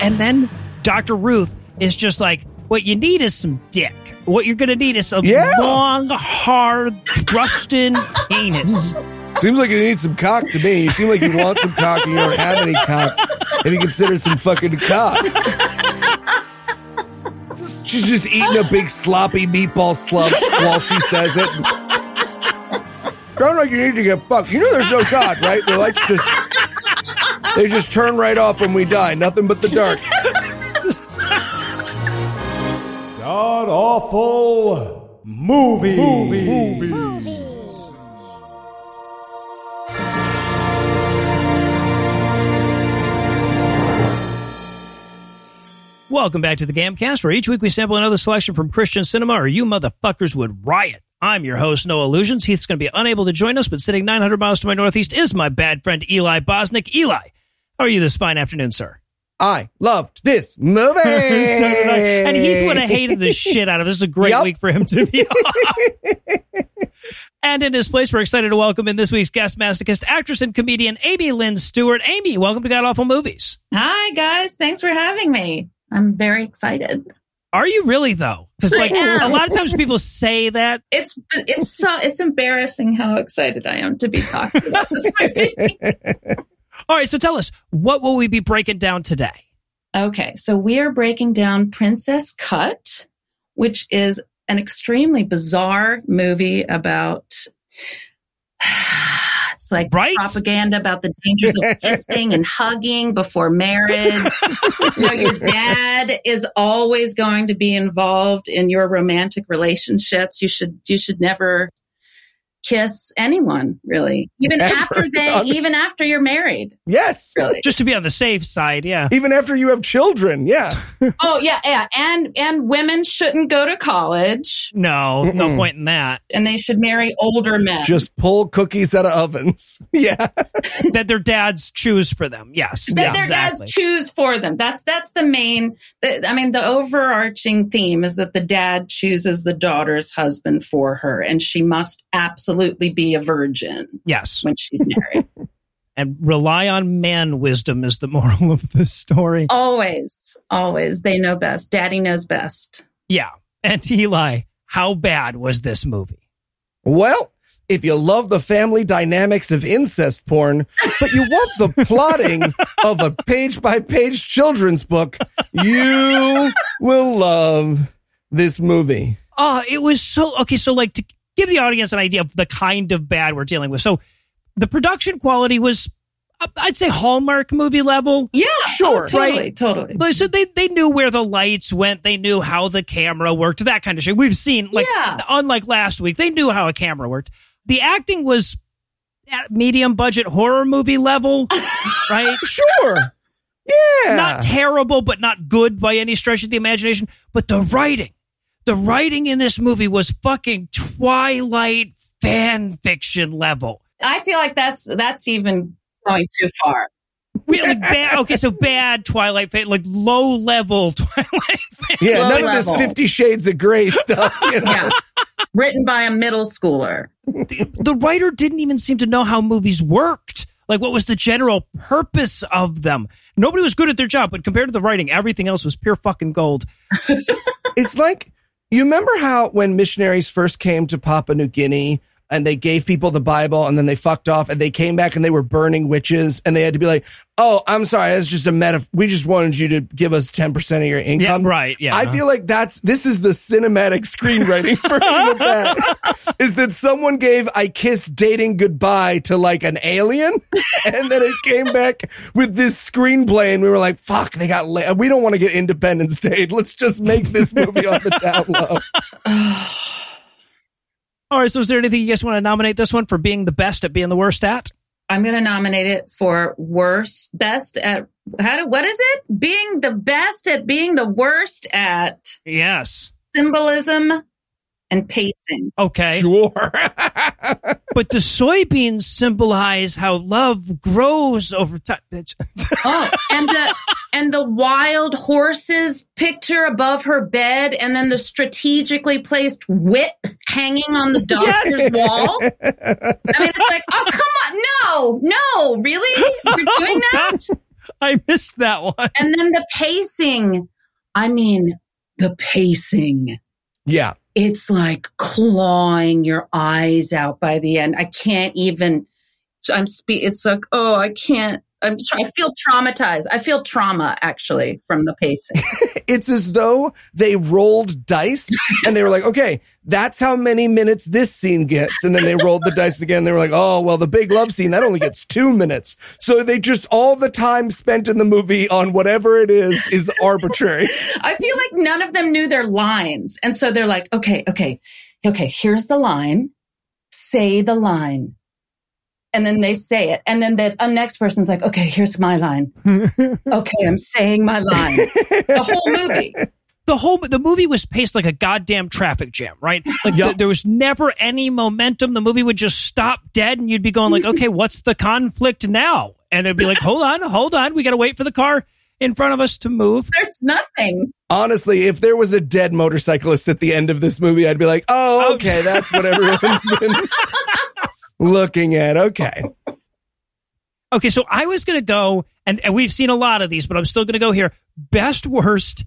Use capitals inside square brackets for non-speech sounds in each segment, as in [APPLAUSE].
And then Dr. Ruth is just like, what you need is some dick. What you're going to need is a Yeah. long, hard, thrusting penis. Seems like you need some cock to me. You seem like you want some cock and you don't have any cock. And you consider some fucking cock. She's just eating a big sloppy meatball slump while she says it. Sounds like you need to get fucked. You know there's no God, right? They're like just they just turn right off when we die. Nothing but the dark. God awful movie. Welcome back to the Gamcast, where each week we sample another selection from Christian cinema, or you motherfuckers would riot. I'm your host, Noah Lugeons. Heath's going to be unable to join us, but sitting 900 miles to my northeast is my bad friend Eli Bosnick. Eli, how are you this fine afternoon, sir? I loved this movie. [LAUGHS] So did I. And Heath would have hated the shit out of it. This is a great Yup. week for him to be [LAUGHS] on. and in his place, we're excited to welcome in this week's guest masochist, actress and comedian Amy Lynn Stewart. Amy, welcome to God Awful Movies. Hi, guys. Thanks for having me. I'm very excited. Are you really though? Because like I am. a lot of times people say that. It's it's so it's embarrassing how excited I am to be talking about this movie. [LAUGHS] All right, so tell us what will we be breaking down today? Okay, so we are breaking down Princess Cut, which is an extremely bizarre movie about [SIGHS] it's like Right? propaganda about the dangers of [LAUGHS] kissing and hugging before marriage. you know, your dad is always going to be involved in your romantic relationships. You should you should never kiss anyone, really. Even Ever. after [LAUGHS] they even after you're married, yes. really. Just to be on the safe side, yeah. Even after you have children. Yeah. [LAUGHS] Oh yeah, yeah. And and women shouldn't go to college No, no Mm-mm. point in that. and they should marry older men. Just pull cookies out of ovens. [LAUGHS] Yeah. that their dads choose for them. Yes, that their exactly. dads choose for them. That's that's the main. The, I mean, the overarching theme is that the dad chooses the daughter's husband for her, and she must absolutely be a virgin yes, when she's married. [LAUGHS] and rely on man wisdom is the moral [LAUGHS] of the story. always, always, they know best. Daddy knows best. Yeah, and Eli, how bad was this movie? Well, if you love the family dynamics of incest porn, but you want the [LAUGHS] plotting of a page by page children's book, you will love this movie. Uh, it was so okay. So, like, to give the audience an idea of the kind of bad we're dealing with. So, the production quality was, uh, I'd say, Hallmark movie level. Yeah, Sure. oh, totally, Right. totally. But so they they knew where the lights went. They knew how the camera worked. That kind of shit. We've seen like Yeah. unlike last week, they knew how a camera worked. The acting was at medium budget horror movie level, [LAUGHS] right? Sure. Yeah. Not terrible, but not good by any stretch of the imagination. But the writing, the writing in this movie was fucking Twilight fan fiction level. I feel like that's that's even going too far. Really bad. Okay, so bad Twilight fan, like low level [LAUGHS] Twilight fan. yeah, low none of this Fifty Shades of Grey stuff. You know? Yeah, written by a middle schooler. the writer didn't even seem to know how movies worked. Like, what was the general purpose of them? Nobody was good at their job, but compared to the writing, everything else was pure fucking gold. [LAUGHS] It's like you remember how when missionaries first came to Papua New Guinea and they gave people the Bible and then they fucked off and they came back and they were burning witches and they had to be like, "Oh, I'm sorry, that's just a meta. We just wanted you to give us ten percent of your Yeah, income." right. Yeah. I feel like that's this is the cinematic screenwriting version of that. Is that someone gave I Kiss dating goodbye to like an alien, and then it came back with this screenplay, and we were like, "Fuck, they got la- we don't want to get Independence Day. Let's just make this movie on the down low." All right. So, is there anything you guys want to nominate this one for being the best at being the worst at? I'm going to nominate it for worst, best at how do what is it? Being the best at being the worst at Yes. symbolism and pacing. Okay. Sure. [LAUGHS] But the soybeans symbolize how love grows over time. Bitch. [LAUGHS] Oh, and the and the wild horses picture above her bed, and then the strategically placed whip hanging on the doctor's wall. [LAUGHS] I mean, it's like, oh come on, no, no, really, you're oh, doing that? I missed that one. And then the pacing. I mean, the pacing. Yeah. It's like clawing your eyes out by the end. I can't even. I'm spe- It's like, oh, I can't. I'm. just trying, I feel traumatized. I feel trauma actually from the pacing. [LAUGHS] It's as though they rolled dice and they were like, okay, that's how many minutes this scene gets. And then they rolled the dice again. They were like, oh, well, the big love scene, that only gets two minutes. So they just, all the time spent in the movie on whatever it is, is arbitrary. I feel like none of them knew their lines, and so they're like, okay, okay, okay. Here's the line. Say the line. And then they say it. And then the uh, next person's like, okay, here's my line. [LAUGHS] okay, I'm saying my line. The whole movie. the whole the movie was paced like a goddamn traffic jam, right? Like Yeah. th- there was never any momentum. The movie would just stop dead, and you'd be going like, "Okay, what's the conflict now?" And it'd be like, "Hold on, hold on, we got to wait for the car in front of us to move." There's nothing. Honestly, if there was a dead motorcyclist at the end of this movie, I'd be like, oh, Oh. okay, that's what everyone's been [LAUGHS] looking at. Okay. Okay, so I was gonna go, and, and we've seen a lot of these, but I'm still gonna go here. Best worst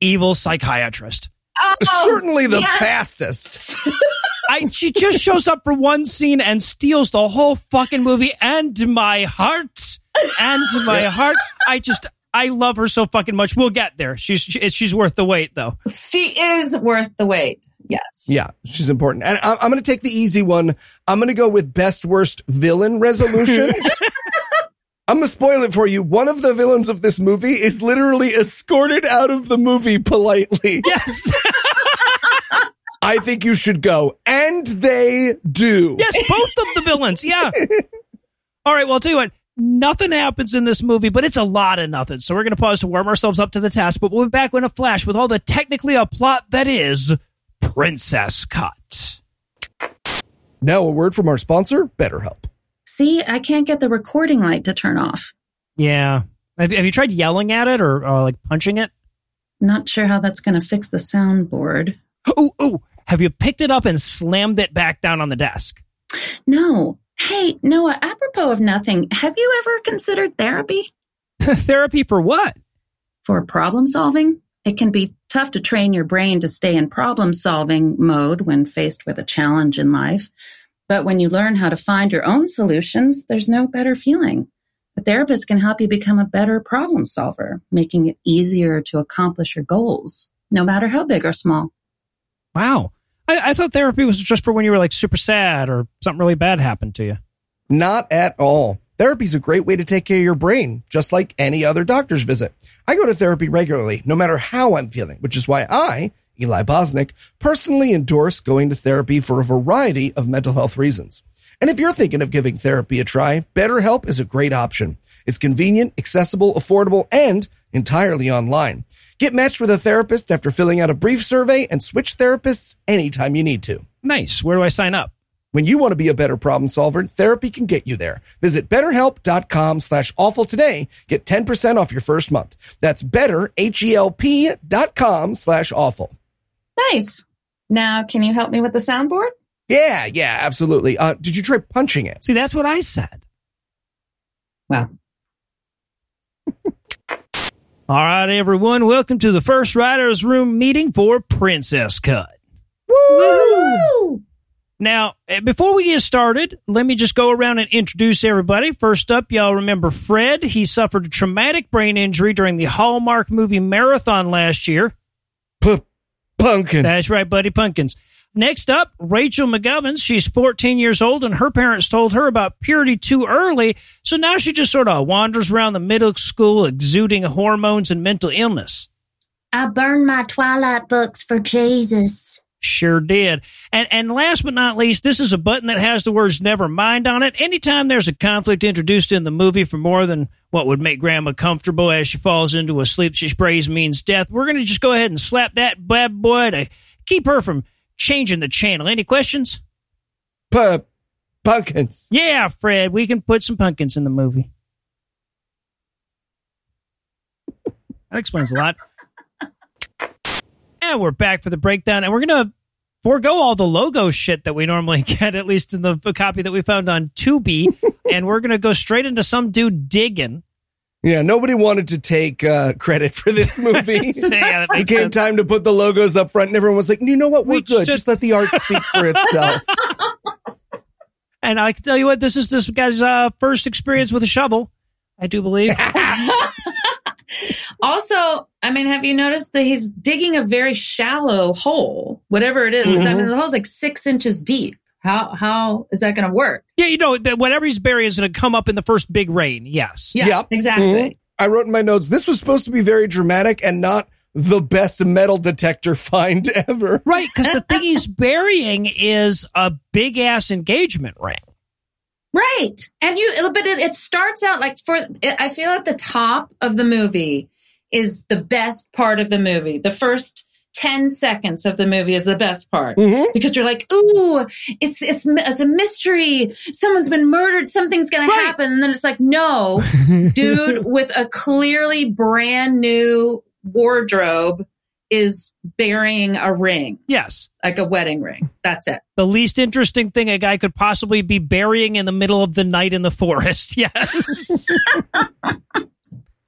evil psychiatrist. Oh, Certainly the yes. fastest. [LAUGHS] I, she just shows up for one scene and steals the whole fucking movie and my heart and my heart. I just I love her so fucking much. We'll get there. She's she, she's worth the wait though. She is worth the wait. Yes. Yeah, she's important. And I- I'm going to take the easy one. I'm going to go with best worst villain resolution. I'm going to spoil it for you. One of the villains of this movie is literally escorted out of the movie politely. Yes, [LAUGHS] I think you should go. And they do. yes, both of the villains. Yeah. All right. Well, I'll tell you what. Nothing happens in this movie, but it's a lot of nothing. So we're going to pause to warm ourselves up to the task. But we'll be back in a flash with all the technically a plot that is Princess Cut. Now, a word from our sponsor, BetterHelp. See, I can't get the recording light to turn off. Yeah. Have, have you tried yelling at it or, or like punching it? Not sure how that's going to fix the soundboard. Oh, oh, have you picked it up and slammed it back down on the desk? No. Hey, Noah, apropos of nothing, have you ever considered therapy [LAUGHS] Therapy for what? for problem solving? It can be tough to train your brain to stay in problem solving mode when faced with a challenge in life. But when you learn how to find your own solutions, there's no better feeling. A therapist can help you become a better problem solver, making it easier to accomplish your goals, no matter how big or small. Wow. I, I thought therapy was just for when you were like super sad or something really bad happened to you. Not at all. Therapy's a great way to take care of your brain, just like any other doctor's visit. I go to therapy regularly, no matter how I'm feeling, which is why I, Eli Bosnick, personally endorse going to therapy for a variety of mental health reasons. And if you're thinking of giving therapy a try, BetterHelp is a great option. It's convenient, accessible, affordable, and entirely online. Get matched with a therapist after filling out a brief survey and switch therapists anytime you need to. Nice. Where do I sign up? When you want to be a better problem solver, therapy can get you there. Visit betterhelp.com slash awful today. Get 10% off your first month. That's better, H-E-L-P dot com slash awful. Nice. Now, can you help me with the soundboard? Yeah, yeah, absolutely. Uh, did you try punching it? See, that's what I said. Wow. [LAUGHS] All right, everyone. Welcome to the first writer's room meeting for Princess Cut. Woo! Now, eh, before we get started, let me just go around and introduce everybody. First up, y'all remember Fred. He suffered a traumatic brain injury during the Hallmark movie marathon last year. P- pumpkins. That's right, Buddy Pumpkins. Next up, Rachel McGovern. She's 14 years old, and her parents told her about purity too early, so now she just sort of wanders around the middle school exuding hormones and mental illness. I burned my Twilight books for Jesus. Sure did. And and last but not least, this is a button that has the words never mind on it. Anytime there's a conflict introduced in the movie for more than what would make grandma comfortable as she falls into a sleep she sprays means death, we're gonna just go ahead and slap that bad boy to keep her from changing the channel. Any questions? P- pumpkins. Yeah, Fred, we can put some pumpkins in the movie. That explains a lot. And we're back for the breakdown, and we're gonna forego all the logo shit that we normally [LAUGHS] get, at least in the copy that we found on Tubi, [LAUGHS] and we're gonna go straight into some dude digging. Yeah, nobody wanted to take uh, credit for this [LAUGHS] movie. yeah, it came sense. time to put the logos up front, and everyone was like, "You know what? We're We good. just- Just let the art speak for itself." And I can tell you what, this is this guy's uh, first experience with a shovel. I do believe. Also, I mean, have you noticed that he's digging a very shallow hole, whatever it is? I mean, the hole's like six inches deep. How how is that going to work? yeah, you know, that whatever he's burying is going to come up in the first big rain. Yes. Yeah, Yep. exactly. Mhm. I wrote in my notes, this was supposed to be very dramatic and not the best metal detector [LAUGHS] find ever. Right, because the thing he's burying is a big ass engagement ring. Right. And you, but it, it starts out like for, I feel at the top of the movie is the best part of the movie. The first 10 seconds of the movie is the best part Mhm. because you're like, ooh, it's, it's, it's a mystery. Someone's been murdered. Something's going Right. to happen. And then it's like, no, [LAUGHS] dude with a clearly brand new wardrobe is burying a ring, Yes. like a wedding ring. That's it. The least interesting thing a guy could possibly be burying in the middle of the night in the forest. [LAUGHS] Yes.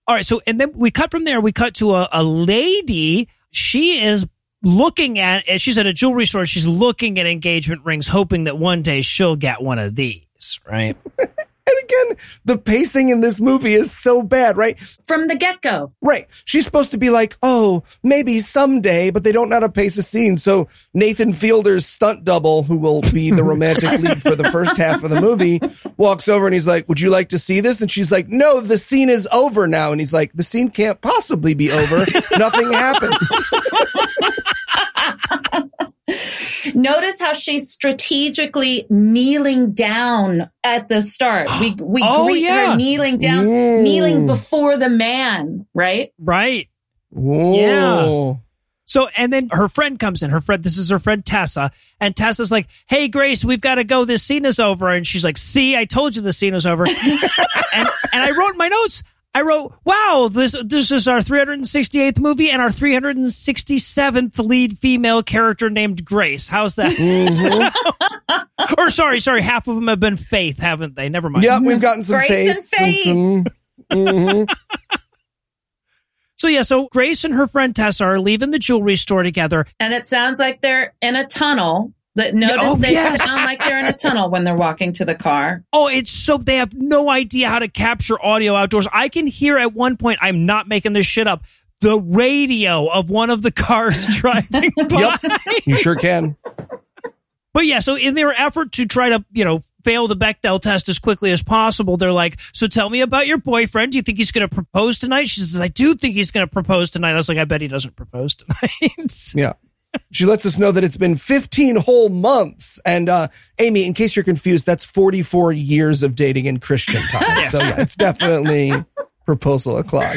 All right. So, and then we cut from there. We cut to a, a lady. She is looking at, she's at a jewelry store. She's looking at engagement rings, hoping that one day she'll get one of these. Right. [LAUGHS] And again, the pacing in this movie is so bad, right? From the get go. Right. She's supposed to be like, oh, maybe someday, but they don't know how to pace a scene. So Nathan Fielder's stunt double, who will be the romantic lead for the first half of the movie, walks over and he's like, would you like to see this? And she's like, no, the scene is over now. And he's like, the scene can't possibly be over. Nothing happened. [LAUGHS] Notice how she's strategically kneeling down at the start. We [GASPS] we Oh, greet yeah. her kneeling down, Ooh. kneeling before the man, right? Right. Whoa. So, and then her friend comes in. Her friend, this is her friend Tessa. And Tessa's like, Hey, Grace, we've got to go. This scene is over. And she's like, See, I told you the scene was over. [LAUGHS] and, and I wrote in my notes, I wrote, Wow, this, this is our 368th movie and our 367th lead female character named Grace. How's that? [LAUGHS] or sorry, sorry, half of them have been Faith, haven't they? Never mind. Yep, we've gotten some Grace faith. and faith. some- Mhm. [LAUGHS] So, yeah, so Grace and her friend Tessa are leaving the jewelry store together. And it sounds like they're in a tunnel. But notice oh, they yes. sound like they're in a tunnel when they're walking to the car. Oh, it's so they have no idea how to capture audio outdoors. I can hear at one point, I'm not making this shit up, the radio of one of the cars [LAUGHS] driving by. You sure can. But yeah, so in their effort to try to, you know, fail the Bechdel test as quickly as possible, they're like, So tell me about your boyfriend. Do you think he's going to propose tonight? She says, I do think he's going to propose tonight. I was like, I bet he doesn't propose tonight. [LAUGHS] Yeah. She lets us know that it's been 15 whole months. And uh, Amy, in case you're confused, that's 44 years of dating in Christian time. [LAUGHS] So yeah, it's definitely proposal o'clock.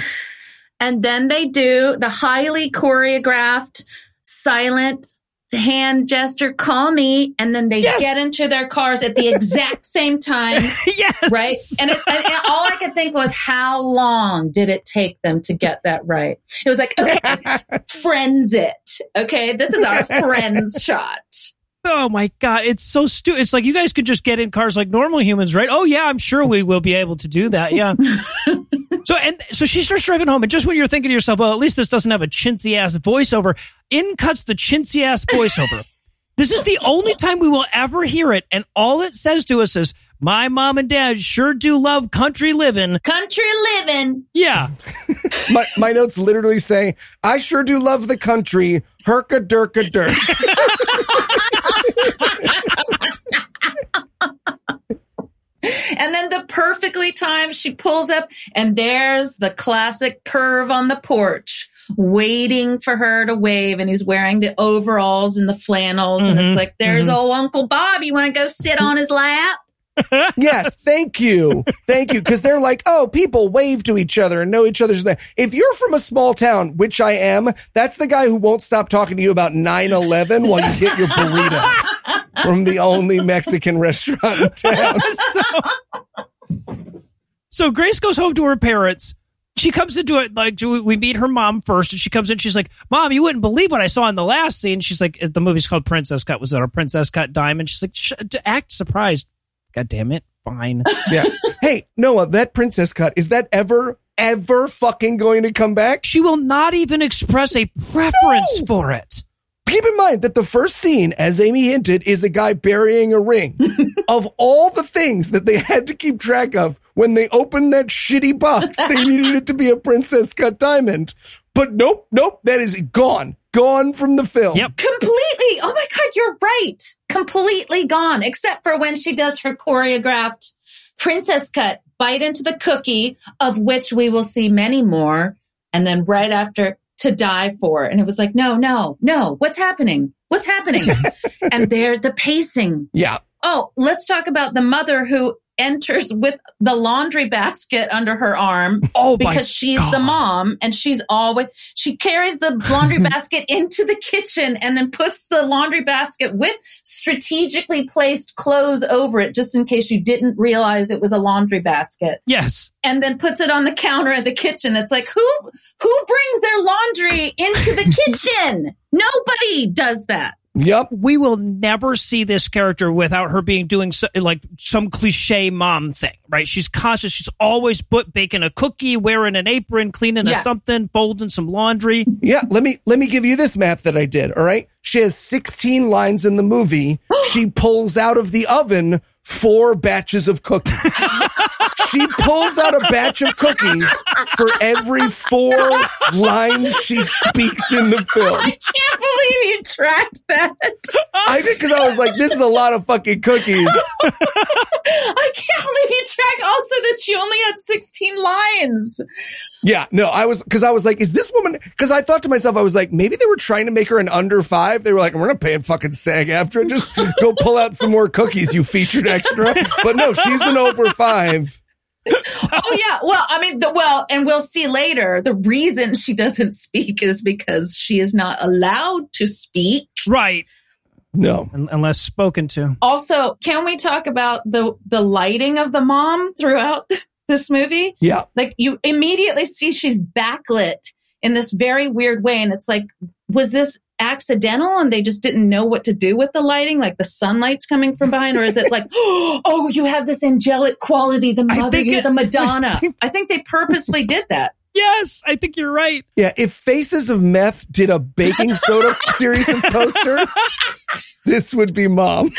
And then they do the highly choreographed silent hand gesture, call me. And then they Yes. get into their cars at the exact [LAUGHS] same time. yes. right? And, it, and, and all I could think was, how long did it take them to get that right? It was like, okay, [LAUGHS] friends it. Okay, this is our friends [LAUGHS] shot. Oh my god, it's so stupid. It's like you guys could just get in cars like normal humans, right? Oh yeah, I'm sure we will be able to do that. Yeah. so and so she starts driving home, and just when you're thinking to yourself, well, at least this doesn't have a chintzy ass voiceover, in cuts the chintzy ass voiceover. this is the only time we will ever hear it, and all it says to us is, "My mom and dad sure do love country living." Country living. Yeah. [LAUGHS] My, my notes literally say, I sure do love the country. Herka durka dirk. [LAUGHS] And then the perfectly timed, she pulls up and there's the classic perv on the porch waiting for her to wave. And he's wearing the overalls and the flannels. And Mhm, it's like, there's old Uncle Bob. You want to go sit on his lap? [LAUGHS] yes, thank you. Thank you. Because they're like, oh, people wave to each other and know each other's name. If you're from a small town, which I am, that's the guy who won't stop talking to you about 9 11 while you get your burrito [LAUGHS] from the only Mexican restaurant in town. [LAUGHS] so, so Grace goes home to her parents. She comes into it like we we meet her mom first, and she comes in. She's like, "Mom, you wouldn't believe what I saw in the last scene." She's like, "The movie's called Princess Cut. Was it a Princess Cut Diamond?" She's like, Sh- "Act surprised." God damn it! Fine. [LAUGHS] Yeah. Hey, Noah, that princess cut, is that ever ever fucking going to come back? She will not even express a preference No. for it. Keep in mind that the first scene, as Amy hinted, is a guy burying a ring. [LAUGHS] of all the things that they had to keep track of when they opened that shitty box, they [LAUGHS] needed it to be a princess cut diamond. But nope, nope, that is gone. Gone from the film. Yep. Completely. Oh my God, you're right. Completely gone, except for when she does her choreographed princess cut, bite into the cookie, of which we will see many more. And then right after, to die for. And it was like, no, no, no. What's happening? What's happening? [LAUGHS] and there, the pacing. Yeah. Oh, let's talk about the mother who enters with the laundry basket under her arm [LAUGHS] Oh, because she's God. the mom and she's always she carries the laundry [LAUGHS] basket into the kitchen and then puts the laundry basket with strategically placed clothes over it just in case you didn't realize it was a laundry basket Yes. and then puts it on the counter at the kitchen it's like who who brings their laundry into the [LAUGHS] kitchen nobody does that Yep. We will never see this character without her being doing so, like some cliche mom thing, right? She's conscious. She's always put baking a cookie, wearing an apron, cleaning a something, folding some laundry. Yeah, let me let me give you this math that I did. All right, she has 16 lines in the movie. [GASPS] she pulls out of the oven four batches of cookies. [LAUGHS] she pulls out a batch of cookies for every four lines she speaks in the film. i can't believe you tracked that I did because I was like, this is a lot of fucking cookies. [LAUGHS] I can't believe you tracked also that she only had 16 lines. Yeah, no, I was because I was like, is this woman? Because I thought to myself, I was like, maybe they were trying to make her an under five. They were like, we're gonna pay a fucking SAG after. Just go pull out some more cookies, you featured extra. But no, she's an over five. [LAUGHS] Oh yeah. Well, I mean, the, well, and we'll see later. The reason she doesn't speak is because she is not allowed to speak. Right. No, Un- Unless spoken to. Also, can we talk about the the lighting of the mom throughout [LAUGHS] this movie? yeah, Like you immediately see she's backlit in this very weird way, and it's like, was this accidental and they just didn't know what to do with the lighting like the sunlight's coming from behind or is it like [LAUGHS] [GASPS] oh you have this angelic quality the mother you're it- the madonna i think they purposely did that [LAUGHS] Yes, I think you're right. yeah. If Faces of Meth did a baking soda [LAUGHS] series of posters, this would be mom.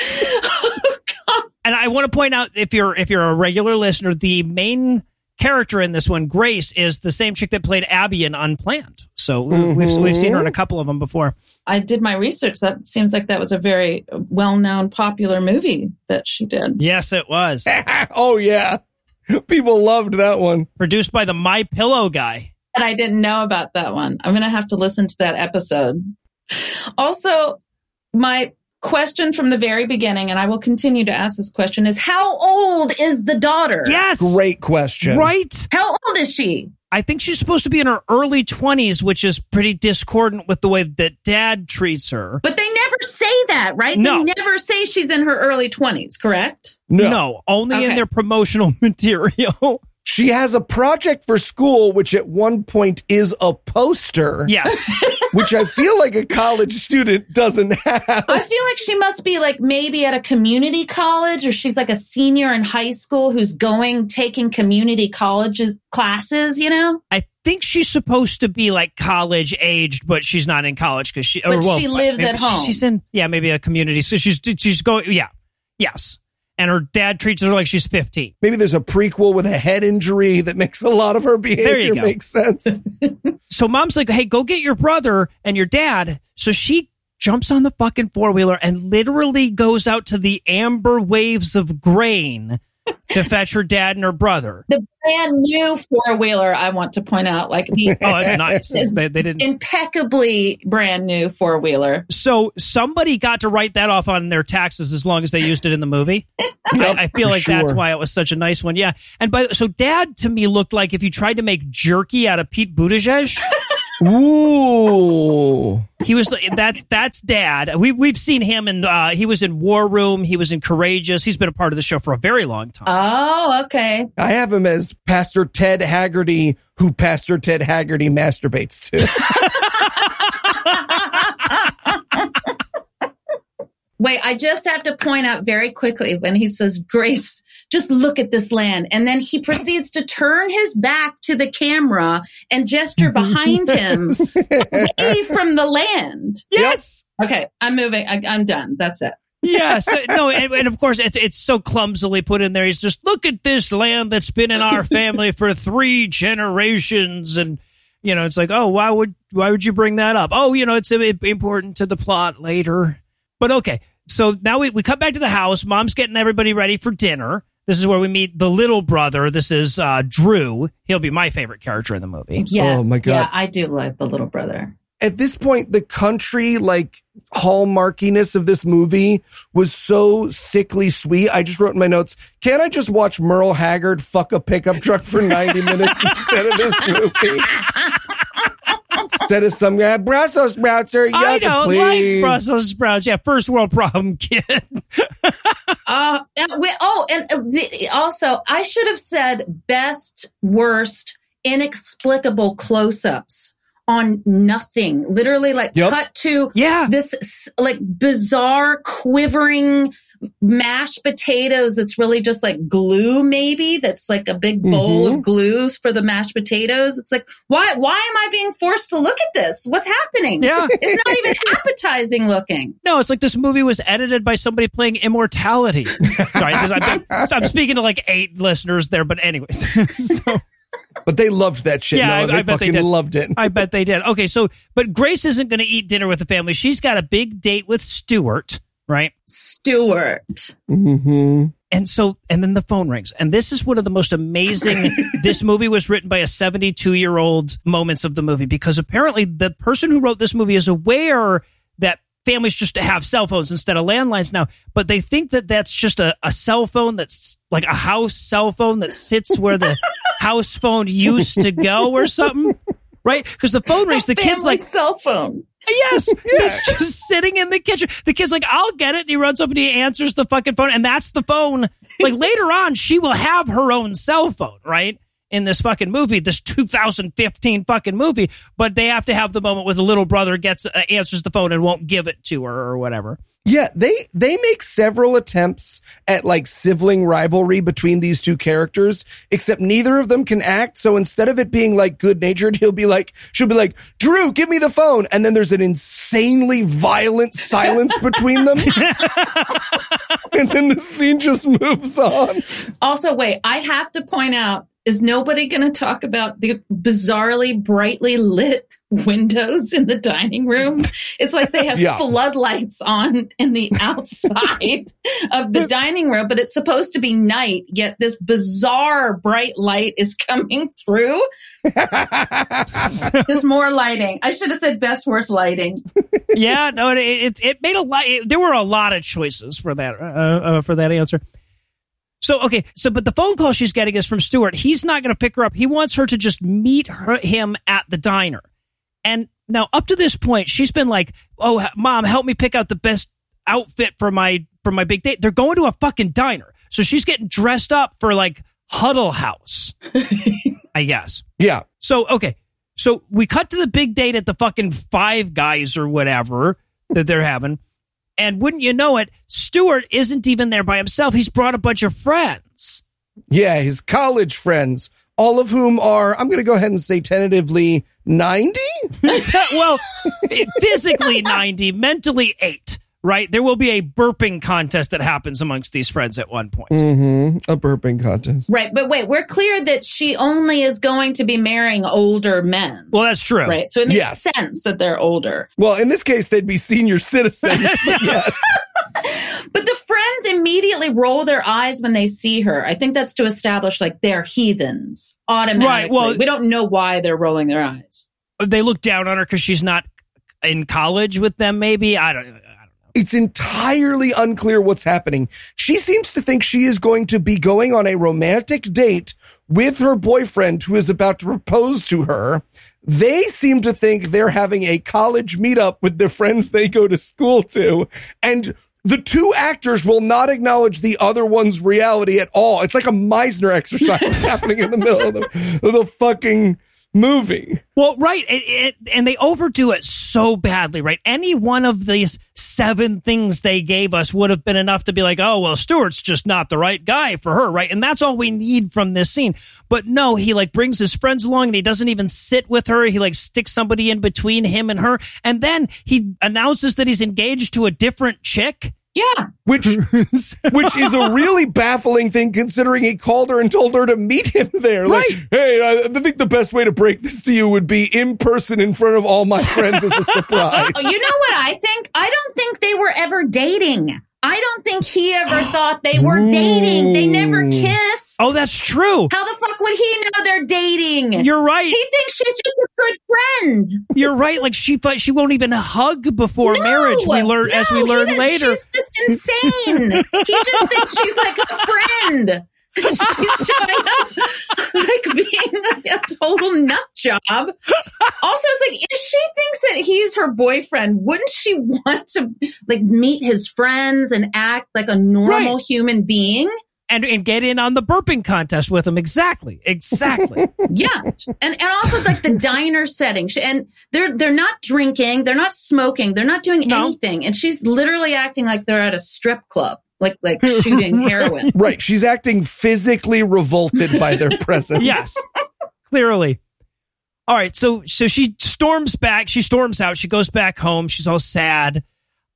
Oh, and I want to point out if you're if you're a regular listener, the main character in this one, Grace, is the same chick that played Abby in Unplanned. So we've we've seen her in a mm-hmm. couple of them before. I did my research. That seems like that was a very well known, popular movie that she did. Yes, it was [LAUGHS] oh yeah, people loved that one. produced by the My Pillow guy. And I didn't know about that one. I'm going to have to listen to that episode. Also, my question from the very beginning, and I will continue to ask this question, is how old is the daughter? Yes, Great question. right. How old is she? I think she's supposed to be in her early twenties, which is pretty discordant with the way that Dad treats her. But they never say that, right? No. They never say she's in her early 20s, correct? No. only in their promotional [LAUGHS] material. She has a project for school, which at one point is a poster, yes, [LAUGHS] which I feel like a college student doesn't have. I feel like she must be like maybe at a community college or she's like a senior in high school who's going taking community colleges classes, you know? I think she's supposed to be like college aged, but she's not in college because she. But or, well, she lives at home. She's in yeah, maybe a community. So she's she's going yeah, yes, and her dad treats her like she's fifteen. Maybe there's a prequel with a head injury that makes a lot of her behavior make sense. [LAUGHS] So mom's like, hey, go get your brother and your dad. So she jumps on the fucking four wheeler and literally goes out to the amber waves of grain to fetch her dad and her brother. The brand new four wheeler, I want to point out, like the [LAUGHS] Oh, it's nice. They, [LAUGHS] they didn't. impeccably brand new four wheeler. So somebody got to write that off on their taxes as long as they used it in the movie. [LAUGHS] I, I feel for like that's why it was such a nice one. Yeah. And by so dad to me looked like if you tried to make jerky out of Pete Buttigieg. Ooh. He was that's that's dad. We we've seen him in uh he was in War Room, he was in Courageous. He's been a part of the show for a very long time. Oh, okay. I have him as Pastor Ted Haggerty, who Pastor Ted Haggerty masturbates to. [LAUGHS] Wait, I just have to point out very quickly when he says, Grace, just look at this land. And then he proceeds to turn his back to the camera and gesture behind him [LAUGHS] away from the land. Yes. Okay, I'm moving. I, I'm done. That's it. Yes. no, [LAUGHS] and, and of course, it's, it's so clumsily put in there. He's just, look at this land that's been in our family for three generations. And, you know, it's like, oh, why would, why would you bring that up? Oh, you know, it's uh, important to the plot later. But okay. So now we, we cut back to the house. Mom's getting everybody ready for dinner. This is where we meet the little brother. This is uh, Drew. He'll be my favorite character in the movie. Yes. Oh, my God. Yeah, I do like the little brother. At this point, the country like hallmarkiness of this movie was so sickly sweet. I just wrote in my notes, can I just watch Merle Haggard fuck a pickup truck for 90 minutes instead of this movie? [LAUGHS] instead of some guy, Brussels sprouts are I yucca, don't please. like Brussels sprouts. Yeah, first world problem, [LAUGHS] kid. Uh, we, oh, and uh, the, also, I should have said best, worst, inexplicable close ups on nothing. Literally, like Yep. cut to yeah. this like bizarre, quivering mashed potatoes that's really just like glue, maybe that's like a big bowl Mhm. of glue for the mashed potatoes. It's like, why, why am I being forced to look at this? What's happening? Yeah. [LAUGHS] It's not even [LAUGHS] appetizing looking. No, it's like this movie was edited by somebody playing Immortality. [LAUGHS] Sorry, because I'm, I'm speaking to like eight listeners there, but anyways. so, But they loved that shit. Yeah, no, I- they I bet they fucking did. loved it. I bet they did. Okay, so but Grace isn't going to eat dinner with the family. She's got a big date with Stuart, right? Stewart. hmm And so, and then the phone rings. And this is one of the most amazing. [LAUGHS] this movie was written by a 72 year old moments of the movie because apparently the person who wrote this movie is aware that families just have cell phones instead of landlines now, but they think that that's just a, a cell phone that's like a house cell phone that sits where the [LAUGHS] house phone used to go or something. Right? Because the phone rings, the kid's like, cell phone. Yes, [LAUGHS] it's just sitting in the kitchen. The kid's like, "I'll get it," and he runs up and he answers the fucking phone, and that's the phone. Like [LAUGHS] later on, she will have her own cell phone, right? In this fucking movie, this 2015 fucking movie, but they have to have the moment where the little brother gets uh, answers the phone and won't give it to her or whatever. Yeah, they they make several attempts at like sibling rivalry between these two characters, except neither of them can act. So instead of it being like good natured, [LAUGHS] he'll be like, she'll be like, Drew, give me the phone, and then there's an insanely violent silence between them, [LAUGHS] [LAUGHS] and then the scene just moves on. Also, wait, I have to point out is nobody going to talk about the bizarrely brightly lit windows in the dining room? It's like they have [LAUGHS] Yeah. floodlights on in the [LAUGHS] outside of the dining room, but it's supposed to be night, yet this bizarre bright light is coming through. [LAUGHS] Just more lighting. I should have said best worst lighting. yeah, no, it it, it made a lot. It, there were a lot of choices for that uh, uh, for that answer. So okay, so but the phone call she's getting is from Stuart. He's not going to pick her up. He wants her to just meet her, him at the diner. And now up to this point, she's been like, "Oh, mom, help me pick out the best outfit for my for my big date." They're going to a fucking diner, so she's getting dressed up for like Huddle House, [LAUGHS] I guess. Yeah, So okay, so we cut to the big date at the fucking Five Guys or whatever that they're having, and wouldn't you know it, Stuart isn't even there by himself. He's brought a bunch of friends. yeah, his college friends, all of whom are, I'm going to go ahead and say tentatively ninety. [LAUGHS] well, [LAUGHS] physically ninety, mentally eight. Right? There will be a burping contest that happens amongst these friends at one point. Mm-hmm. A burping contest. Right. But wait, we're clear that she only is going to be marrying older men. Well, that's true. Right. So it makes Yes. sense that they're older. Well, in this case, they'd be senior citizens. [LAUGHS] [LAUGHS] yes. But the friends immediately roll their eyes when they see her. I think that's to establish like they're heathens automatically. Right, well- we don't know why they're rolling their eyes. They look down on her because she's not in college with them. Maybe I don't. It's entirely unclear what's happening. She seems to think she is going to be going on a romantic date with her boyfriend who is about to propose to her. They seem to think they're having a college meetup with the friends they go to school to. And the two actors will not acknowledge the other one's reality at all. It's like a Meisner exercise [LAUGHS] happening in the middle of the, of the fucking movie. Well, right, it, it, and they overdo it so badly, right? Any one of these seven things they gave us would have been enough to be like, oh, well, Stewart's just not the right guy for her, right? And that's all we need from this scene. But no, he like brings his friends along and he doesn't even sit with her. He like sticks somebody in between him and her. And then he announces that he's engaged to a different chick. Yeah. Which [LAUGHS] which is a really baffling thing considering he called her and told her to meet him there. Like, Right. hey, I, I think the best way to break this to you would be in person in front of all my friends as a [LAUGHS] surprise. Oh, you know what I think? I don't think they were ever dating. I don't think he ever thought they were dating. They never kissed. Oh, that's true. How the fuck would he know they're dating? You're right. he thinks she's just a good friend. You're right. Like she, she won't even hug before No, marriage. We learn as we learn later. She's just insane. he just thinks she's like a friend. She's showing up like being a, a total nut job. Also, it's like if she thinks that he's her boyfriend, wouldn't she want to like meet his friends and act like a normal Right. human being? and and get in on the burping contest with him. Exactly. Exactly. [LAUGHS] Yeah, and and also like the diner setting, She- and they're they're not drinking, they're not smoking, they're not doing No. anything, and she's literally acting like they're at a strip club, like like shooting [LAUGHS] heroin. right. She's acting physically revolted by their [LAUGHS] presence. yes. Clearly. All right. So so she storms back. She storms out. She goes back home. She's all sad.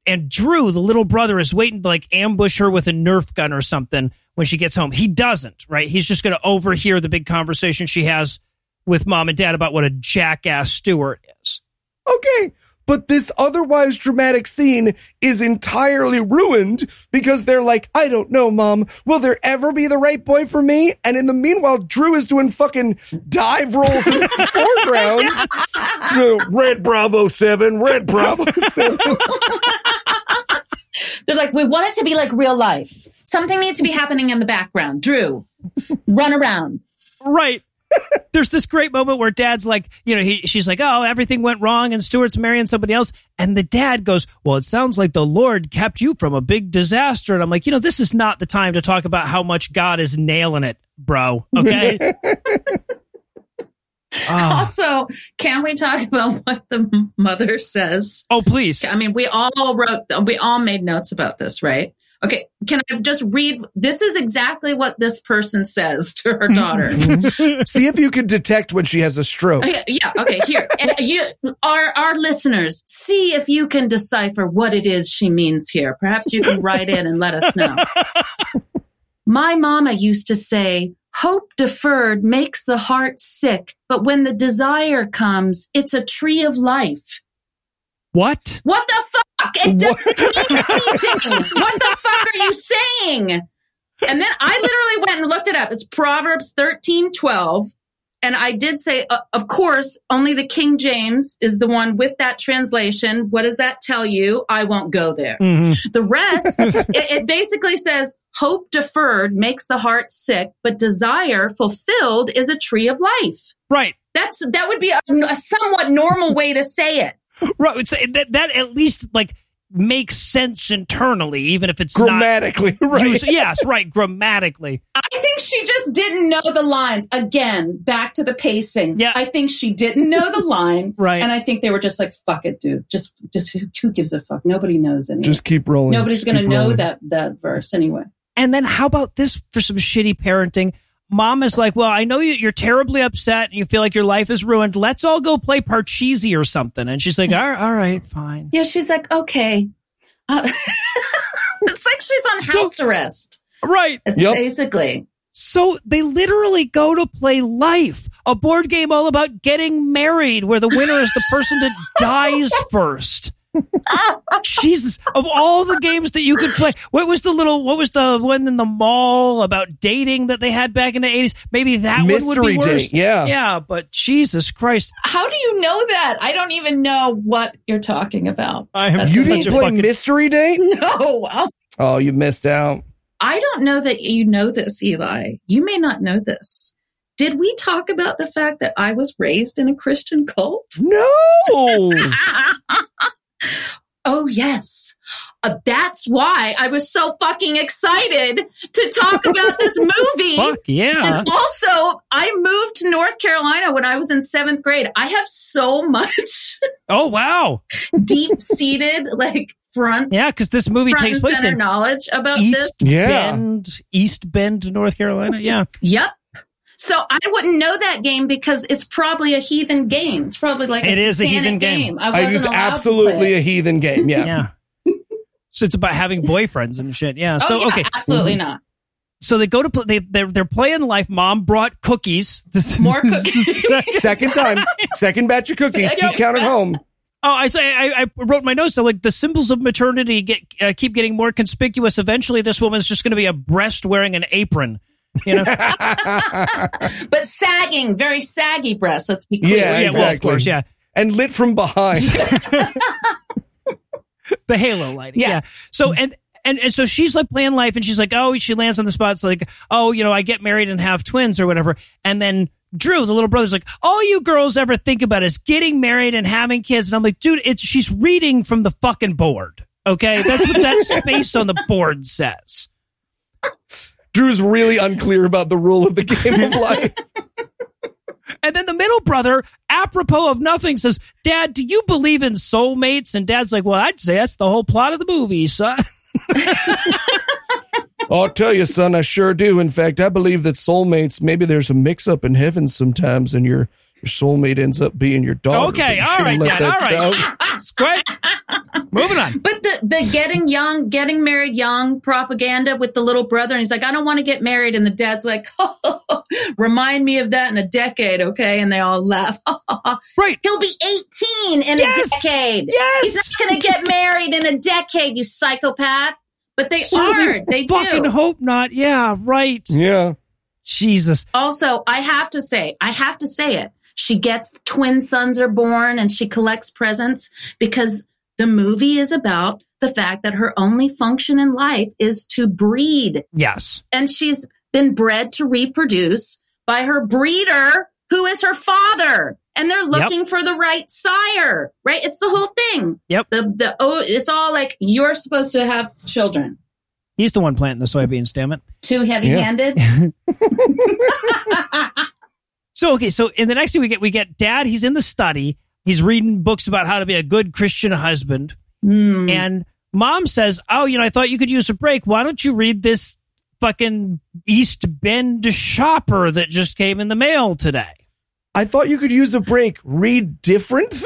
And Drew, the little brother, is waiting to like ambush her with a Nerf gun or something when she gets home. He doesn't, right? He's just going to overhear the big conversation she has with mom and dad about what a jackass Stewart is. Okay. But this otherwise dramatic scene is entirely ruined because they're like, I don't know, mom. Will there ever be the right boy for me? And in the meanwhile, Drew is doing fucking dive rolls in the [LAUGHS] foreground. [LAUGHS] You know, Red Bravo 7, Red Bravo 7. They're like, we want it to be like real life. Something needs to be happening in the background. Drew, run around. Right. There's this great moment where dad's like, you know, he, she's like, oh, everything went wrong and Stuart's marrying somebody else. And the dad goes, well, it sounds like the Lord kept you from a big disaster. And I'm like, you know, this is not the time to talk about how much God is nailing it, bro. Okay. [LAUGHS] Ah. Also, can we talk about what the mother says? oh, please. I mean, we all wrote, we all made notes about this, right? Okay, can I just read? This is exactly what this person says to her [LAUGHS] daughter. [LAUGHS] See if you can detect when she has a stroke. Okay, yeah, okay, here. [LAUGHS] And you, our, our listeners, see if you can decipher what it is she means here. Perhaps you can write in and let us know. My mama used to say, hope deferred makes the heart sick, but when the desire comes, it's a tree of life. What? What the fuck? It doesn't mean anything. What the fuck are you saying? And then I literally went and looked it up. It's Proverbs thirteen twelve. And I did say, uh, of course, only the King James is the one with that translation. What does that tell you? I won't go there. Mhm. The rest, [LAUGHS] it, it basically says, hope deferred makes the heart sick, but desire fulfilled is a tree of life. Right. That's, that would be a, a somewhat normal way to say it. Right. It's, that, that at least like makes sense internally, even if it's not. Grammatically, [LAUGHS] right? used- yes, right. Grammatically. I think she just didn't know the lines. Again, back to the pacing. Yeah. I think she didn't know the line. [LAUGHS] Right. And I think they were just like, fuck it, dude. Just, just who, who gives a fuck? Nobody knows anyway. Just keep rolling. Nobody's Just going to know rolling. that, that verse anyway. And then how about this for some shitty parenting? Mom is like, well, I know you, you're terribly upset and you feel like your life is ruined. Let's all go play Parcheesi or something. And she's like, all right, all right fine. Yeah. She's like, okay. Uh, [LAUGHS] it's like she's on So- house arrest. Right. It's Yep. basically. So they literally go to play Life, a board game all about getting married, where the winner is the person that [LAUGHS] dies first. [LAUGHS] Jesus, of all the games that you could play, what was the little, what was the one in the mall about dating that they had back in the 80s? Maybe that one would Mystery be worse. date, yeah. Yeah, but Jesus Christ. How do you know that? I don't even know what you're talking about. I am That's You didn't a play fucking- Mystery Date? [LAUGHS] No. Oh, Oh, you missed out. I don't know that you know this, Eli. You may not know this. Did we talk about the fact that I was raised in a Christian cult? No. [LAUGHS] oh, yes. Uh, that's why I was so fucking excited to talk about this [LAUGHS] movie. Fuck yeah. And also, I moved to North Carolina when I was in seventh grade. I have so [LAUGHS] much Oh wow, deep seated, like front, yeah, because this movie takes place center in knowledge about East this. Yeah. Bend, East Bend, North Carolina. Yeah, Yep. So I wouldn't know that game because it's probably a heathen game. It's probably like It a is a heathen game. I It wasn't to play absolutely a heathen game. Yeah. [LAUGHS] yeah. so it's about having boyfriends and shit. Yeah. So oh, yeah, okay, absolutely not. so they go to play. They they're, they're playing life. Mom brought cookies. This- [LAUGHS] More this is the cookies. second- [LAUGHS] Second time, second batch of cookies. Keep counting home. Oh, I say I, I wrote my notes. So like the symbols of maternity get uh, keep getting more conspicuous. Eventually, this woman's just going to be a breast wearing an apron. You know? [LAUGHS] But sagging, very saggy breasts. Let's be clear. Yeah, yeah. Well, of exactly. course, yeah. And lit from behind. [LAUGHS] [LAUGHS] The halo lighting. Yes. Yeah. So and. And, and so she's like playing life and she's like, oh, she lands on the spot. It's like, oh, you know, I get married and have twins or whatever. And then Drew, the little brother's like, all you girls ever think about is getting married and having kids. And I'm like, dude, it's she's reading from the fucking board. Okay. That's what that space on the board says. Drew's really unclear about the rule of the game of life. [LAUGHS] And then the middle brother, apropos of nothing, says, Dad, do you believe in soulmates? And dad's like, Well, I'd say that's the whole plot of the movie, son. [LAUGHS] I'll tell you, son, I sure do. In fact, I believe that soulmates, maybe there's a mix up in heaven sometimes and your your soulmate ends up being your daughter. Okay, but you all shouldn't right, let Dad, that all right. stop. Squid. Moving on. But the, the getting young, getting married young propaganda with the little brother, and he's like, I don't want to get married. And the dad's like, [LAUGHS] remind me of that in a decade, okay? And they all laugh. [LAUGHS] Right. He'll be 18 in Yes! a decade. Yes. He's not going to get married in a decade, you psychopath. But they Certainly are. They Fucking do. hope not. Yeah, right. Yeah. Jesus. Also, I have to say, I have to say it. She gets twin sons are born and she collects presents because the movie is about the fact that her only function in life is to breed. Yes. And she's been bred to reproduce by her breeder, who is her father. And they're looking for the right sire, right? It's the whole thing. Yep. The, the, oh, it's all like you're supposed to have children. He's the one planting the soybeans, damn it. Too heavy handed. [LAUGHS] [LAUGHS] So okay, so in the next thing we get we get dad, he's in the study, he's reading books about how to be a good Christian husband. Hmm. And mom says, Oh, you know, I thought you could use a break. Why don't you read this fucking East Bend shopper that just came in the mail today? I thought you could use a break, read different things.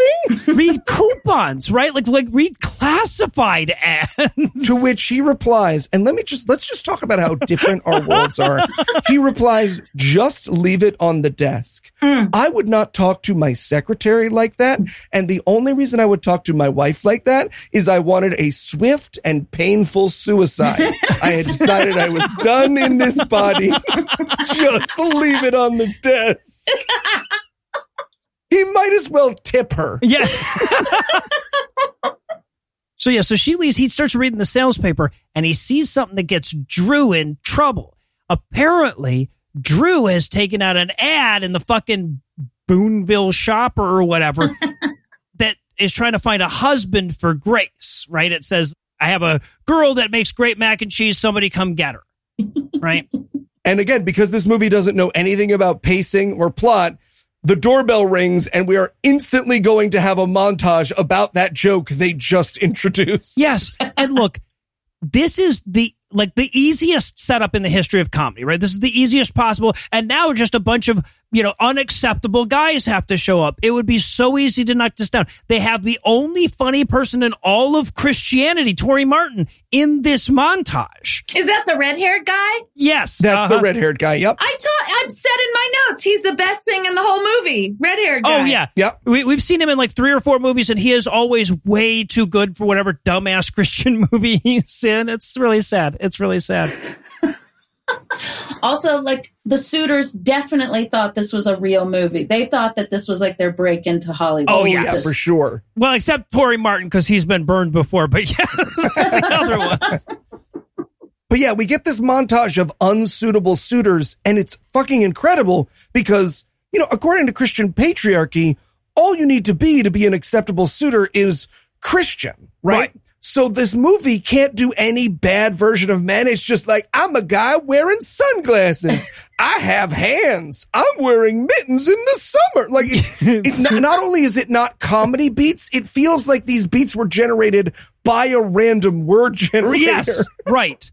Read coupons, right? Like like read classified ads. to which he replies, and let me just let's just talk about how different our [LAUGHS] worlds are. He replies, just leave it on the desk. Mm. I would not talk to my secretary like that. And the only reason I would talk to my wife like that is I wanted a swift and painful suicide. [LAUGHS] I had decided I was done in this body. [LAUGHS] just leave it on the desk. He might as well tip her. Yeah. [LAUGHS] so yeah, so she leaves. He starts reading the sales paper, and he sees something that gets Drew in trouble. Apparently, Drew has taken out an ad in the fucking Boonville Shopper or whatever [LAUGHS] that is trying to find a husband for Grace. Right? It says, "I have a girl that makes great mac and cheese. Somebody come get her." [LAUGHS] Right? And again, because this movie doesn't know anything about pacing or plot, the doorbell rings and we are instantly going to have a montage about that joke they just [LAUGHS] introduced. Yes. And look, this is the like the easiest setup in the history of comedy, right? This is the easiest possible. And now just a bunch of, you know, unacceptable guys have to show up. It would be so easy to knock this down. They have the only funny person in all of Christianity, Torry Martin, in this montage. Is that the red haired guy? Yes. That's the uh-huh. red haired guy. Yep. I taught, I've said in my notes, he's the best thing in the whole movie. Red haired guy. Oh yeah, Yep. We, we've seen him in like three or four movies, and he is always way too good for whatever dumbass [LAUGHS] Christian movie he's in. It's really sad. It's really sad. [LAUGHS] Also, like the suitors definitely thought this was a real movie. They thought that this was like their break into Hollywood. Oh, yeah. yeah, for sure. Well, except Torry Martin because he's been burned before, but [LAUGHS] yeah, the other ones. [LAUGHS] But yeah, we get this montage of unsuitable suitors and it's fucking incredible because, you know, according to Christian patriarchy, all you need to be to be an acceptable suitor is Christian, right? Right. So this movie can't do any bad version of men. It's just like, I'm a guy wearing sunglasses. [LAUGHS] I have hands. I'm wearing mittens in the summer. Like, it, not, not only is it not comedy beats, it feels like these beats were generated by a random word generator. Yes, [LAUGHS] right,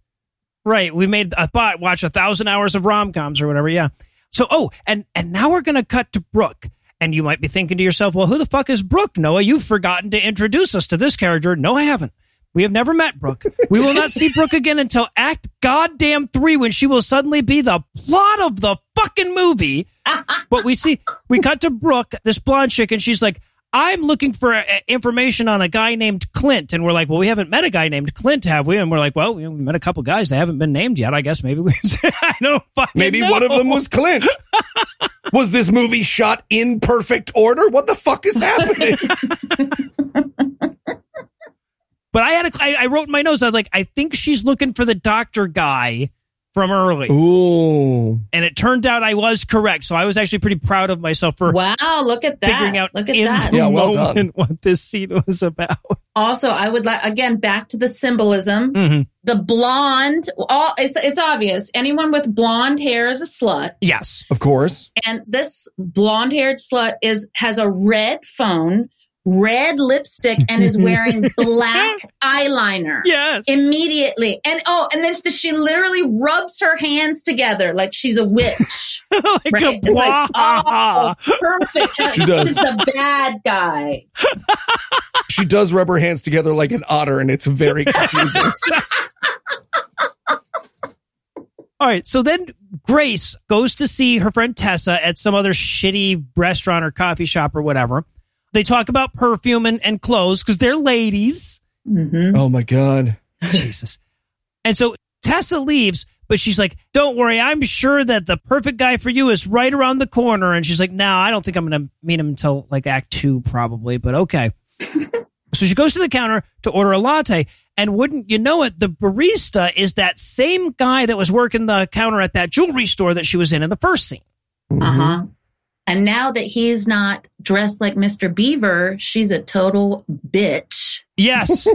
right. We made a thought watch a thousand hours of rom coms or whatever. Yeah. So, oh, and and now we're gonna cut to Brooke, and you might be thinking to yourself, well, who the fuck is Brooke? Noah, you've forgotten to introduce us to this character. No, I haven't. We have never met Brooke. We will not see Brooke again until Act Goddamn Three, when she will suddenly be the plot of the fucking movie. but we see, we cut to Brooke, this blonde chick, and she's like, I'm looking for uh, information on a guy named Clint. And we're like, well, we haven't met a guy named Clint, have we? And we're like, well, we met a couple guys. They haven't been named yet. I guess maybe we, [LAUGHS] I don't fucking Maybe know. one of them was Clint. [LAUGHS] was this movie shot in perfect order? What the fuck is happening? [LAUGHS] But I had a, I, I wrote in my notes, I was like, I think she's looking for the doctor guy from early. Ooh. And it turned out I was correct. So I was actually pretty proud of myself for Wow, look at that. figuring out look at in that. the Yeah, well done. moment what this scene was about. Also, I would like again back to the symbolism. Mhm. The blonde, all it's it's obvious. Anyone with blonde hair is a slut, Yes. Of course. and this blonde-haired slut is has a red phone, red lipstick, and is wearing [LAUGHS] black eyeliner. Yes. Immediately, and oh, and then she literally rubs her hands together like she's a witch. [LAUGHS] like Right? a It's like, oh, perfect. [LAUGHS] She does. This is the bad guy. She does rub her hands together like an otter, and it's very confusing. All right. So then Grace goes to see her friend Tessa at some other shitty restaurant or coffee shop or whatever. They talk about perfume and, and clothes because they're ladies. hmm oh my god. [LAUGHS] Jesus. And so Tessa leaves, but she's like, Don't worry, I'm sure that the perfect guy for you is right around the corner. And she's like, No, I don't think I'm going to meet him until like act two, probably, but okay. [LAUGHS] so she goes to the counter to order a latte. And wouldn't you know it, the barista is that same guy that was working the counter at that jewelry store that she was in in the first scene. Uh huh. And now that he's not dressed like Mr. Beaver, she's a total bitch. Yes.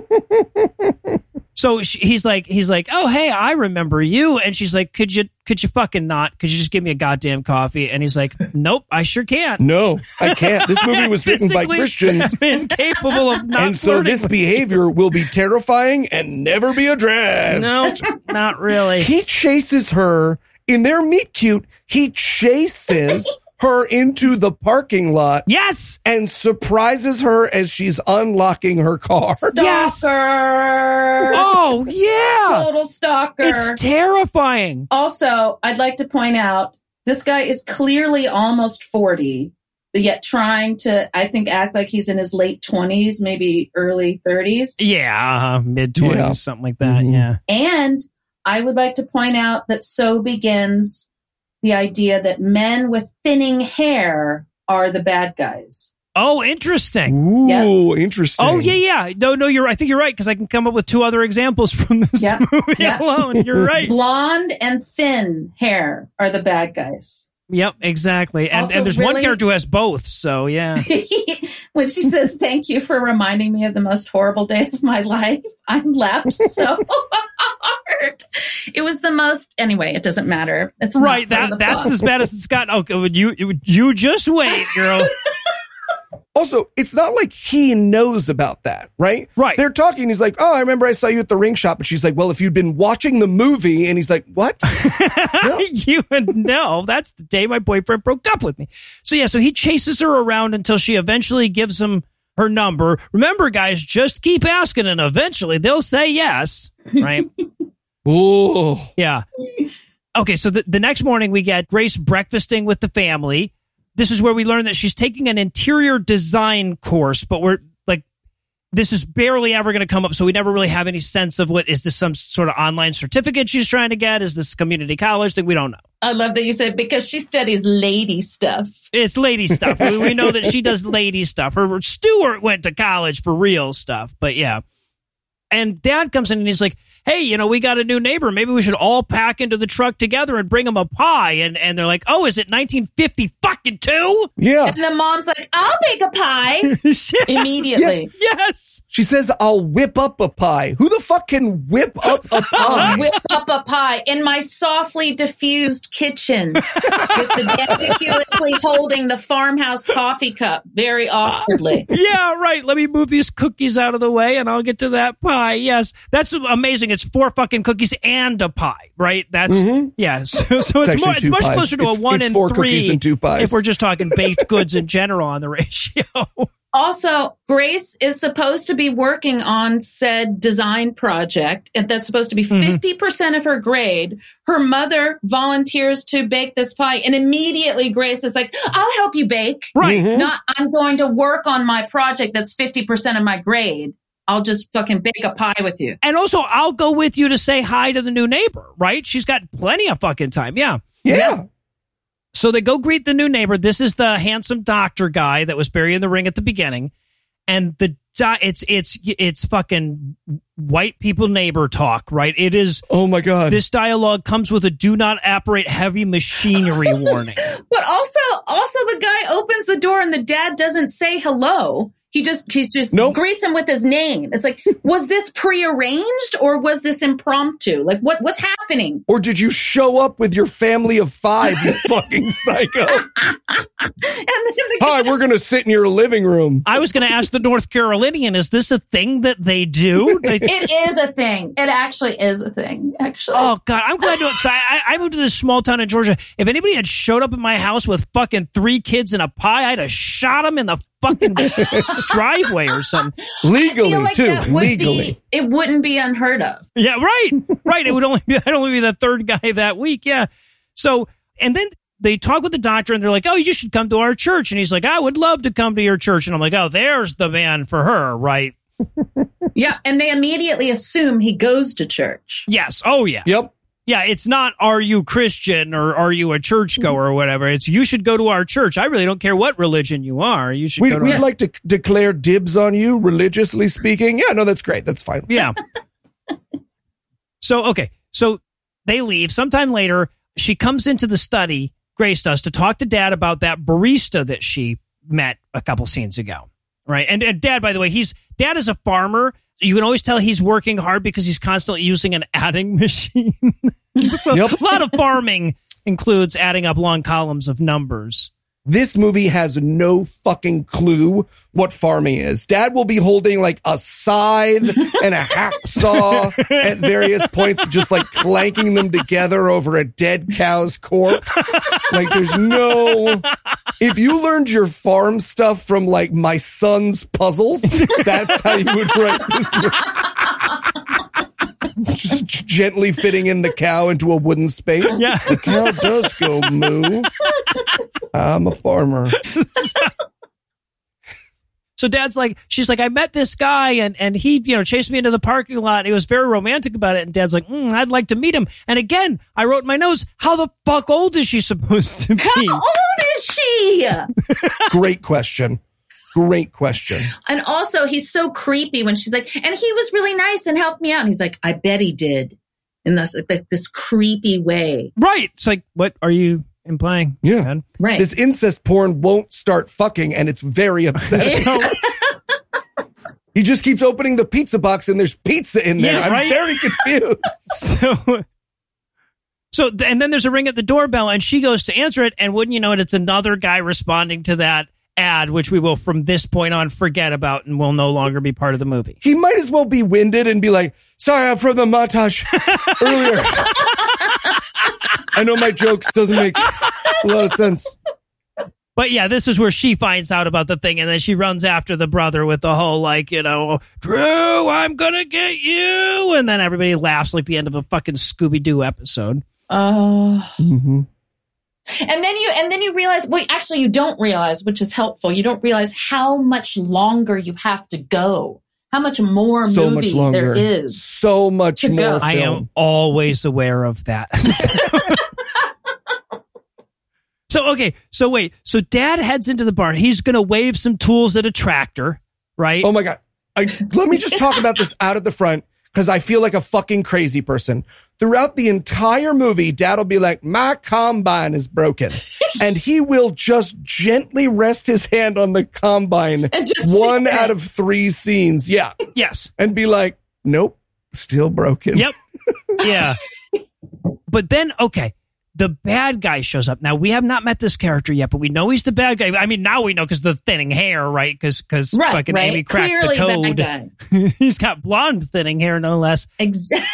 [LAUGHS] so she, he's like, he's like, oh hey, I remember you, and she's like, could you, could you fucking not? Could you just give me a goddamn coffee? And he's like, nope, I sure can't. No, I can't. This movie was written by Physically, Christians. I'm [LAUGHS] incapable of not. And so this behavior will be terrifying and never be addressed. No, not really. He chases her in their meet cute. He chases her into the parking lot Yes. and surprises her as she's unlocking her car. Yes. Stalker. Oh yeah. Total stalker. It's terrifying. also, I'd like to point out this guy is clearly almost 40, but yet trying to, I think, act like he's in his late 20s, maybe early 30s. Yeah, uh, mid twenties, Yeah. something like that. Mhm. Yeah. And I would like to point out that so begins the idea that men with thinning hair are the bad guys. Oh, interesting. Ooh, interesting. Oh yeah, yeah. No, no, you're. I think you're right because I can come up with two other examples from this Yep. [LAUGHS] movie Yep. alone. You're right. [LAUGHS] Blonde and thin hair are the bad guys. Yep, exactly. And Also, and there's one character who has both. So yeah. [LAUGHS] when she says, Thank you for reminding me of the most horrible day of my [LAUGHS] life, I'm laughed so [LAUGHS] hard. It was the most, anyway, it doesn't matter. It's right. That that's as bad as it's got. Okay, oh, would you you just wait, girl? Also, it's not like he knows about that, right? Right. They're talking. He's like, "Oh, I remember I saw you at the ring shop." And she's like, "Well, if you'd been watching the movie," and he's like, "What?" [LAUGHS] you would know. That's the day my boyfriend broke up with me. So yeah, so he chases her around until she eventually gives him her number. Remember, guys, just keep asking, and eventually they'll say yes. Right. [LAUGHS] Ooh. Yeah. Okay, so the, the next morning we get Grace breakfasting with the family. This is where we learn that she's taking an interior design course, but we're like, this is barely ever going to come up. So we never really have any sense of what is this some sort of online certificate she's trying to get? Is this community college thing? We don't know. I love that you said because she studies lady stuff. It's lady stuff. we, we know that she does lady stuff. Her Stewart went to college for real stuff, but yeah. And dad comes in and he's like, "Hey, you know, we got a new neighbor. Maybe we should all pack into the truck together and bring him a pie." And and they're like, "Oh, is it 1950 fucking two? Yeah. And the mom's like, I'll make a pie [LAUGHS] immediately. yes. She says, I'll whip up a pie. Who the fuck can whip up a [LAUGHS] pie? Whip up a pie in my softly diffused kitchen with the [LAUGHS] conspicuously holding the farmhouse coffee cup very awkwardly. Yeah, right. Let me move these cookies out of the way and I'll get to that pie. Yes. That's amazing. It's four fucking cookies and a pie, right? That's, yeah. [LAUGHS] So, so it's, actually more, it's much pies. closer to It's- a one it's in four three. cookies and two pies. If we're just talking baked [LAUGHS] goods in general on the ratio. Also, Grace is supposed to be working on said design project, and that's supposed to be Mhm. 50% of her grade. Her mother volunteers to bake this pie, and immediately Grace is like, I'll help you bake. right. Mhm. Not, I'm going to work on my project that's 50% of my grade. I'll just fucking bake a pie with you. And also, I'll go with you to say hi to the new neighbor, right? She's got plenty of fucking time. Yeah. Yeah. So they go greet the new neighbor. This is the handsome doctor guy that was buried in the ring at the beginning, and the it's it's it's fucking white people neighbor talk, right? It is Oh my God. this dialogue comes with a do not operate heavy machinery [LAUGHS] warning. But also, also the guy opens the door and the dad doesn't say hello. He just, he's just Nope. greets him with his name. It's like, [LAUGHS] was this prearranged or was this impromptu? Like, what, what's happening? or did you show up with your family of five, you [LAUGHS] fucking psycho? [LAUGHS] And then the Hi, we're going to sit in your living room. I was going to ask the North Carolinian, is this a thing that they do? They- It is a thing. It actually is a thing, actually. Oh God, I'm glad to. So I, I moved to this small town in Georgia. If anybody had showed up at my house with fucking three kids and a pie, I'd have shot them in the fucking [LAUGHS] driveway or something. [LAUGHS] Legally, like too. Legally. be, it wouldn't be unheard of. Yeah, right, right. It would only be [LAUGHS] I'd only be the third guy that week. Yeah. So and then they talk with the doctor and they're like, "Oh, you should come to our church." And he's like, "I would love to come to your church." And I'm like, "Oh, there's the man for her, right?" Yeah. And they immediately assume he goes to church. Yes. Oh yeah. Yep. Yeah, it's not are you Christian or are you a churchgoer mm-hmm. or whatever. It's you should go to our church. I really don't care what religion you are. You should We'd, go to we'd our like to declare dibs on you, religiously speaking. Yeah, no, that's great. That's fine. Yeah. so okay, so they leave. Sometime later, she comes into the study. Grace does to talk to Dad about that barista that she met a couple scenes ago, right? And, and Dad, by the way, he's Dad is a farmer. You can always tell he's working hard because he's constantly using an adding [LAUGHS] machine. so [LAUGHS] Yep. a lot of farming includes adding up long columns of numbers. This movie has no fucking clue what farming is. Dad will be holding like a scythe and a hacksaw [LAUGHS] at various points, just like clanking them together over a dead cow's corpse. Like there's no. If you learned your farm stuff from like my son's puzzles, that's how you would write this. Movie. Just gently fitting in the cow into a wooden space. Yeah. The cow does go moo. I'm a farmer. So dad's like, she's like, I met this guy and, and he, you know, chased me into the parking lot. He was very romantic about it. And dad's like, mm, I'd like to meet him. And again, I wrote in my notes, how the fuck old is she supposed to be? How old is she? Great question. Great question. And also, he's so creepy when she's like, and he was really nice and helped me out. And he's like, I bet he did. In this, like, this creepy way. Right. It's like, what are you implying? Yeah. Dad? Right. This incest porn won't start fucking, and it's very [LAUGHS] upsetting. He just keeps opening the pizza box, and there's pizza in there. Yeah, I'm very confused. [LAUGHS] so, so, and then there's a ring at the doorbell and she goes to answer it. And wouldn't you know it, it's another guy responding to that ad, which we will from this point on forget about and will no longer be part of the movie. He might as well be winded and be like, "Sorry, I'm from the montage [LAUGHS] earlier." I know my jokes doesn't make a lot of sense. But yeah, this is where she finds out about the thing, and then she runs after the brother with the whole like, you know, Drew, I'm gonna get you, and then everybody laughs like the end of a fucking Scooby Doo episode. Oh. Mm-hmm. And then you and then you realize well actually you don't realize which is helpful. You don't realize how much longer you have to go. How much more So movie much longer. there is. So much To go. more. I am always aware of that. [LAUGHS] so okay, so wait, so Dad heads into the barn. He's gonna wave some tools at a tractor, right? Oh my god! I, let me just talk about this out at the front because I feel like a fucking crazy person. Throughout the entire movie, dad will be like, my combine is broken. [LAUGHS] and he will just gently rest his hand on the combine And just one out of three scenes. Yeah. Yes. And be like, nope, still broken. Yep. [LAUGHS] Yeah. but then, okay, the bad guy shows up. Now we have not met this character yet, but we know he's the bad guy. I mean, now we know because the thinning hair, right? Because because Right, fucking right. Amy cracked Clearly the bad code. guy. [LAUGHS] he's got blonde thinning hair, no less. Exactly.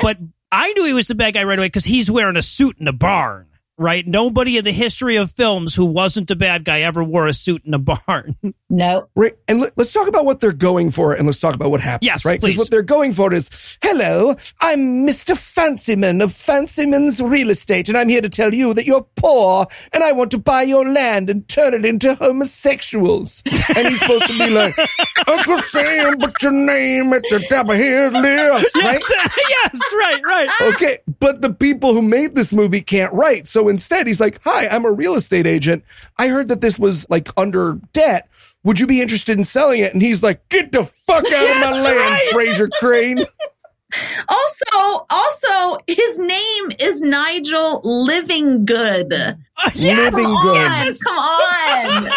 But I knew he was the bad guy right away because he's wearing a suit in a barn. Right? Nobody in the history of films who wasn't a bad guy ever wore a suit in a barn. [LAUGHS] Nope. Right. And let, us talk about what they're going for and let's talk about what happens. Yes, right? please. Because what they're going for is, hello, I'm Mr. Fancyman of Fancyman's Real Estate, and I'm here to tell you that you're poor and I want to buy your land and turn it into homosexuals. and he's supposed to be like, [LAUGHS] Uncle Sam, put your name at the top of his list, right? yes, [LAUGHS] yes, right, right. Okay, but the people who made this movie can't write. So instead, he's like, Hi, I'm a real estate agent. I heard that this was like under debt. Would you be interested in selling it? And he's like, Get the fuck out of my land, right. Frasier Crane. [LAUGHS] Also, also, his name is Nigel Living Good. yes, [LAUGHS] Living Come good. on, come on.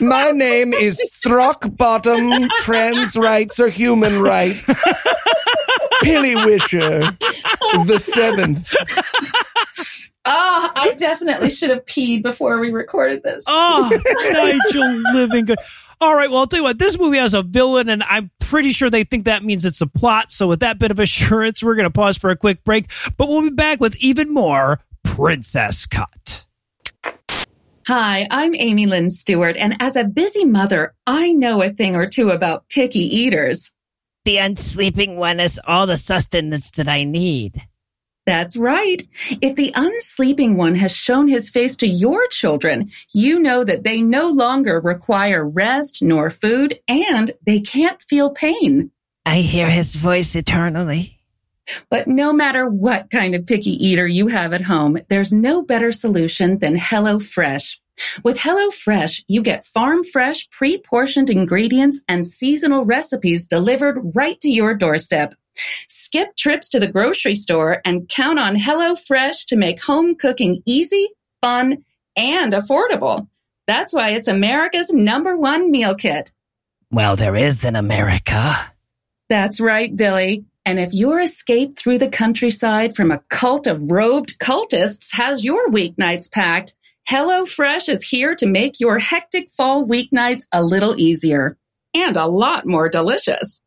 [LAUGHS] My name is Throckbottom Trans Rights or Human Rights. Pillywisher the seventh. Oh, I definitely should have peed before we recorded this. Oh, [LAUGHS] Nigel living good. All right, well, I'll tell you what, this movie has a villain, and I'm pretty sure they think that means it's a plot. So, with that bit of assurance, we're going to pause for a quick break, but we'll be back with even more Princess Cut. Hi, I'm Amy Lynn Stewart, and as a busy mother, I know a thing or two about picky eaters. The unsleeping one is all the sustenance that I need. That's right. If the unsleeping one has shown his face to your children, you know that they no longer require rest nor food and they can't feel pain. I hear his voice eternally. But no matter what kind of picky eater you have at home, there's no better solution than HelloFresh. With HelloFresh, you get farm fresh, pre-portioned ingredients and seasonal recipes delivered right to your doorstep. Skip trips to the grocery store and count on HelloFresh to make home cooking easy, fun, and affordable. That's why it's America's number one meal kit. Well, there is an America. That's right, Billy. And if your escape through the countryside from a cult of robed cultists has your weeknights packed, HelloFresh is here to make your hectic fall weeknights a little easier and a lot more delicious.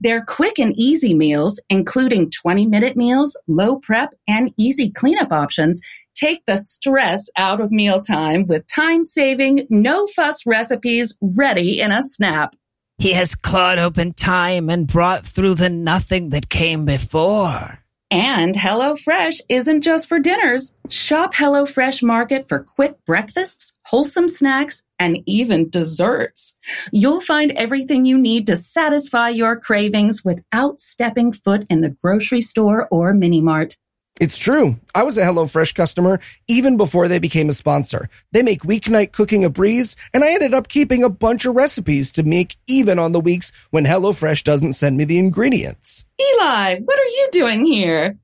Their quick and easy meals, including 20 minute meals, low prep, and easy cleanup options, take the stress out of mealtime with time saving, no fuss recipes ready in a snap. He has clawed open time and brought through the nothing that came before. And HelloFresh isn't just for dinners. Shop HelloFresh Market for quick breakfasts, wholesome snacks, and even desserts. You'll find everything you need to satisfy your cravings without stepping foot in the grocery store or mini mart. It's true. I was a HelloFresh customer even before they became a sponsor. They make weeknight cooking a breeze, and I ended up keeping a bunch of recipes to make even on the weeks when HelloFresh doesn't send me the ingredients. Eli, what are you doing here?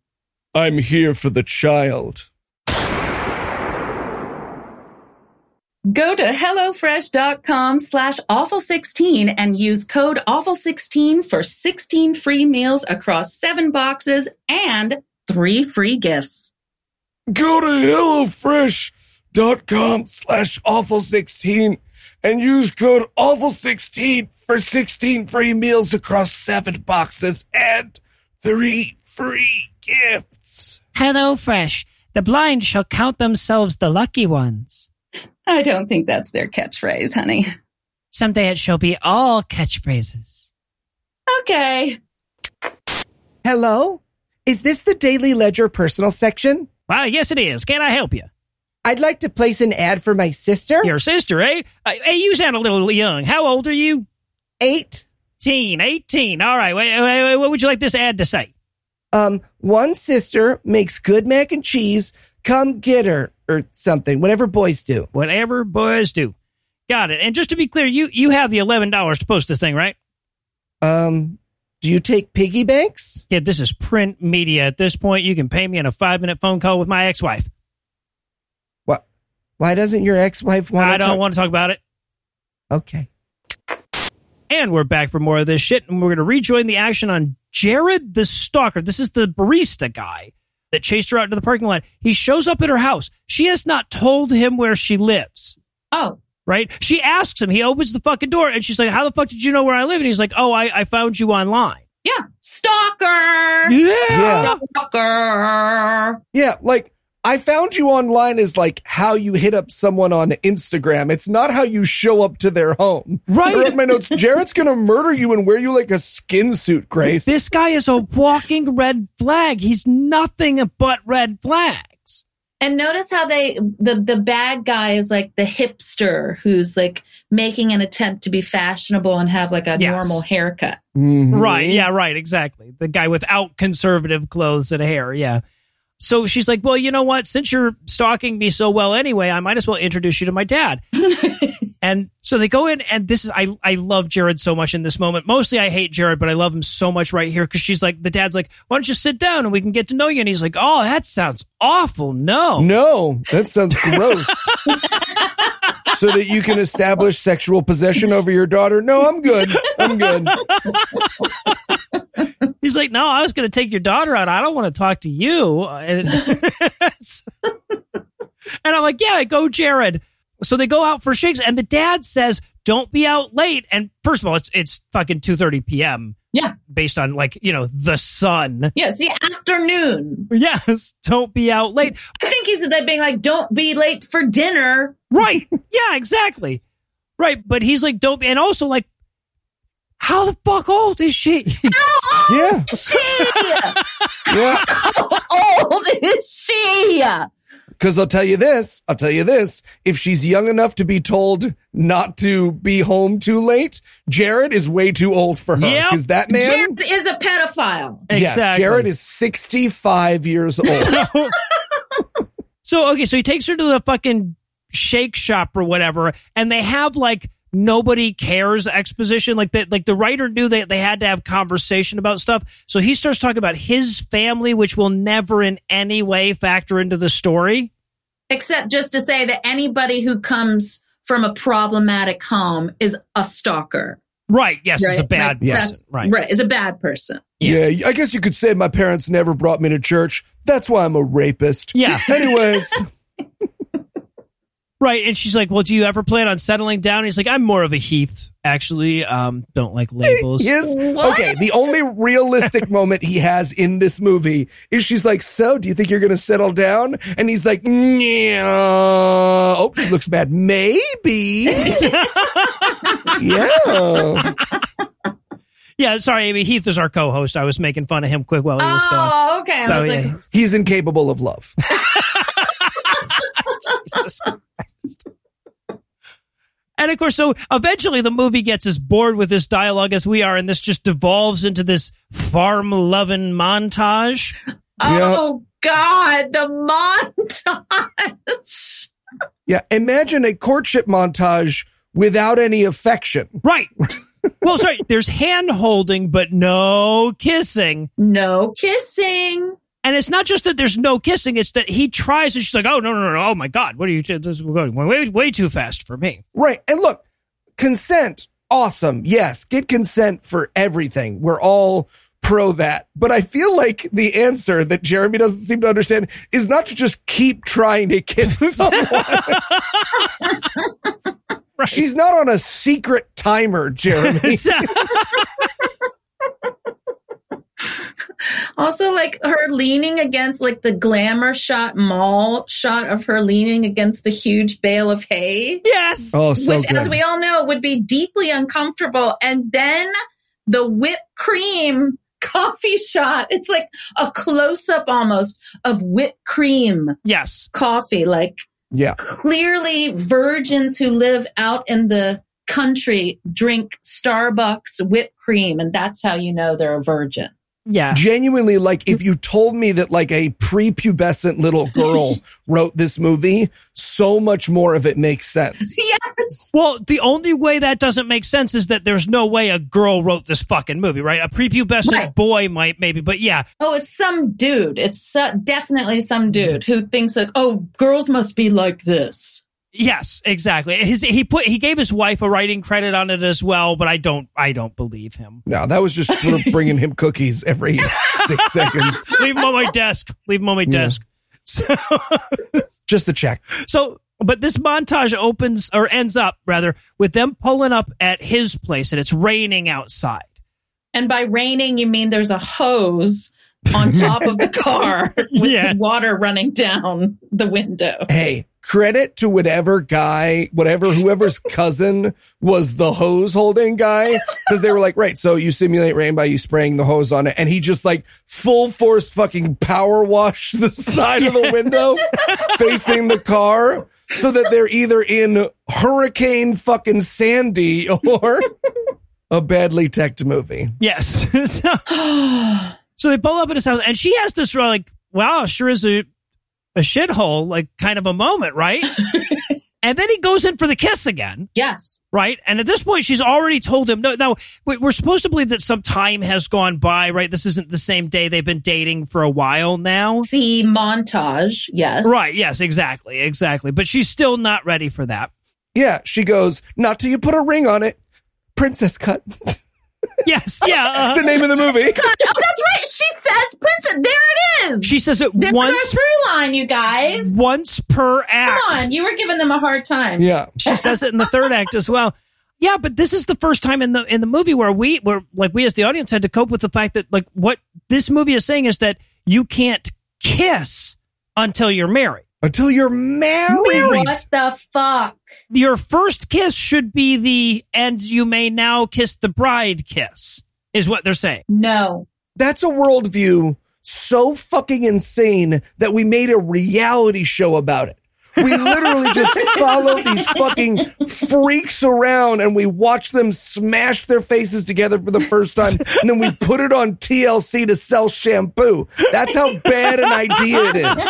I'm here for the child. Go to HelloFresh.com slash awful16 and use code awful16 for 16 free meals across seven boxes and three free gifts. Go to HelloFresh.com slash awful16 and use code awful16 for 16 free meals across seven boxes and three free gifts. Hello, Fresh. The blind shall count themselves the lucky ones. I don't think that's their catchphrase, honey. Someday it shall be all catchphrases. Okay. Hello? Is this the Daily Ledger personal section? Why, yes, it is. Can I help you? I'd like to place an ad for my sister. Your sister, eh? Uh, Hey, you sound a little young. How old are you? Eight. Teen, 18. All right. Wait, wait, wait, what would you like this ad to say? Um, one sister makes good mac and cheese. Come get her or something, whatever boys do. Whatever boys do. Got it. And just to be clear, you you have the eleven dollars to post this thing, right? Um, Do you take piggy banks? Kid, this is print media. At this point, you can pay me in a five minute phone call with my ex wife. What? Why doesn't your ex-wife want? I to don't want to talk about it. Okay. And we're back for more of this shit, and we're going to rejoin the action on Jared the Stalker. This is the barista guy that chased her out into the parking lot. He shows up at her house. She has not told him where she lives. Oh, right? She asks him. He opens the fucking door, and she's like, "How the fuck did you know where I live?" And he's like, "Oh, I, I found you online." yeah. Stalker. Yeah. Stalker. Yeah, like I found you online is like how you hit up someone on Instagram. It's not how you show up to their home. Right. I wrote my notes, Jared's gonna murder you and wear you like a skin suit, Grace. This guy is a walking red flag. He's nothing but red flags. And notice how they the the bad guy is like the hipster who's like making an attempt to be fashionable and have like a Yes. normal haircut. Mhm. Right. Yeah, right. Exactly. The guy without conservative clothes and hair. Yeah. So she's like, well, you know what? Since you're stalking me so well anyway, I might as well introduce you to my dad. [LAUGHS] and so they go in, and this is, I, I love Jared so much in this moment. Mostly I hate Jared, but I love him so much right here because she's like, the dad's like, why don't you sit down and we can get to know you? And he's like, oh, that sounds awful. No. No, that sounds gross. [LAUGHS] so that you can establish sexual possession over your daughter. No, I'm good. I'm good. [LAUGHS] [LAUGHS] He's like, no, I was going to take your daughter out. I don't want to talk to you. And, [LAUGHS] and I'm like, yeah, go, Jared. So they go out for shakes, and the dad says, "Don't be out late." And first of all, it's it's fucking two thirty p.m. Yeah. based on like you know the sun. Yeah, it's the afternoon. Yes, don't be out late. I think he's that being like, don't be late for dinner. Right? Yeah, exactly. Right, but he's like, don't. be And also, like, how the fuck old is she? Yeah. She, [LAUGHS] Yeah. how old is she? Because I'll tell you this, I'll tell you this. If she's young enough to be told not to be home too late, Jared is way too old for her. Yep. Because that man, Jared is a pedophile. yes, Jared is 65 years old. [LAUGHS] So okay, so he takes her to the fucking shake shop or whatever, and they have like nobody cares exposition. Like that, like the writer knew that they had to have conversation about stuff. So he starts talking about his family, which will never in any way factor into the story. Except just to say that anybody who comes from a problematic home is a stalker. Right? Yes, it's a bad Like, person. Right. Right. Is a bad person. Yeah. yeah, I guess you could say my parents never brought me to church. That's why I'm a rapist. Yeah. Anyways, [LAUGHS] Right. And she's like, "Well, do you ever plan on settling down?" He's like, "I'm more of a Heath, actually. Um, don't like labels." his What? okay. The only realistic [LAUGHS] moment he has in this movie is she's like, "So, do you think you're going to settle down?" And he's like, "Yeah." Oh, she looks bad. Maybe. [LAUGHS] yeah. Yeah. Sorry, Amy. Heath is our co-host. I was making fun of him quick while he was going. Oh, okay. I So, was yeah. like, He's incapable of love. [LAUGHS] Jesus Christ. And of course, so eventually the movie gets as bored with this dialogue as we are, and this just devolves into this farm loving montage. oh, God, the montage. Yeah. Imagine a courtship montage without any affection. Right. well, sorry, there's hand holding, but no kissing. No kissing. And it's not just that there's no kissing, it's that he tries and she's like, oh, no, no, no, oh my God, what are you, doing? this is going way, way too fast for me. Right. And look, consent, awesome. Yes, get consent for everything. We're all pro that. But I feel like the answer that Jeremy doesn't seem to understand is not to just keep trying to kiss [LAUGHS] someone. Right. She's not on a secret timer, Jeremy. [LAUGHS] [LAUGHS] [LAUGHS] Also, like her leaning against like the glamour shot mall shot of her leaning against the huge bale of hay, yes. oh, so which, good. as we all know, would be deeply uncomfortable. And then the whipped cream coffee shot. It's like a close up almost of whipped cream Yes. coffee. Like yeah. clearly, virgins who live out in the country drink Starbucks whipped cream, and that's how you know they're a virgin. Yeah. Genuinely, like if you told me that like a prepubescent little [LAUGHS] girl wrote this movie, so much more of it makes sense. [LAUGHS] Yes. Well, the only way that doesn't make sense is that there's no way a girl wrote this fucking movie, right? A prepubescent Right. boy might maybe, but yeah, Oh, it's some dude. It's so, definitely some dude who thinks like, oh, girls must be like this. Yes, exactly. His he put he gave his wife a writing credit on it as well, but I don't I don't believe him. No, that was just for bringing him cookies every [LAUGHS] six seconds. Leave him on my desk. Leave him on my desk. So, [LAUGHS] Just the check. so, but this montage opens or ends up rather with them pulling up at his place, and it's raining outside. And by raining, you mean there's a hose on top of the car [LAUGHS] with Yes. water running down the window. Hey, credit to whatever guy, whatever whoever's [LAUGHS] cousin was the hose holding guy, because they were like, right, so you simulate rain by you spraying the hose on it, and he just like full force fucking power wash the [LAUGHS] side of the window [LAUGHS] facing the car. So that they're either in Hurricane fucking Sandy or a badly teched movie. Yes. so, so they pull up at his house, and she has this like, wow, sure is a a shithole, like kind of a moment, right? [LAUGHS] and then he goes in for the kiss again. yes. right? And at this point, she's already told him. No, now we- we're supposed to believe that some time has gone by, right? This isn't the same day. They've been dating for a while now. See montage. Yes. Right. Yes, exactly. Exactly. But she's still not ready for that. Yeah, she goes, not till you put a ring on it. Princess cut. [LAUGHS] Yes. Yeah. [LAUGHS] uh, the name of the movie. Oh, that's right. She says princess. There it is. she says it There's once, our through line, you guys. once per act. Come on. You were giving them a hard time. Yeah. She says it in the third act as well. Yeah, but this is the first time in the in the movie where we where like we as the audience had to cope with the fact that like what this movie is saying is that you can't kiss until you're married. Until you're married. What the fuck? your first kiss should be the and you may now kiss the bride kiss is what they're saying No. That's a worldview so fucking insane that we made a reality show about it. We literally just [LAUGHS] follow these fucking freaks around and we watch them smash their faces together for the first time. And then we put it on TLC to sell shampoo. That's how bad an idea it is.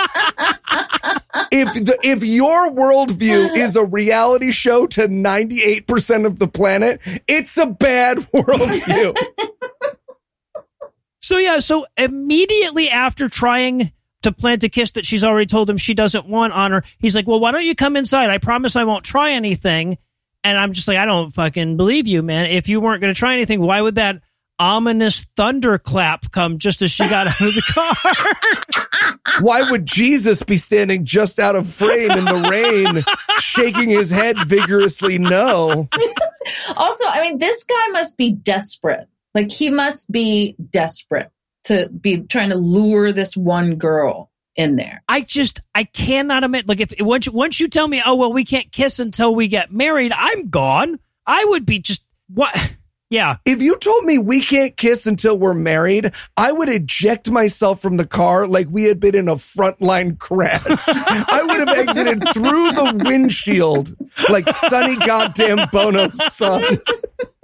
If the, if your worldview is a reality show to 98% of the planet, it's a bad worldview. so yeah so immediately after trying to plant a kiss that she's already told him she doesn't want on her he's like well why don't you come inside i promise i won't try anything and i'm just like i don't fucking believe you man if you weren't going to try anything why would that ominous thunderclap come just as she got out of the car [LAUGHS] Why would Jesus be standing just out of frame in the rain, shaking his head vigorously? No. [LAUGHS] Also, I mean, this guy must be desperate. Like he must be desperate to be trying to lure this one girl in there. I just I cannot admit like if once you, once you tell me oh well we can't kiss until we get married I'm gone I would be just what [LAUGHS] yeah If you told me we can't kiss until we're married, I would eject myself from the car like we had been in a frontline crash. I would have exited through the windshield like Sonny goddamn Bono's son. [LAUGHS]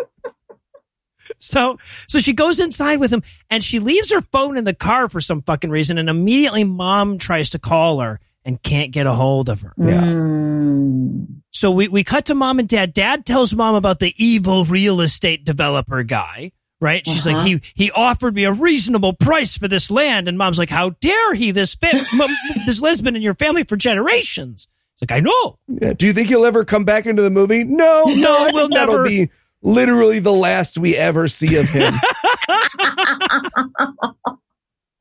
so so she goes inside with him and she leaves her phone in the car for some fucking reason and immediately mom tries to call her and can't get a hold of her Yeah. Mm. so we we cut to mom and dad dad tells mom about the evil real estate developer guy right she's Uh-huh. like he he offered me a reasonable price for this land and mom's like how dare he this fa- m- this land's been in your family for generations it's like i know Yeah. Do you think he'll ever come back into the movie? No, No, I we'll think that'll never- be literally the last we ever see of him. [LAUGHS]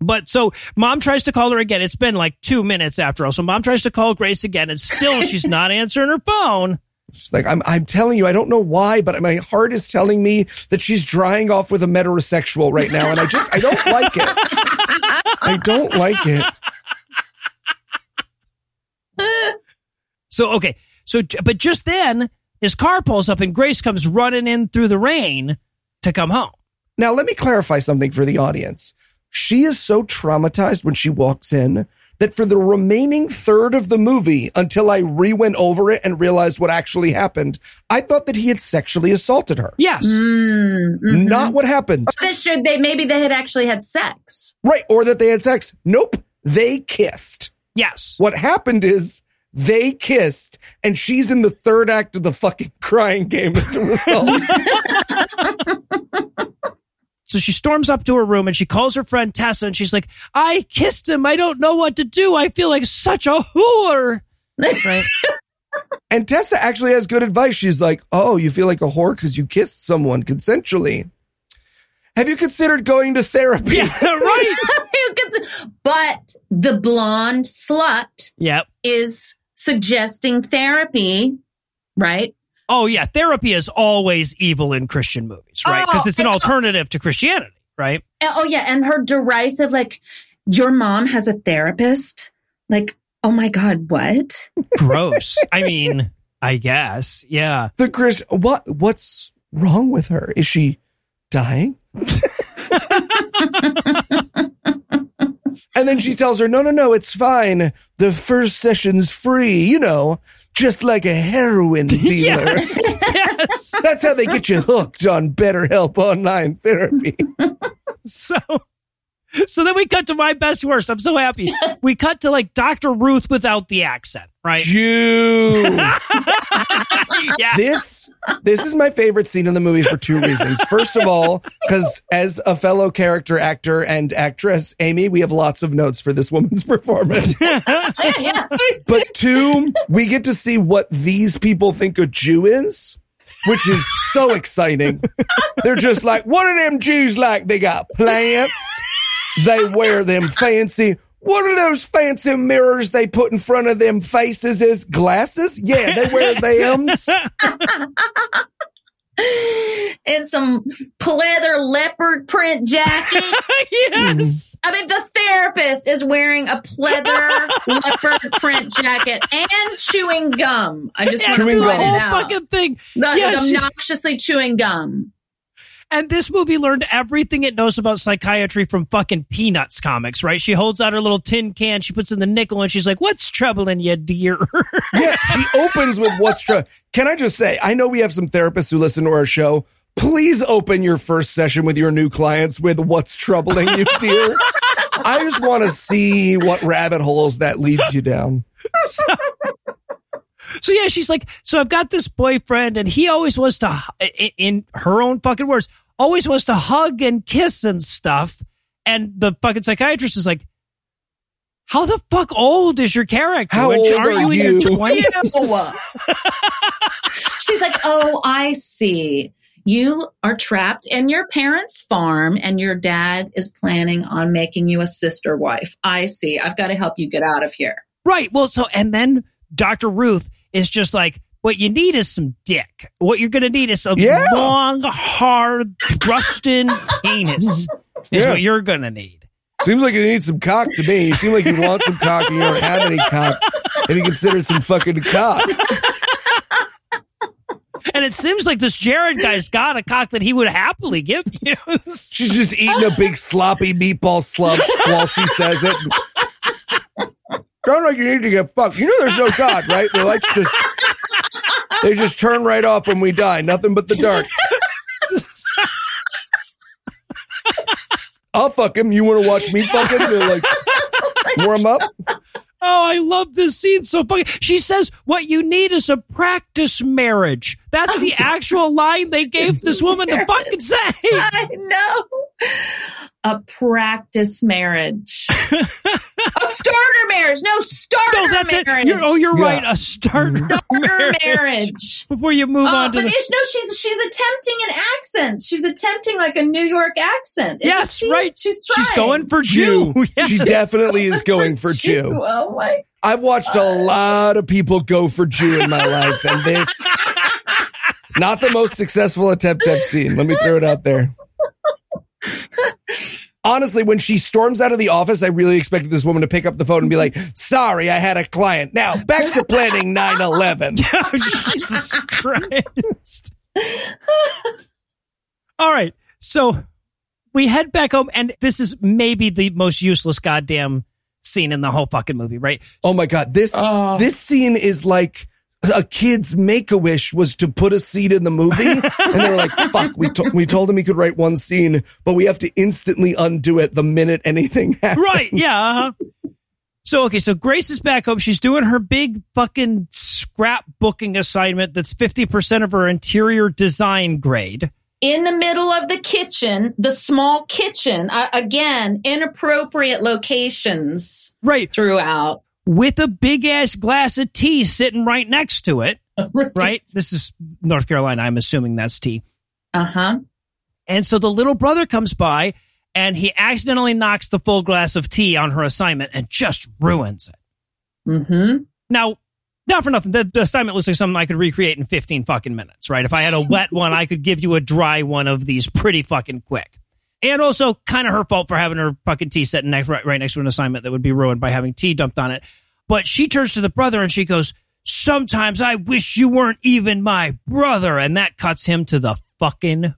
But so mom tries to call her again. It's been like two minutes after all. So mom tries to call Grace again and still she's not answering her phone. She's like, I'm, I'm telling you, I don't know why, but my heart is telling me that she's drying off with a metrosexual right now. And I just, I don't like it. I don't like it. So, okay. So, but just then his car pulls up and Grace comes running in through the rain to come home. Now, let me clarify something for the audience. She is so traumatized when she walks in that for the remaining third of the movie, until I re went over it and realized what actually happened, I thought that he had sexually assaulted her. Yes. Mm, mhm. Not what happened. They should they maybe they had actually had sex. Right. Or that they had sex. Nope. They kissed. Yes. What happened is They kissed, and she's in the third act of the fucking crying game as a result. So she storms up to her room and she calls her friend Tessa and she's like, I kissed him. I don't know what to do. I feel like such a whore. Right. [LAUGHS] and Tessa actually has good advice. She's like, Oh, you feel like a whore because you kissed someone consensually. Have you considered going to therapy? yeah, [LAUGHS] right. [LAUGHS] but the blonde slut Yep. is suggesting therapy, right? Oh, yeah. Therapy is always evil in Christian movies, right? Because Oh, it's an oh alternative to Christianity, right? Oh yeah, and her derisive like your mom has a therapist? Like, oh my god, what? [LAUGHS] Gross. I mean, I guess. Yeah. The Chris, what, what's wrong with her? Is she dying? [LAUGHS] [LAUGHS] and then she tells her, no, no, no, it's fine. The first session's free, you know, just like a heroin [LAUGHS] dealer. Yes. yes. That's how they get you hooked on BetterHelp online therapy. [LAUGHS] So, [LAUGHS] so then we cut to my best worst. I'm so happy. [LAUGHS] We cut to like Dr. Ruth without the accent, right? Jew. [LAUGHS] yeah. this this is my favorite scene in the movie for two reasons. First of all, because as a fellow character actor and actress, Amy, we have lots of notes for this woman's performance. yeah, yeah. But two, we get to see what these people think a Jew is, which is so exciting. They're just like, what are them Jews like? They got plants. They wear them fancy. What are those fancy mirrors they put in front of them faces as glasses? Yeah, they wear [LAUGHS] them. and some pleather leopard print jacket. [LAUGHS] yes. I mean, the therapist is wearing a pleather [LAUGHS] leopard print jacket and chewing gum. I just Yeah, want to Chewing the point gum. it whole out. fucking thing. The- Yeah, she's- obnoxiously chewing gum. And this movie learned everything it knows about psychiatry from fucking Peanuts comics, right? She holds out her little tin can, she puts in the nickel, and she's like, "What's troubling you, dear?" [LAUGHS] yeah, she opens with what's true. Can I just say, I know we have some therapists who listen to our show. Please open your first session with your new clients with what's troubling you, dear. I just want to see what rabbit holes that leads you down. So yeah, she's like, so I've got this boyfriend, and he always wants to, in her own fucking words, always wants to hug and kiss and stuff. And the fucking psychiatrist is like, how the fuck old is your character? How old are are you in your twenties? [LAUGHS] She's like, Oh, I see. You are trapped in your parents' farm, and your dad is planning on making you a sister wife. I see. I've got to help you get out of here. Right. Well, so and then Dr. Ruth is just like, what you need is some dick. What you're going to need is a Yeah. long, hard, thrust in penis. Is Yeah. what you're going to need. Seems like you need some cock to me. You seem like you want some cock and you don't have any cock. And you consider some fucking cock. And it seems like this Jared guy's got a cock that he would happily give you. [LAUGHS] She's just eating a big sloppy meatball slump while she says it. Sound like you need to get fucked. You know there's no God, right? They like just they just turn right off when we die. Nothing but the dark. I'll fuck him. You want to watch me fuck him? They're like warm up. Oh, I love this scene so fucking. She says, "What you need is a practice marriage." That's the [LAUGHS] actual line they gave this woman to fucking say. [LAUGHS] I know. A practice marriage. [LAUGHS] a starter marriage. No, starter No, that's marriage. it. You're, oh, you're Yeah. right. A starter starter marriage. marriage. Before you move Oh, on to but the. it's, no, she's she's attempting an accent. She's attempting like a New York accent. Isn't Yes, she? right. She's trying. She's going for Jew. Jew. Yes. She definitely is going for Jew. Oh my! I've watched a lot of people go for Jew in my life, and this not the most successful attempt I've seen. Let me throw it out there. Honestly, when she storms out of the office, I really expected this woman to pick up the phone and be like, sorry, I had a client. Now back to planning 9 11. [LAUGHS] Oh, Jesus Christ. All right. So we head back home, and this is maybe the most useless goddamn scene in the whole fucking movie, right? Oh my God. This, Oh. this scene is like a kid's make a wish was to put a seed in the movie. [LAUGHS] And they were like, fuck, we, to- we told him he could write one scene, but we have to instantly undo it the minute anything [LAUGHS] happens. Right. Yeah. Uh-huh. So okay, so Grace is back home. She's doing her big fucking scrapbooking assignment that's 50% of her interior design grade. In the middle of the kitchen, the small kitchen, uh, again, inappropriate locations Right. throughout. With a big ass glass of tea sitting right next to it. [LAUGHS] Right? This is North Carolina. I'm assuming that's tea. Uh huh. And so the little brother comes by and he accidentally knocks the full glass of tea on her assignment and just ruins it. Mm-hmm. Now, not for nothing, the, the assignment looks like something I could recreate in 15 fucking minutes, right? If I had a wet one, I could give you a dry one of these pretty fucking quick. And also kind of her fault for having her fucking tea sitting next, right, right next to an assignment that would be ruined by having tea dumped on it. But she turns to the brother and she goes, Sometimes I wish you weren't even my brother. And that cuts him to the fucking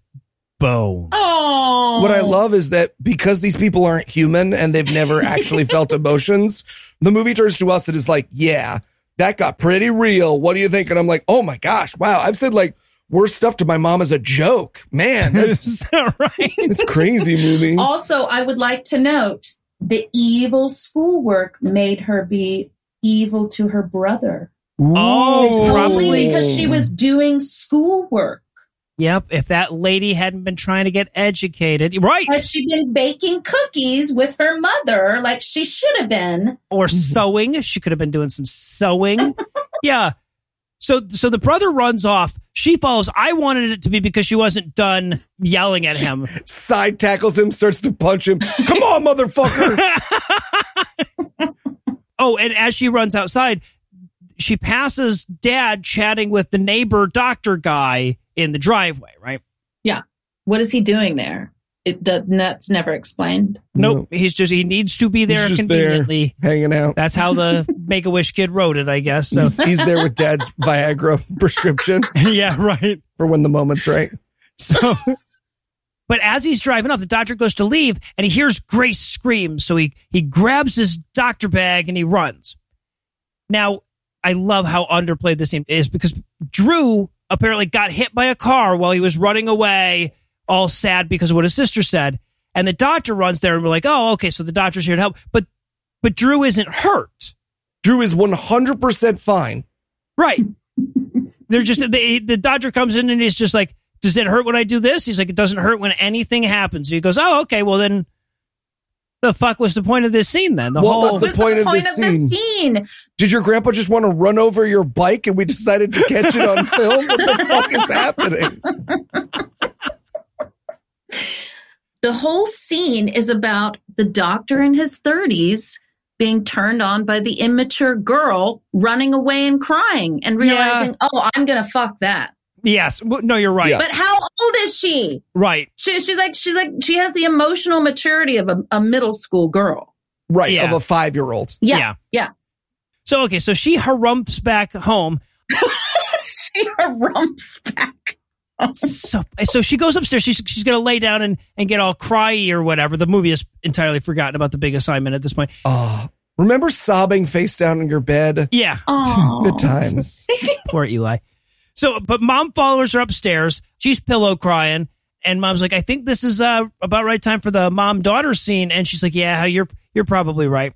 bone. Oh. What I love is that because these people aren't human and they've never [LAUGHS] actually felt emotions, the movie turns to us and is like, yeah, that got pretty real. What do you think? And I'm like, oh my gosh, wow. I've said like worse stuff to my mom as a joke. Man, [LAUGHS] that's, Is right? it's crazy movie. Also, I would like to note the evil schoolwork made her be evil to her brother. Oh, Ooh. probably. Only because she was doing schoolwork. Yep. If that lady hadn't been trying to get educated, right. Had she been baking cookies with her mother like she should have been? or mm-hmm. sewing. She could have been doing some sewing. [LAUGHS] yeah. So so the brother runs off. She follows. I wanted it to be because she wasn't done yelling at him. [LAUGHS] Side tackles him, starts to punch him. Come on, motherfucker. [LAUGHS] oh, and as she runs outside, she passes dad chatting with the neighbor doctor guy in the driveway, right? Yeah. What is he doing there? It does, that's never explained. Nope. He's just he needs to be there He's just there. conveniently. Hanging out. That's how the [LAUGHS] Make a Wish kid wrote it, I guess. So He's, he's there with dad's [LAUGHS] Viagra prescription [LAUGHS] yeah, right. for when the moment's right. So, but as he's driving up, the doctor goes to leave and he hears Grace scream. So he, he grabs his doctor bag and he runs. Now, I love how underplayed this scene is because Drew apparently got hit by a car while he was running away, all sad because of what his sister said. And the doctor runs there and we're like, oh, okay, so the doctor's here to help. But, but Drew isn't hurt. Drew is 100% fine. Right. They're just they, the doctor comes in and he's just like, "Does it hurt when I do this?" He's like, "It doesn't hurt when anything happens." He goes, "Oh, okay. Well, then, the fuck was the point of this scene? Then the What whole was the What's point the of point this of the scene? Did your grandpa just want to run over your bike and we decided to catch it on film? What the fuck is happening? [LAUGHS] The whole scene is about the doctor in his 30s being turned on by the immature girl running away and crying and realizing, oh, I'm going to fuck that. yes, no, you're right, Yeah. But how old is she? right, She, she's like, she's like, she has the emotional maturity of a, a middle school girl. Right, Yeah. of a five year old. Yeah. Yeah. Yeah. So okay, so she harumps back home. [LAUGHS] She rumps back. So so she goes upstairs. She's she's gonna lay down and and get all cryy or whatever. The movie has entirely forgotten about the big assignment at this point. Oh, remember sobbing face down in your bed? Yeah, Oh. [LAUGHS] Good times. [LAUGHS] Poor Eli. So, but mom follows her upstairs. She's pillow crying, and mom's like, "I think this is uh, about right time for the mom daughter scene." And she's like, "Yeah, you're you're probably right."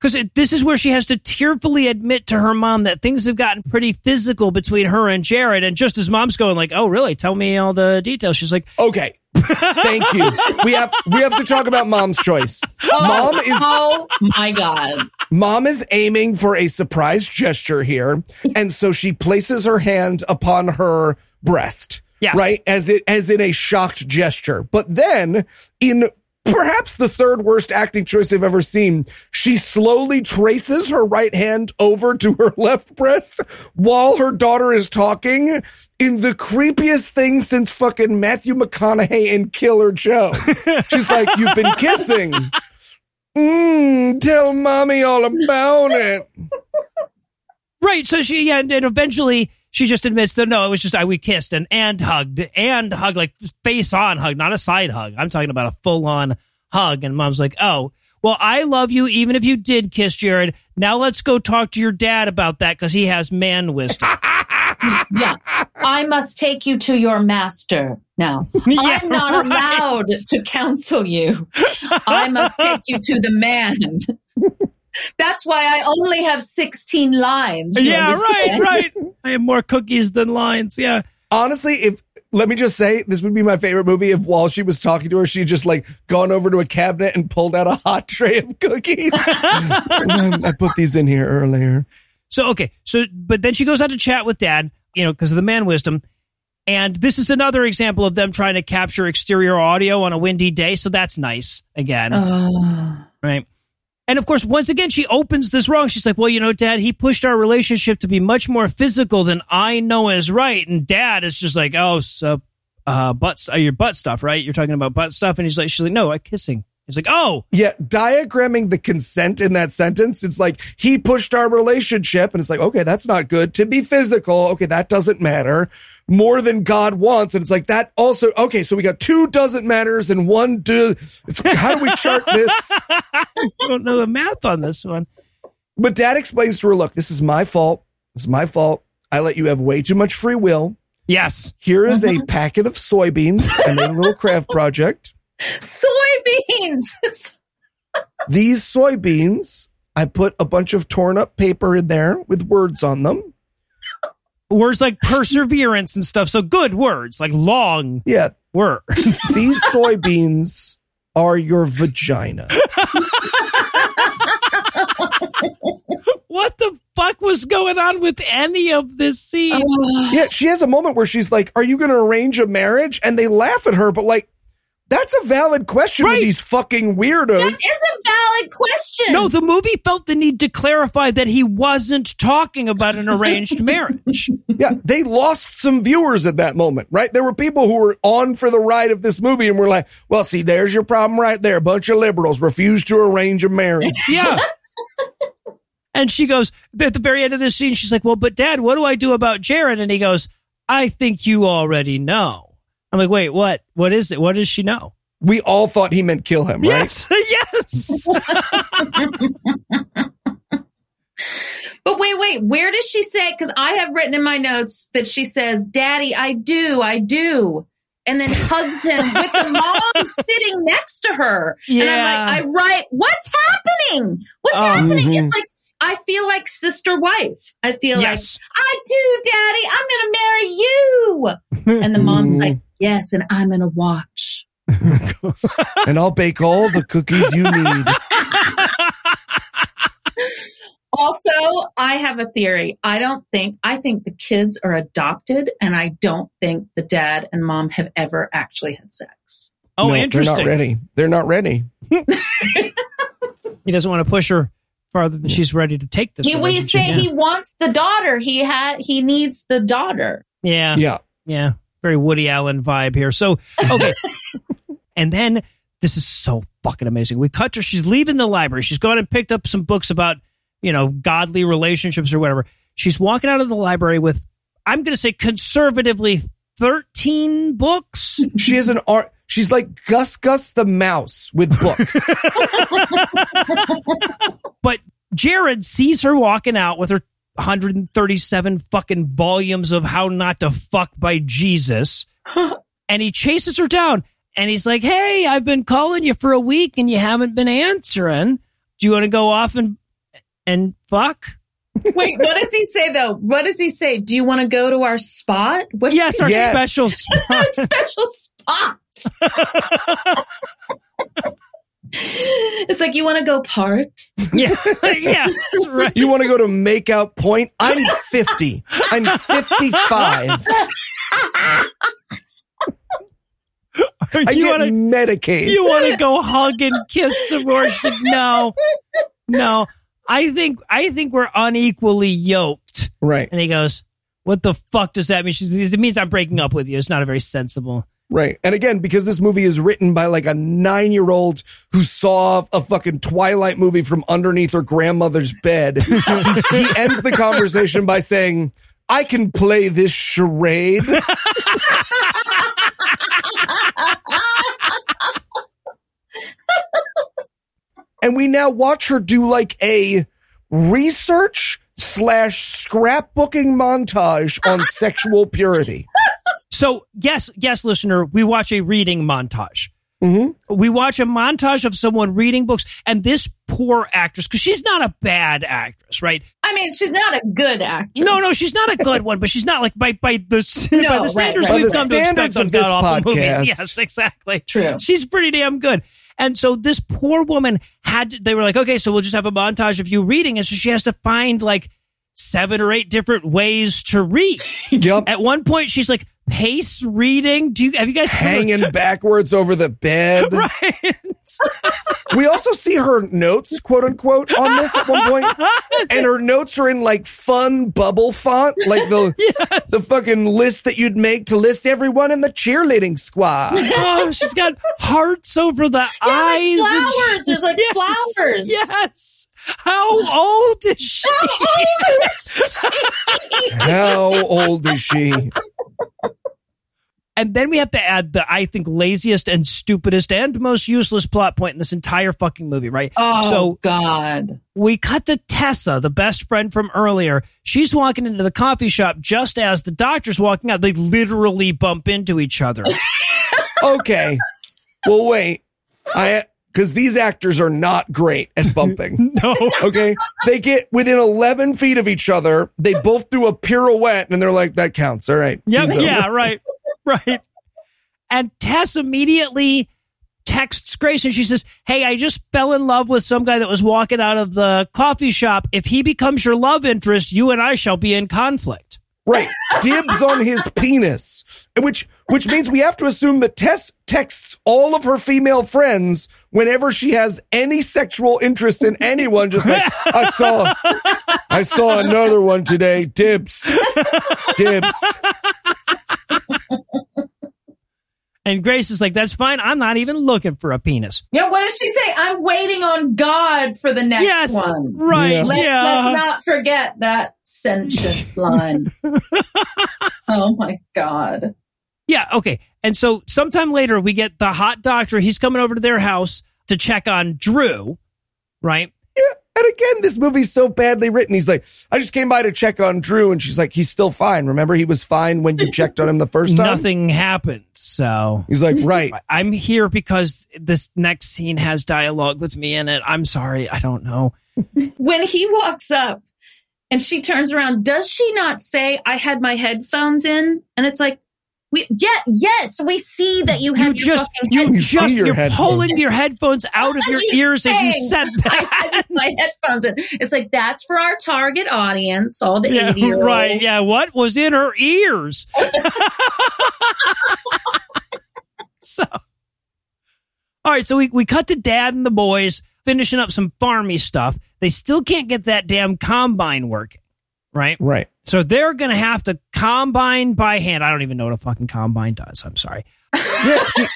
Because this is where she has to tearfully admit to her mom that things have gotten pretty physical between her and Jared. And just as mom's going like, "Oh, really? Tell me all the details," she's like, Okay. Thank you. We have we have to talk about mom's choice. Oh, mom is Oh my God. Mom is aiming for a surprise gesture here, and so she places her hand upon her breast. Yes. Right? As it as in a shocked gesture. But then in perhaps the third worst acting choice I've ever seen, she slowly traces her right hand over to her [LAUGHS] left breast while her daughter is talking in the creepiest thing since fucking Matthew McConaughey in Killer Joe. [LAUGHS] She's like, You've been kissing. Mmm, tell mommy all about it. Right. So she, yeah, and, and eventually she just admits that no, it was just I we kissed and and hugged and hugged like face on hug, not a side hug. I'm talking about a full on hug. And mom's like, oh, well, I love you even if you did kiss Jared. Now let's go talk to your dad about that because he has man wisdom. [LAUGHS] Yeah. I must take you to your master now. [LAUGHS] Yeah, I'm not right. allowed to counsel you. I must take you to the man. That's why I only have 16 lines. you yeah, right, right. I have more cookies than lines. Yeah. Honestly, if let me just say, this would be my favorite movie if while she was talking to her, she just like gone over to a cabinet and pulled out a hot tray of cookies. [LAUGHS] [LAUGHS] I put these in here earlier. So okay, so but then she goes out to chat with dad, you know, because of the man wisdom. And this is another example of them trying to capture exterior audio on a windy day. So that's nice again, Oh. right? And of course, once again, she opens this wrong. She's like, "Well, you know, Dad, he pushed our relationship to be much more physical than I know is right." And Dad is just like, "Oh, so uh, butt, uh, your butt stuff, right? You're talking about butt stuff." And he's like, "She's like, no, like kissing." He's like, "Oh, Yeah, diagramming the consent in that sentence, it's like he pushed our relationship, and it's like, okay, that's not good. To be physical, okay, that doesn't matter. More than God wants, and it's like that also. Okay, so we got two doesn't matters and one do. It's, how do we chart this? [LAUGHS] I don't know the math on this one." But Dad explains to her, look, this is my fault. It's my fault. I let you have way too much free will. Yes. Here is a mm-hmm. packet of soybeans. and a little craft project. Soybeans. [LAUGHS] These soybeans, I put a bunch of torn up paper in there with words on them. Words like perseverance and stuff. So good words, like long Yeah, words. [LAUGHS] these soybeans are your vagina. what the fuck was going on with any of this scene? Yeah, she has a moment where she's like, Are you going to arrange a marriage? And they laugh at her, but like, that's a valid question Right. with these fucking that weirdos. is a valid question. no, the movie felt the need to clarify that he wasn't talking about an arranged marriage. [LAUGHS] Yeah, they lost some viewers at that moment, right? There were people who were on for the ride of this movie and were like, well, see, there's your problem right there. A bunch of liberals refuse to arrange a marriage. [LAUGHS] Yeah. and she goes, at the very end of this scene, she's like, Well, but dad, what do I do about Jared? And he goes, I think you already know. I'm like, Wait, what? What is it? What does she know? We all thought he meant kill him, right? Yes. [LAUGHS] yes. [LAUGHS] But wait, wait, where does she say? Because I have written in my notes that she says, Daddy, I do, I do. And then hugs him with the mom [LAUGHS] sitting next to her. And I'm like, I write, what's happening? What's Oh. happening? Mhm. It's like, I feel like sister wife. I feel Yes. like, I do, Daddy, I'm going to marry you. And the mom's like, [LAUGHS] yes, and I'm going to watch. And I'll bake all the cookies you need. [LAUGHS] Also, I have a theory. I don't think, I think the kids are adopted, and I don't think the dad and mom have ever actually had sex. Oh, No, interesting. They're not ready. They're not ready. [LAUGHS] He doesn't want to push her farther than she's ready to take this. He, we say yeah. he wants the daughter. He had, he needs the daughter. yeah. Yeah. Yeah, very Woody Allen vibe here. So, okay. [LAUGHS] and then this is so fucking amazing. We cut her. She's leaving the library. She's gone and picked up some books about, you know, godly relationships or whatever. She's walking out of the library with, I'm going to say conservatively, 13 books. [LAUGHS] She has an art. She's like Gus Gus the mouse with books. [LAUGHS] but Jared sees her walking out with her 137 fucking volumes of how not to fuck by Jesus. [LAUGHS] and he chases her down and he's like, Hey, I've been calling you for a week and you haven't been answering. Do you want to go off and and fuck? Wait, what does he say though? What does he say? Do you want to go to our spot? What Yes, our Yes. special [LAUGHS] spot. special spot? [LAUGHS] it's like you want to go park. yeah. [LAUGHS] yes, right. you want to go to Makeout Point? I'm 50. I'm 55. I you get want to Medicaid. you want to go hug and kiss some more? Like, no, no. I think I think we're unequally yoked. right, And he goes, "What the fuck does that mean?" She says, "It means I'm breaking up with you." It's not a very sensible. right. And again, because this movie is written by like a nine year old who saw a fucking Twilight movie from underneath her grandmother's bed, he, [LAUGHS] he ends the conversation by saying, I can play this charade. [LAUGHS] [LAUGHS] and we now watch her do like a research slash scrapbooking montage on [LAUGHS] sexual purity. So, yes, yes, listener, we watch a reading montage. Mm-hmm. We watch a montage of someone reading books, and this poor actress, because she's not a bad actress, right? I mean, she's not a good actress. No, no, she's not a good one, but she's not like by by the No, by the standards right. By we've the come to expect standards on of this god awful movies. Yes, exactly. True. She's pretty damn good. And so this poor woman had to, they were like, okay, so we'll just have a montage of you reading, and so she has to find like seven or eight different ways to read. [LAUGHS] Yep. At one point, she's like pace reading. Do you have you guys ever- Hanging backwards over the bed. [LAUGHS] right? [LAUGHS] We also see her notes, quote unquote, on this at one point, [LAUGHS] and her notes are in like fun bubble font, like the [LAUGHS] the fucking list that you'd make to list everyone in the cheerleading squad. oh, she's got hearts over the Yeah, eyes. like and flowers. shit. There's like Yes, flowers. Yes. How old is she? How old is she? And then we have to add the, I think, laziest and stupidest and most useless plot point in this entire fucking movie, right? Oh So God. we cut to Tessa, the best friend from earlier. She's walking into the coffee shop just as the doctor's walking out. They literally bump into each other. [LAUGHS] Okay. Well, wait. I because these actors are not great at bumping. [LAUGHS] no. Okay. They get within 11 feet of each other. They both do a pirouette and they're like, that counts. All right. Yep. Scene's over." Yeah. Right. Right. And Tess immediately texts Grace and she says, Hey, I just fell in love with some guy that was walking out of the coffee shop. If he becomes your love interest, you and I shall be in conflict. Right. Dibs on his penis. Which which means we have to assume that Tess texts all of her female friends whenever she has any sexual interest in anyone, just like I saw I saw another one today. Dibs. Dibs. And Grace is like, That's fine. I'm not even looking for a penis. Yeah, what does she say? I'm waiting on God for the next yes. one. Right. Yeah. Let's, yeah. let's not forget that sentient [LAUGHS] line. oh my God. Yeah, okay. And so sometime later we get the hot doctor. He's coming over to their house to check on Drew, right? And again, this movie's so badly written. He's like, I just came by to check on Drew, and she's like, he's still fine. Remember, he was fine when you [LAUGHS] checked on him the first time. Nothing happened. So He's like, right. [LAUGHS] I'm here because this next scene has dialogue with me in it. I'm sorry. I don't know. [LAUGHS] When he walks up and she turns around, does she not say, I had my headphones in? And it's like, we, yeah, yes, we see that you have You your just fucking you just your you're headphones. pulling your headphones out of your you ears as you said [LAUGHS] that. had my headphones in. It's like that's for our target audience, all the Yeah, [LAUGHS] right. Yeah, what was in her ears? [LAUGHS] so, all right. So we we cut to Dad and the boys finishing up some farmy stuff. They still can't get that damn combine working, right? Right. So they're gonna have to combine by hand. I don't even know what a fucking combine does. I'm sorry. Yeah. He,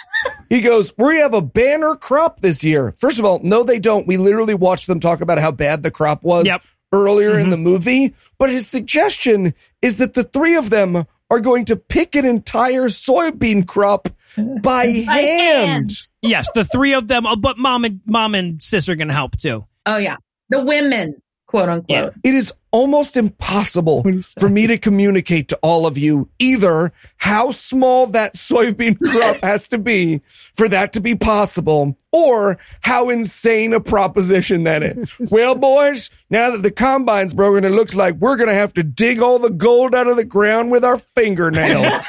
he goes, We have a banner crop this year. First of all, no, they don't. We literally watched them talk about how bad the crop was Yep. earlier in the movie. But his suggestion is that the three of them are going to pick an entire soybean crop by, hand. hand. Yes, the three of them, uh, but mom and mom and sis are gonna help too. Oh yeah, the women, quote unquote. It is almost impossible what he says. for me to communicate to all of you either how small that soybean [LAUGHS] crop has to be for that to be possible or how insane a proposition that is. [LAUGHS] well, boys, now that the combine's broken, it looks like we're going to have to dig all the gold out of the ground with our fingernails.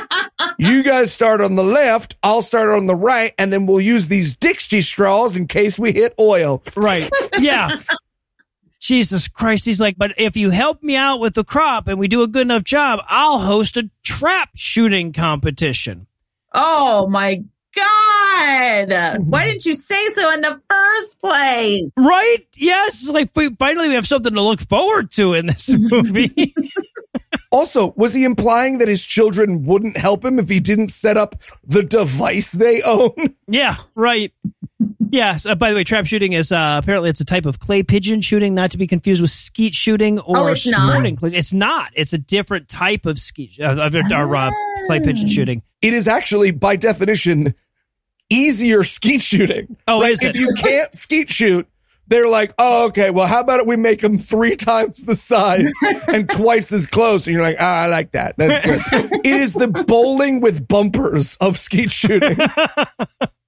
[LAUGHS] you guys start on the left, I'll start on the right, and then we'll use these Dixie straws in case we hit oil. Right. Yeah. Jesus Christ. He's like, but if you help me out with the crop and we do a good enough job, I'll host a trap shooting competition. Oh my god! Mm-hmm. Why didn't you say so in the first place? Right? Yes. Like, we, finally, we have something to look forward to in this [LAUGHS] movie. [LAUGHS] Also, was he implying that his children wouldn't help him if he didn't set up the device they own? yeah. Right. Yes. Uh, by the way, trap shooting is uh, apparently it's a type of clay pigeon shooting, not to be confused with skeet shooting or Oh, it's not? It's not. It's a different type of skeet uh, of, or, uh, clay pigeon shooting. It is actually, by definition, easier skeet shooting. Oh, is if you can't skeet shoot, they're like, oh, okay, well, how about it we make them three times the size and [LAUGHS] twice as close? And you're like, ah, I like that. That's good. [LAUGHS] it is the bowling with bumpers of skeet shooting. [LAUGHS]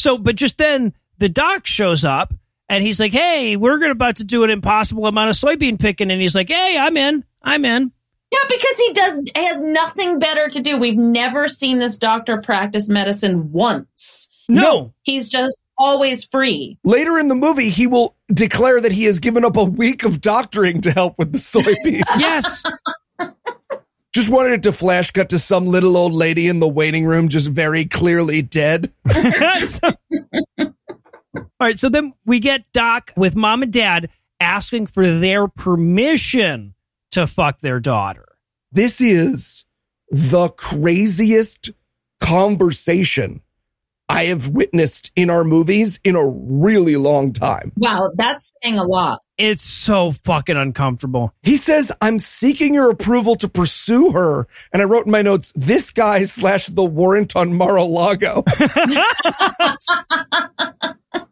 So, but just then the doc shows up and he's like, Hey, we're going to about to do an impossible amount of soybean picking. And he's like, Hey, I'm in. I'm in. Yeah, because he does has nothing better to do. We've never seen this doctor practice medicine once. No. He's just always free. Later in the movie, he will declare that he has given up a week of doctoring to help with the soybean. [LAUGHS] Yes. Just wanted it to flash cut to some little old lady in the waiting room, just very clearly dead. [LAUGHS] So- All right. So then we get Doc with mom and dad asking for their permission to fuck their daughter. This is the craziest conversation I have witnessed in our movies in a really long time. Wow, that's saying a lot. It's so fucking uncomfortable. He says, I'm seeking your approval to pursue her. And I wrote in my notes, this guy slash the warrant on Mar-a-Lago. [LAUGHS]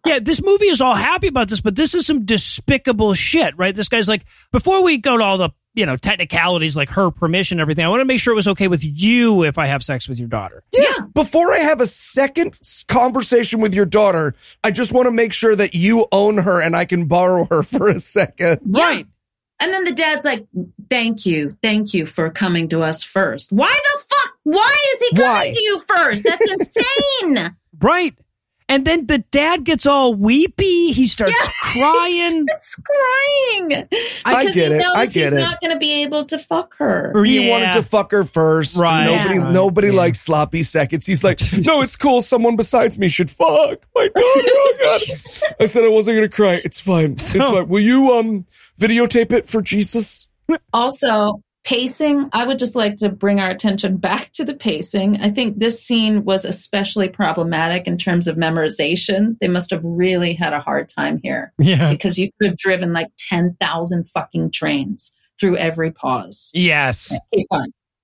Yeah, this movie is all happy about this, but this is some despicable shit, right? This guy's like, before we go to all the, you know, technicalities like her permission everything, I want to make sure it was okay with you if I have sex with your daughter. Yeah. Before I have a second conversation with your daughter, I just want to make sure that you own her and I can borrow her [LAUGHS] for a second. Yeah. Right. And then the dad's like, "Thank you, thank you for coming to us first. Why the fuck? Why is he coming Why? to you first? That's [LAUGHS] insane. Right. And then the dad gets all weepy. He starts Yeah. [LAUGHS] crying. It's crying. I Because get he it. knows I get he's it. not going to be able to fuck her. He Yeah. wanted to fuck her first. Right. Nobody, Yeah. nobody Yeah. likes sloppy seconds. He's like, [LAUGHS] no, it's cool. Someone besides me should fuck my daughter. Oh [LAUGHS] God. I said I wasn't going to cry. It's fine. It's So- fine. Will you, um, videotape it for Jesus? Also, pacing, I would just like to bring our attention back to the pacing. I think this scene was especially problematic in terms of memorization. They must have really had a hard time here Yeah. because you could have driven like 10,000 fucking trains through every pause. Yes.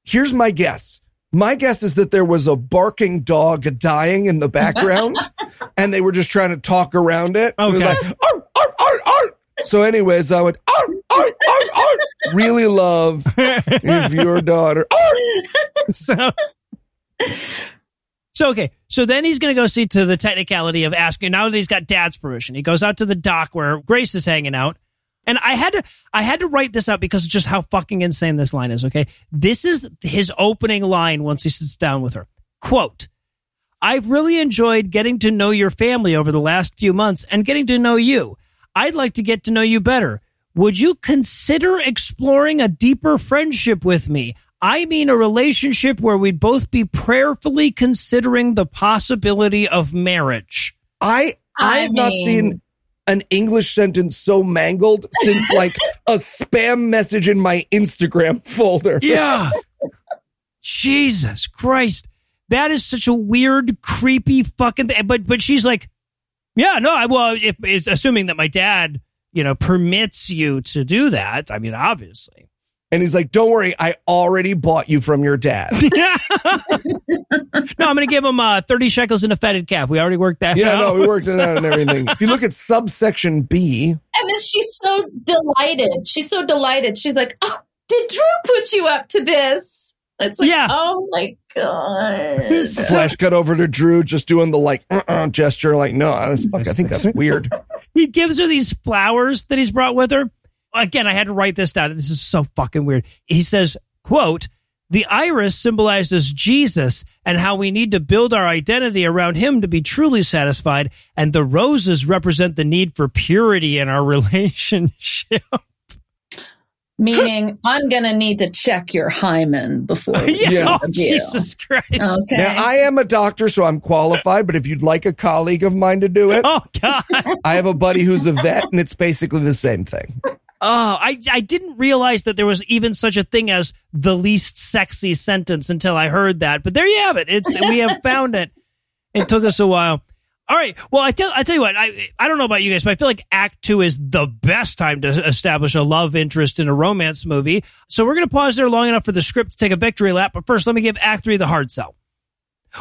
Here's my guess. My guess is that there was a barking dog dying in the background [LAUGHS] and they were just trying to talk around it. It Okay. like, "Arr, arr, arr, arr." So anyways, I would, arr, arr, arr, really love if your daughter, [LAUGHS] so, so okay. So then he's going to go see to the technicality of asking. Now that he's got dad's permission, he goes out to the dock where Grace is hanging out. And I had to, I had to write this out because just how fucking insane this line is. Okay, this is his opening line once he sits down with her. Quote. I've really enjoyed getting to know your family over the last few months and getting to know you. I'd like to get to know you better. Would you consider exploring a deeper friendship with me? I mean, a relationship where we'd both be prayerfully considering the possibility of marriage. I, I I have not seen an English sentence so mangled since [LAUGHS] like a spam message in my Instagram folder. Yeah. Jesus Christ. That is such a weird, creepy fucking thing. But, but she's like, yeah, no, I, well, if, is assuming that my dad, you know, permits you to do that. I mean, obviously. And he's like, don't worry, I already bought you from your dad. [LAUGHS] [LAUGHS] no, I'm going to give him uh, 30 shekels and a fetid calf. We already worked that out. Yeah, out. no, we worked it out and [LAUGHS] everything. If you look at subsection B, And then she's so delighted. She's so delighted. She's like, oh, did Drew put you up to this? It's like, Yeah. oh my God. flash cut over to Drew just doing the like uh-uh gesture, like, no, that's fuck, I think that's weird. [LAUGHS] he gives her these flowers that he's brought with her. Again, I had to write this down. This is so fucking weird. He says, quote, the iris symbolizes Jesus and how we need to build our identity around him to be truly satisfied. And the roses represent the need for purity in our [LAUGHS] relationship. [GASPS] Meaning, I'm going to need to check your hymen before we [LAUGHS] yeah. Yeah. Oh, Jesus Christ. Okay. Now I am a doctor, so I'm qualified, but if you'd like a colleague of mine to do it, [LAUGHS] Oh, God. I have a buddy who's a vet and it's basically the same thing. Oh, I, I didn't realize that there was even such a thing as the least sexy sentence until I heard that. But there you have it. It's we have found it. It took us a while. All right. Well, I tell I tell you what. I I don't know about you guys, but I feel like Act Two is the best time to establish a love interest in a romance movie. So we're gonna pause there long enough for the script to take a victory lap. But first, let me give Act Three the hard sell.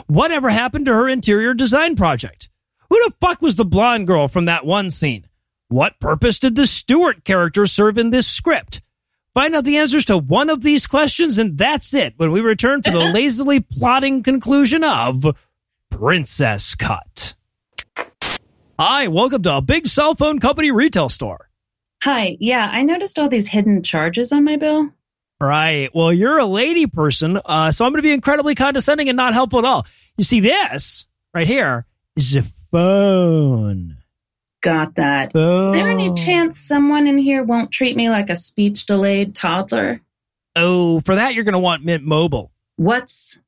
Whatever happened to her interior design project? Who the fuck was the blonde girl from that one scene? What purpose did the Stewart character serve in this script? Find out the answers to one of these questions, and that's it when we return for the [LAUGHS] lazily plotting conclusion of Princess Cut. Hi, welcome to a big cell phone company retail store. Hi. Yeah, I noticed all these hidden charges on my bill. Right. Well, you're a lady person, uh, so I'm going to be incredibly condescending and not helpful at all. You see, this right here is a phone. Got that. phone. Is there any chance someone in here won't treat me like a speech delayed toddler? Oh, for that, you're going to want Mint Mobile. What's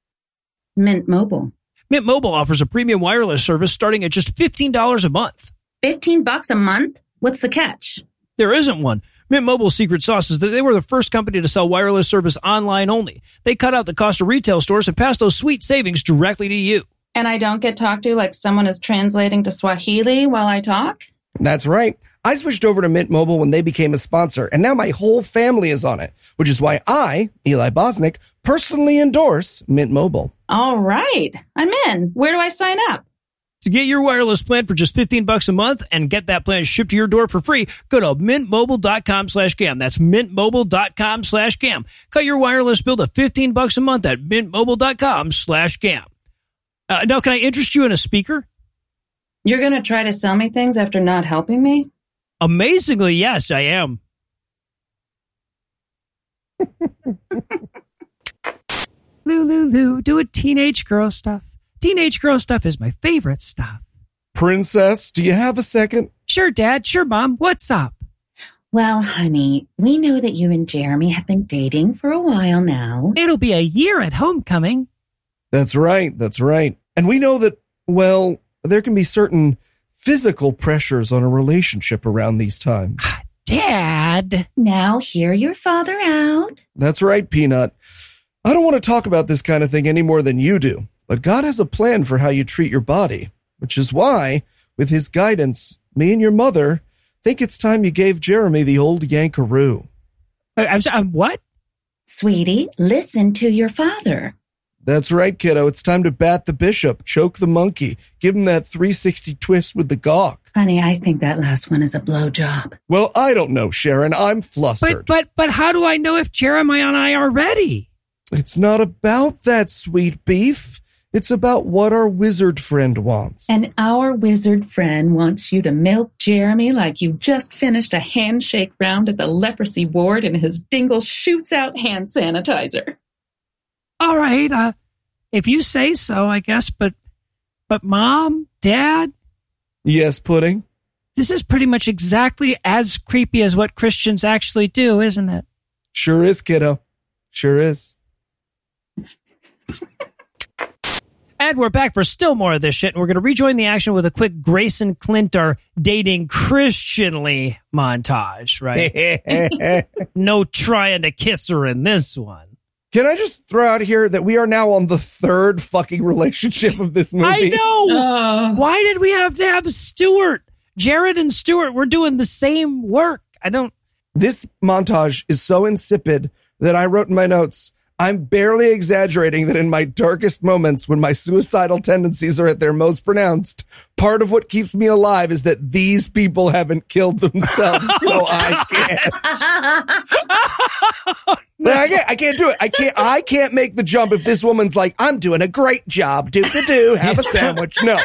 Mint Mobile? Mint Mobile offers a premium wireless service starting at just $15 a month. 15 bucks a month? What's the catch? There isn't one. Mint Mobile's secret sauce is that they were the first company to sell wireless service online only. They cut out the cost of retail stores and passed those sweet savings directly to you. And I don't get talked to like someone is translating to Swahili while I talk? That's right. I switched over to Mint Mobile when they became a sponsor, and now my whole family is on it, which is why I, Eli Bosnick, personally endorse Mint Mobile. All right. I'm in. Where do I sign up? To get your wireless plan for just 15 bucks a month and get that plan shipped to your door for free, go to mintmobile.com slash gam. That's mintmobile.com slash gam. Cut your wireless bill to 15 bucks a month at mintmobile.com slash gam. Uh, now, can I interest you in a speaker? You're going to try to sell me things after not helping me? Amazingly, yes, I am. Lulu, [LAUGHS] Lulu, do a teenage girl stuff. Teenage girl stuff is my favorite stuff. Princess, do you have a second? Sure, Dad. Sure, Mom. What's up? Well, honey, we know that you and Jeremy have been dating for a while now. It'll be a year at homecoming. That's right. That's right. And we know that, well, there can be certain physical pressures on a relationship around these times. Ah, Dad. Now hear your father out. That's right, Peanut. I don't want to talk about this kind of thing any more than you do, but God has a plan for how you treat your body, which is why, with his guidance, me and your mother think it's time you gave Jeremy the old yankaroo. I- I'm sorry. I'm um, what? Sweetie, listen to your father. That's right, kiddo. It's time to bat the bishop, choke the monkey, give him that 360 twist with the gawk. Honey, I think that last one is a blowjob. Well, I don't know, Sharon. I'm flustered. But but but how do I know if Jeremiah and I are ready? It's not about that, sweet beef. It's about what our wizard friend wants. And our wizard friend wants you to milk Jeremy like you just finished a handshake round at the leprosy ward and his dingle shoots out hand sanitizer. All right. Uh, if you say so, I guess. But but Mom, Dad, yes, Pudding? this is pretty much exactly as creepy as what Christians actually do, isn't it? Sure is, kiddo. Sure is. And we're back for still more of this shit. And we're going to rejoin the action with a quick Grayson and Clint are dating Christianly montage, right? [LAUGHS] [LAUGHS] no trying to kiss her in this one. Can I just throw out here that we are now on the third fucking relationship of this movie? I know. Oh, Why did we have to have Stuart? Jared and Stuart were doing the same work. I don't. This montage is so insipid that I wrote in my notes, I'm barely exaggerating that in my darkest moments, when my suicidal tendencies are at their most pronounced, part of what keeps me alive is that these people haven't killed themselves, so I can't. I can't. I can't do it. I can't. I can't make the jump if this woman's like, "I'm doing a great job. Do do do. Have a sandwich." No,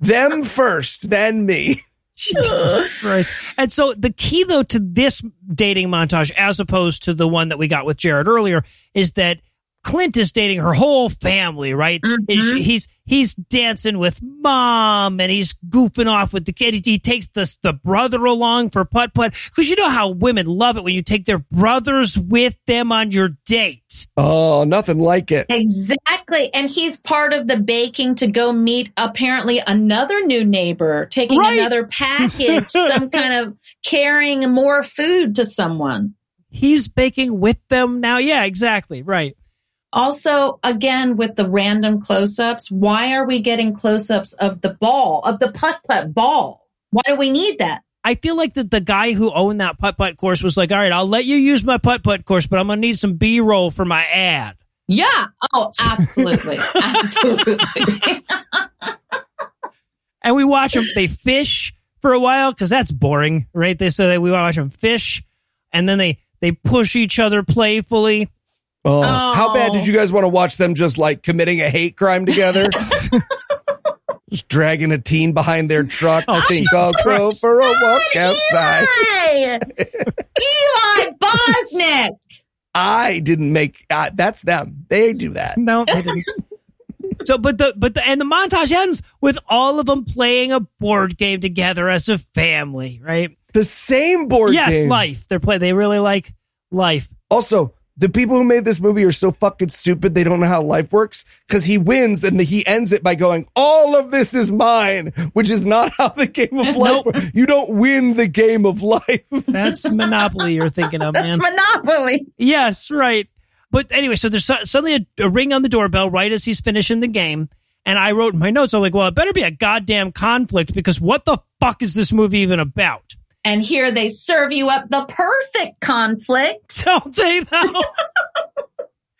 them first, then me. Jesus Christ. And so the key though to this dating montage, as opposed to the one that we got with Jared earlier, is that Clint is dating her whole family, right? And she- mm-hmm. He's he's dancing with mom and he's goofing off with the kid. He, he takes the the brother along for putt putt because you know how women love it when you take their brothers with them on your date. Oh, nothing like it. exactly. And he's part of the baking to go meet apparently another new neighbor, taking Right. another package, [LAUGHS] some kind of carrying more food to someone. He's baking with them now. Yeah, exactly. Right. Also, again, with the random close ups, why are we getting close ups of the ball, of the putt putt ball? Why do we need that? I feel like that the guy who owned that putt putt course was like, all right, I'll let you use my putt putt course, but I'm gonna need some B roll for my ad. Yeah. Oh, absolutely. [LAUGHS] absolutely. And we watch them. They fish for a while because that's boring, right? They so that we watch them fish, and then they they push each other playfully. Oh, how bad did you guys want to watch them just like committing a hate crime together? [LAUGHS] Just dragging a teen behind their truck. Oh, think Jesus I'll go for a walk outside. Eli! [LAUGHS] Eli Bosnick! I didn't make uh, that's them. They do that. No, they didn't. [LAUGHS] So, but the but the and the montage ends with all of them playing a board game together as a family, right? The same board yes, game. life. They're play. They really like life. Also, the people who made this movie are so fucking stupid. They don't know how life works because he wins and he ends it by going, "All of this is mine," which is not [LAUGHS] how the game of life. Nope. works. You don't win the game of life. [LAUGHS] That's Monopoly you're thinking of, man. [LAUGHS] That's man. Monopoly. Yes, right. But anyway, so there's suddenly a, a ring on the doorbell right as he's finishing the game. And I wrote in my notes, I'm like, well, it better be a goddamn conflict because what the fuck is this movie even about? And here they serve you up the perfect conflict. [LAUGHS] Don't they though?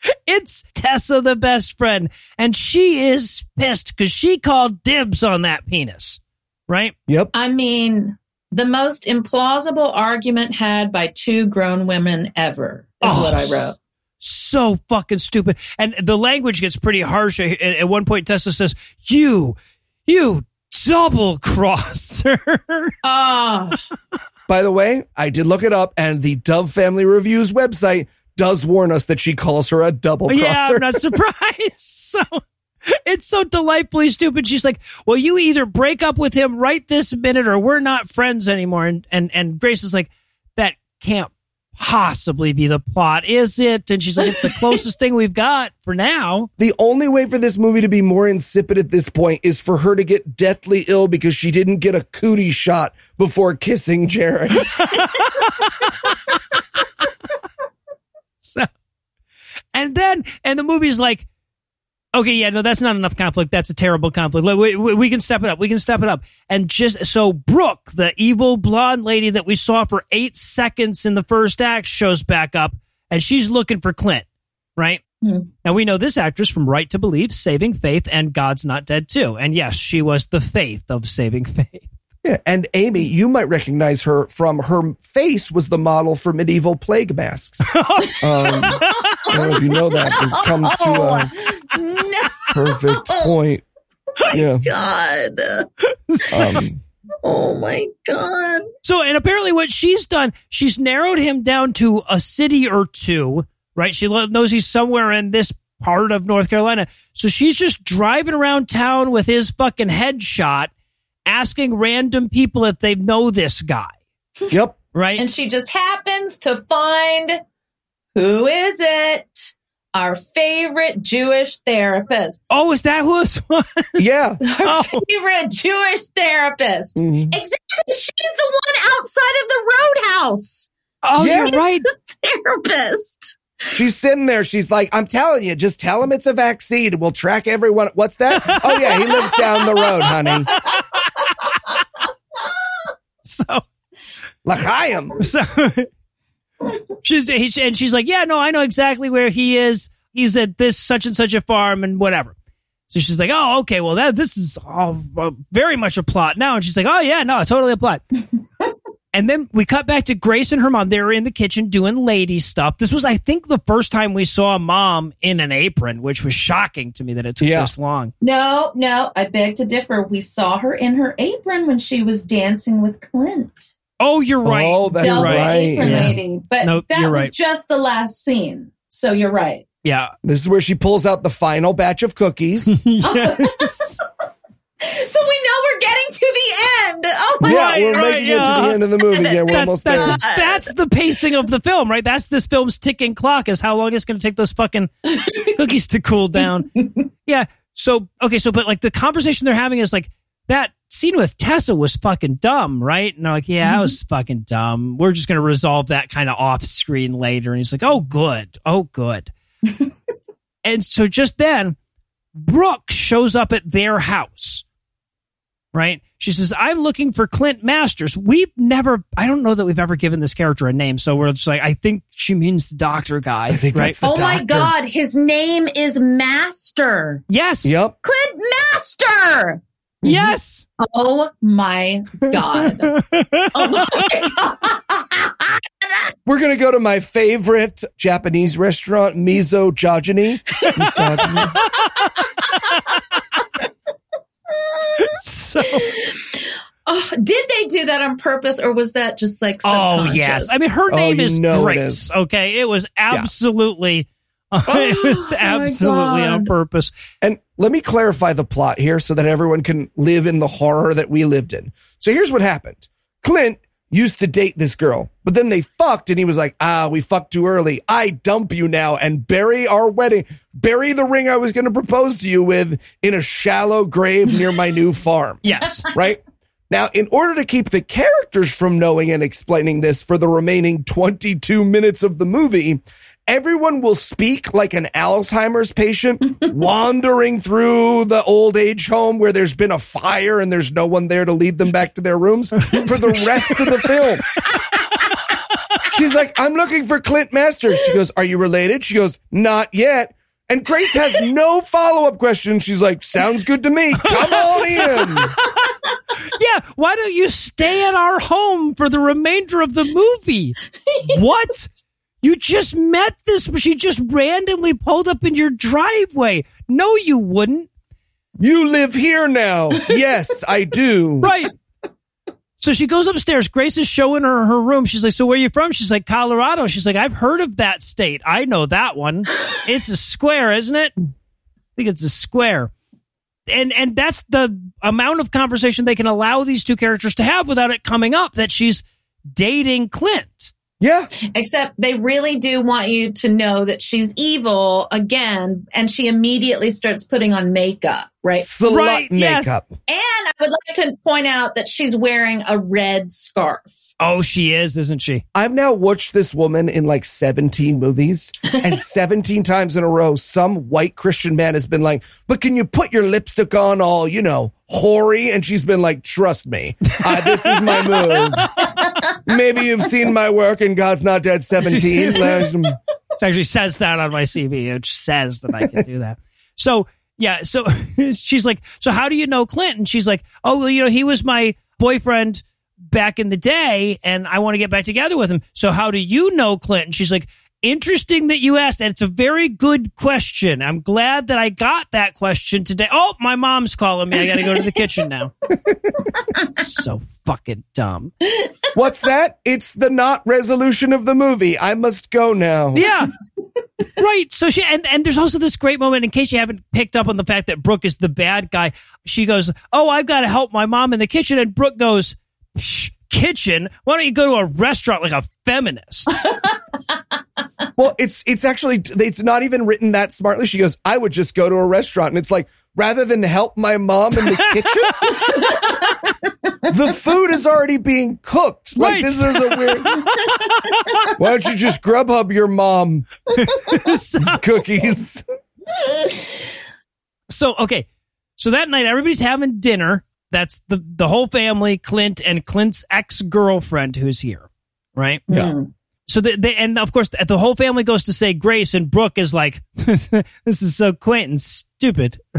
[LAUGHS] it's Tessa, the best friend, and she is pissed because she called dibs on that penis, right? Yep. I mean, the most implausible argument had by two grown women ever is Oh, what I oh, wrote. So fucking stupid. And the language gets pretty harsh. At, at one point, Tessa says, "You, you double crosser." Oh, [LAUGHS] By the way, I did look it up, and the Dove Family Reviews website does warn us that she calls her a double crosser. Yeah, I'm not [LAUGHS] surprised. [LAUGHS] So it's so delightfully stupid. She's like, "Well, you either break up with him right this minute, or we're not friends anymore." And and and Grace is like, "That can't possibly be the plot, is it?" And she's like, "It's the closest thing we've got for now." The only way for this movie to be more insipid at this point is for her to get deathly ill because she didn't get a cootie shot before kissing Jared. [LAUGHS] [LAUGHS] So, and then and the movie's like. Okay, yeah, no, that's not enough conflict. That's a terrible conflict. We, we, we can step it up. We can step it up. And just so Brooke, the evil blonde lady that we saw for eight seconds in the first act, shows back up and she's looking for Clint, right? Hmm. And we know this actress from Right to Believe, Saving Faith, and God's Not Dead too. And yes, she was the faith of Saving [LAUGHS] Faith. Yeah, and Amy, you might recognize her from her face was the model for medieval plague masks. [LAUGHS] um, I don't know if you know that. It comes to a no, perfect point. [LAUGHS] Yeah. God. Um, Oh my God. So, and apparently, what she's done, she's narrowed him down to a city or two, right? She knows he's somewhere in this part of North Carolina. So she's just driving around town with his fucking headshot, asking random people if they know this guy, yep. right? And she just happens to find who is it? Our favorite Jewish therapist. oh, is that who it was? Yeah. [LAUGHS] Oh. Favorite Jewish therapist. Mhm. Exactly. She's the one outside of the roadhouse. Oh, yeah, you're right. The therapist. She's sitting there. She's like, I'm telling you, just tell him it's a vaccine. We'll track everyone. What's that? Oh, yeah, he lives down the road, honey. [LAUGHS] So, L'chaim. [LAUGHS] so she's he, and she's like, yeah, no, I know exactly where he is. He's at this such and such a farm and whatever. So she's like, oh, okay, well, that this is all uh, very much a plot now. And she's like, oh yeah, no, totally a plot. [LAUGHS] and then we cut back to Grace and her mom. They were in the kitchen doing lady stuff. This was, I think, the first time we saw a mom in an apron, which was shocking to me that it took Yeah. this long. No, no, I beg to differ. We saw her in her apron when she was dancing with Clint. Oh, you're right. Oh, that's Double right. yeah. But Nope, that was right. just the last scene. So you're right. yeah. This is where she pulls out the final batch of cookies. [LAUGHS] yes. [LAUGHS] So we know we're getting to the end. Oh my yeah, Right, we're right, making it yeah. to the end of the movie. Yeah, we're that's almost that's there. that's the pacing of the film, right? That's this film's ticking clock is how long it's going to take those fucking [LAUGHS] cookies to cool down. Yeah. So okay, so but like the conversation they're having is like that scene with Tessa was fucking dumb, right? And they're like, yeah, that mm-hmm. was fucking dumb. We're just going to resolve that kind of off screen later. And he's like, oh, good, oh, good. [LAUGHS] and so just then, Brooke shows up at their house right? She says, I'm looking for Clint Masters. We've never, I don't know that we've ever given this character a name. So we're just like, I think she means the doctor guy. I think right? that's the Oh my. God, his name is Master. yes. Yep. Clint Master. Mm-hmm. Yes. Oh my God. [LAUGHS] Oh my God. We're gonna go to my favorite Japanese restaurant, Miso Jojini. So, [LAUGHS] Oh, did they do that on purpose, or was that just like? oh yes, I mean her Oh, name you is Grace. is. Okay, it was absolutely, [LAUGHS] [LAUGHS] it was Oh, absolutely on purpose. And let me clarify the plot here so that everyone can live in the horror that we lived in. So here's what happened. Clint used to date this girl, but then they fucked and he was like, ah, we fucked too early. I dump you now and bury our wedding, bury the ring I was going to propose to you with in a shallow grave near my new [LAUGHS] farm. Yes, right? Now, in order to keep the characters from knowing and explaining this for the remaining 22 minutes of the movie, everyone will speak like an Alzheimer's patient [LAUGHS] wandering through the old age home where there's been a fire and there's no one there to lead them back to their rooms for the rest of the film. She's like, I'm looking for Clint Masters. She goes, Are you related? She goes, Not yet. And Grace has no follow up questions. She's like, Sounds good to me. Come on in. yeah. Why don't you stay at our home for the remainder of the movie? [LAUGHS] what? You just met this, she just randomly pulled up in your driveway. No, you wouldn't. You live here now. Yes, I do. [LAUGHS] Right. So she goes upstairs. Grace is showing her her room. She's like, "So where are you from?" She's like, "Colorado." She's like, "I've heard of that state. I know that one. [LAUGHS] It's a square, isn't it? I think it's a square." And and that's the amount of conversation they can allow these two characters to have without it coming up that she's dating Clint. Yeah. Except they really do want you to know that she's evil again, and she immediately starts putting on makeup, right? Slut Right, yes. makeup. And I would like to point out that she's wearing a red scarf. Oh, she is, isn't she? I've now watched this woman in like 17 movies, and [LAUGHS] 17 times in a row, some white Christian man has been like, But can you put your lipstick on all, you know, hoary? And she's been like, Trust me, uh, this is my move. [LAUGHS] Maybe you've seen my work in God's Not Dead [LAUGHS] 17. There's some- It actually says that on my CV. It says that I can do that. So yeah, so [LAUGHS] she's like, so how do you know Clinton?" She's like, oh, well, you know, he was my boyfriend back in the day, and I want to get back together with him. So how do you know Clinton? She's like, interesting that you asked. And it's a very good question. I'm glad that I got that question today. Oh, my mom's calling me. I got to go to the kitchen now. [LAUGHS] so fucking dumb. What's that? It's the not resolution of the movie. I must go now. Yeah. right. So she and, and there's also this great moment in case you haven't picked up on the fact that Brooke is the bad guy. She goes, "Oh, I've got to help my mom in the kitchen," and Brooke goes, Psh, "Kitchen? Why don't you go to a restaurant like a feminist?" [LAUGHS] Well, it's it's actually it's not even written that smartly. She goes, "I would just go to a restaurant," and it's like rather than help my mom in the kitchen, [LAUGHS] the food is already being cooked. Like Right. this is a weird. [LAUGHS] Why don't you just Grubhub your mom these cookies? so okay, so that night everybody's having dinner. That's the the whole family, Clint and Clint's ex girlfriend who's here, right? Yeah. Mm-hmm. so the, they and of course the whole family goes to say grace and brooke is like [LAUGHS] this is so quaint and stupid [LAUGHS]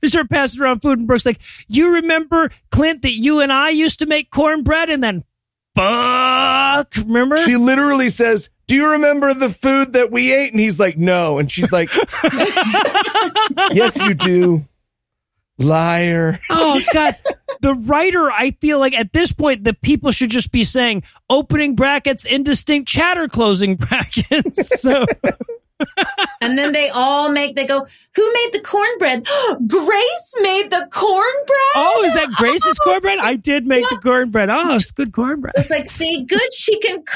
they start passing around food and brooke's like you remember clint that you and i used to make cornbread and then fuck remember She literally says, "Do you remember the food that we ate?" And he's like, "No," and she's like, [LAUGHS] "Yes, you do." Liar. oh [LAUGHS] god the writer i feel like at this point the people should just be saying opening brackets indistinct chatter closing brackets [LAUGHS] so And then they all make, they go, who made the cornbread? [GASPS] Grace made the cornbread? oh is that grace's [LAUGHS] cornbread i did make the cornbread oh it's good cornbread It's like, see, good, she can cook.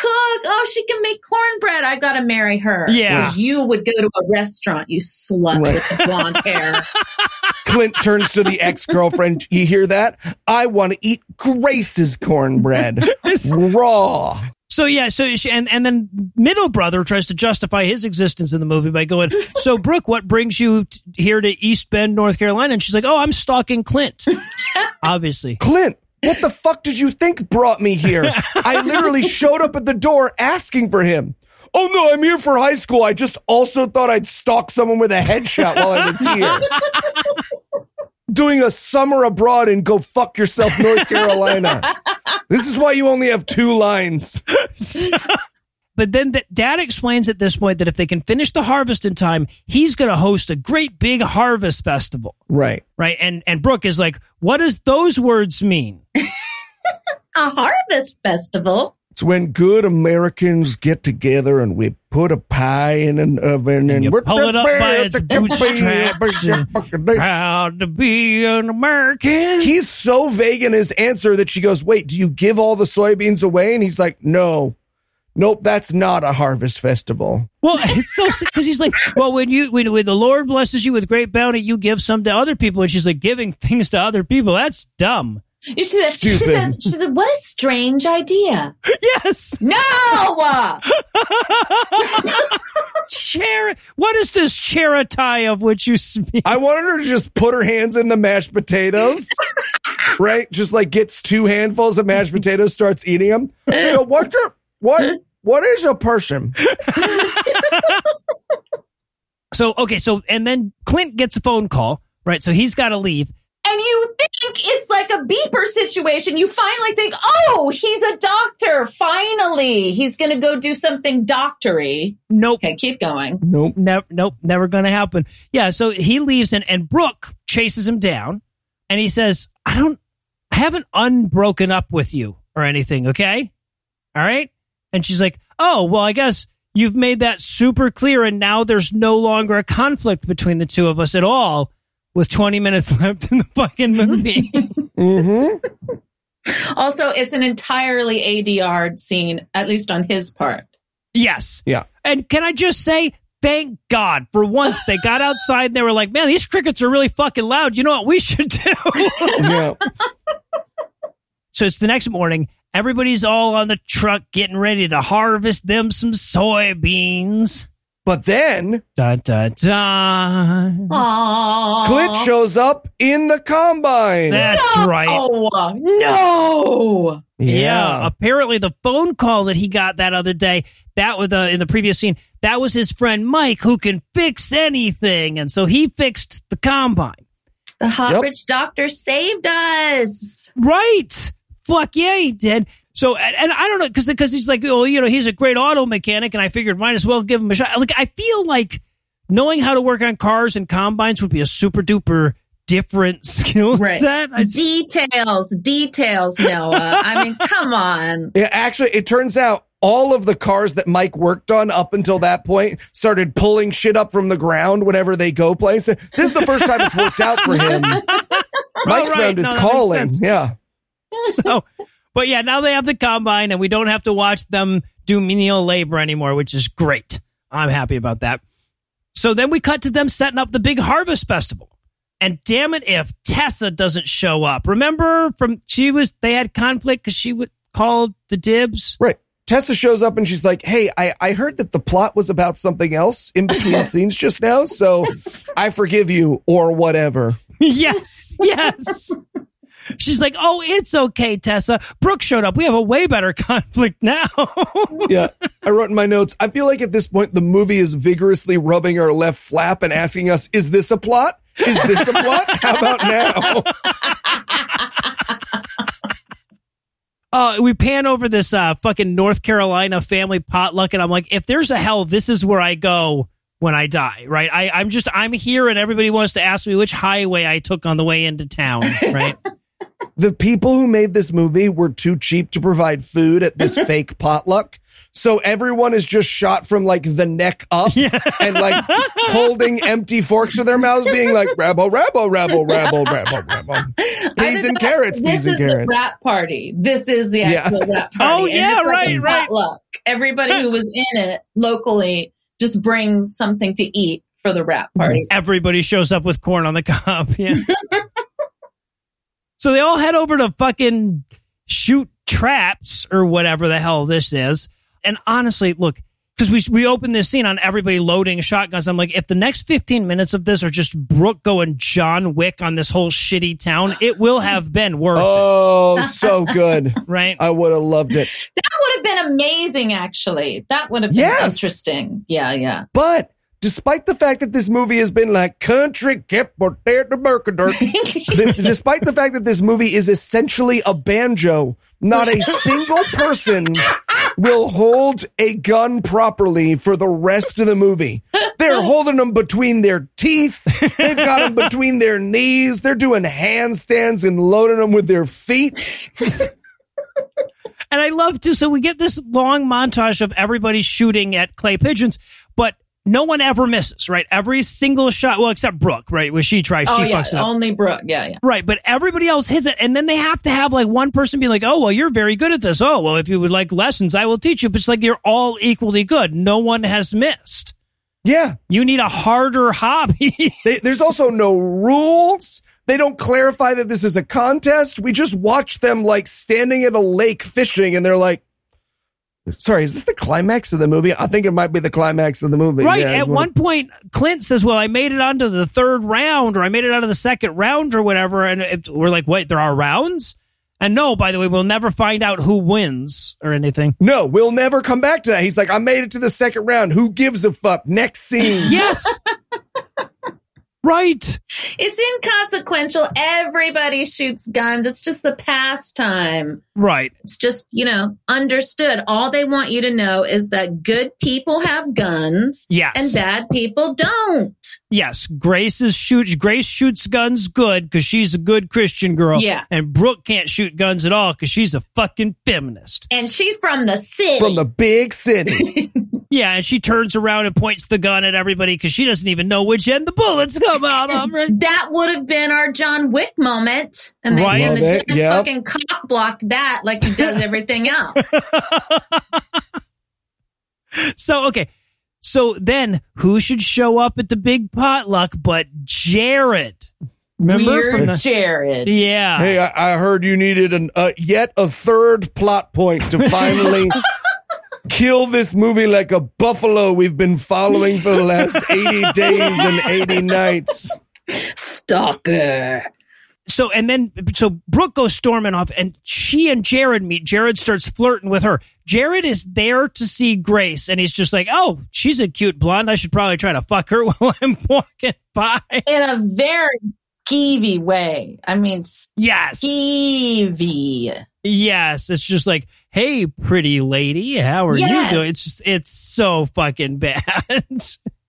Oh, she can make cornbread. I gotta marry her. Yeah. You would go to a restaurant, you slut Right. with the blonde hair. [LAUGHS] Clint turns to the ex girlfriend. You hear that? I want to eat Grace's cornbread [LAUGHS] raw. So yeah, so she, and and then middle brother tries to justify his existence in the movie by going, [LAUGHS] "So Brooke, what brings you t- here to East Bend, North Carolina?" And she's like, "Oh, I'm stalking Clint." [LAUGHS] Obviously, Clint, what the fuck did you think brought me here? [LAUGHS] I literally showed up at the door asking for him. Oh no, I'm here for high school. I just also thought I'd stalk someone with a headshot while I was here. Doing a summer abroad in go fuck yourself, North [LAUGHS] Carolina. This is why you only have two lines. [LAUGHS] but then the, dad explains at this point that if they can finish the harvest in time, he's going to host a great big harvest festival. Right. Right. And, and Brooke is like, what does those words mean? [LAUGHS] A harvest festival. It's when good Americans get together and we put a pie in an oven and, you we're pull it up by its bootstraps Proud to be an American. He's so vague in his answer that she goes, Wait, do you give all the soybeans away? And he's like, No. Nope, that's not a harvest festival. Well, it's so because he's like, well, when you when, when the Lord blesses you with great bounty, you give some to other people, and she's like, giving things to other people. That's dumb. She said, she Stupid. says, she said, what a strange idea. Yes, No! [LAUGHS] Char- What is this charity of which you speak? I wanted her to just put her hands in the mashed potatoes, [LAUGHS] right? Just like gets two handfuls of mashed potatoes, starts eating them. So what's your, what, what is a person? [LAUGHS] So okay, so and then Clint gets a phone call, right? So he's got to leave. And you think it's like a beeper situation. You finally think, oh, he's a doctor. Finally, he's going to go do something doctory. Nope. Okay, keep going. Nope. Never, nope, never going to happen. Yeah, so he leaves and, and Brooke chases him down and he says, I don't, I haven't unbroken up with you or anything, okay? All right? And she's like, oh, well, I guess you've made that super clear and now there's no longer a conflict between the two of us at all with 20 minutes [LAUGHS] left in the fucking movie. [LAUGHS] Mm-hmm. Also, it's an entirely ADR scene, at least on his part. yes. Yeah. And can I just say, thank God for once they got outside and they were like, man, these crickets are really fucking loud. You know what we should do? [LAUGHS] Yeah. So it's the next morning. Everybody's all on the truck getting ready to harvest them some soybeans. But then Dun, dun, dun. Aww. Clint shows up in the combine. That's right. Oh, no. Yeah. Apparently, the phone call that he got that other day, that was uh, in the previous scene, that was his friend Mike who can fix anything. And so he fixed the combine. The hot Yep. rich doctor saved us. Right. Fuck yeah, he did. So, and, and I don't know, because because he's like, oh, you know, he's a great auto mechanic, and I figured might as well give him a shot. Like, I feel like knowing how to work on cars and combines would be a super duper different [LAUGHS] skill Right. set. I just- Details, details, Noah. I mean, [LAUGHS] come on. Yeah, actually, it turns out all of the cars that Mike worked on up until that point started pulling shit up from the ground whenever they go places. This is the first time it's worked out for him. [LAUGHS] Mike's right. found his No, calling. Yeah. so, but yeah, now they have the combine, and we don't have to watch them do menial labor anymore, which is great. I'm happy about that. So then we cut to them setting up the big harvest festival. And damn it if Tessa doesn't show up. Remember from she was they had conflict because she would called the dibs. Right. Tessa shows up and she's like, Hey, I, I heard that the plot was about something else in between [LAUGHS] scenes just now. So I forgive you or whatever. [LAUGHS] yes, yes. She's like, oh, it's okay, Tessa. Brooke showed up. We have a way better [LAUGHS] conflict now. Yeah. I wrote in my notes, I feel like at this point, the movie is vigorously rubbing our left flap and asking us, is this a plot? Is this a plot? How about now? [LAUGHS] uh, we pan over this uh, fucking North Carolina family potluck, and I'm like, if there's a hell, this is where I go when I die, right? I, I'm just, I'm here, and everybody wants to ask me which highway I took on the way into town, right? [LAUGHS] the people who made this movie were too cheap to provide food at this [LAUGHS] fake potluck. So everyone is just shot from like the neck up and like holding empty forks to their mouths, being like, rabble, rabble, rabble, rabble, rabble, rabble. [LAUGHS] Peas and carrots, This peas and is the carrots. rap party. This is the Yeah. actual rap [LAUGHS] oh, party. Oh, And yeah, like right, right. potluck. Everybody who was in it locally just brings something to eat for the rap party. Everybody shows up with corn on the cob. Yeah. So they all head over to fucking shoot traps or whatever the hell this is. And honestly, look, because we we open this scene on everybody loading shotguns. I'm like, if the next 15 minutes of this are just Brooke going John Wick on this whole shitty town, it will have been worth Oh, [LAUGHS] so good. right? I would have loved it. That would have been amazing, actually. That would have been Yes. interesting. Yeah, yeah. But despite the fact that this movie has been like country kept or there to Mercador, [LAUGHS] th- despite the fact that this movie is essentially a banjo, not a single person will hold a gun properly for the rest of the movie. They're holding them between their teeth. They've got them between their knees. They're doing handstands and loading them with their feet. And I love to. So we get this long montage of everybody shooting at clay pigeons, but no one ever misses, right? Every single shot, well, except Brooke, right? Where she tries, Oh she yeah, fucks it up. only Brooke. Yeah, yeah. Right, but everybody else hits it, and then they have to have like one person be like, "Oh, well, you're very good at this. Oh, well, if you would like lessons, I will teach you." But it's like you're all equally good. No one has missed. Yeah. You need a harder hobby. [LAUGHS] They, there's also no rules. They don't clarify that this is a contest. We just watch them like standing at a lake fishing and they're like, sorry, is this the climax of the movie? I think it might be the climax of the movie. right. Yeah, At one point, Clint says, "Well, I made it onto the third round, or I made it out of the second round, or whatever." And it, we're like, "Wait, there are rounds?" And no, by the way, we'll never find out who wins or anything. No, we'll never come back to that. He's like, I made it to the second round. Who gives a fuck? Next scene. Yes. [LAUGHS] right. It's inconsequential. Everybody shoots guns. It's just the pastime. Right. It's just, you know, understood. All they want you to know is that good people have guns Yes. and bad people don't. Yes, Grace is shoot. Grace shoots guns good because she's a good Christian girl. Yeah. and Brooke can't shoot guns at all because she's a fucking feminist. And she's from the city. From the big city. [LAUGHS] Yeah, and she turns around and points the gun at everybody because she doesn't even know which end the bullets come out of. Right? that would have been our John Wick moment. And, they, Right. and the Love it, dad yep. fucking cock blocked that like he does everything else. [LAUGHS] So okay, so then who should show up at the big potluck but Jared? Remember Weird from the Jared. yeah. hey, I, I heard you needed an uh, yet a third plot point to finally [LAUGHS] kill this movie like a buffalo we've been following for the last [LAUGHS] 80 days and 80 nights. Stalker. so and then so Brooke goes storming off and she and Jared meet. Jared starts flirting with her. Jared is there to see Grace and he's just like, "Oh, she's a cute blonde. I should probably try to fuck her [LAUGHS] while I'm walking by." In a very skeevy way. I mean, Yes. skeevy. Yes, it's just like, "Hey, pretty lady, how are Yes. you doing?" It's just it's so fucking [LAUGHS] bad.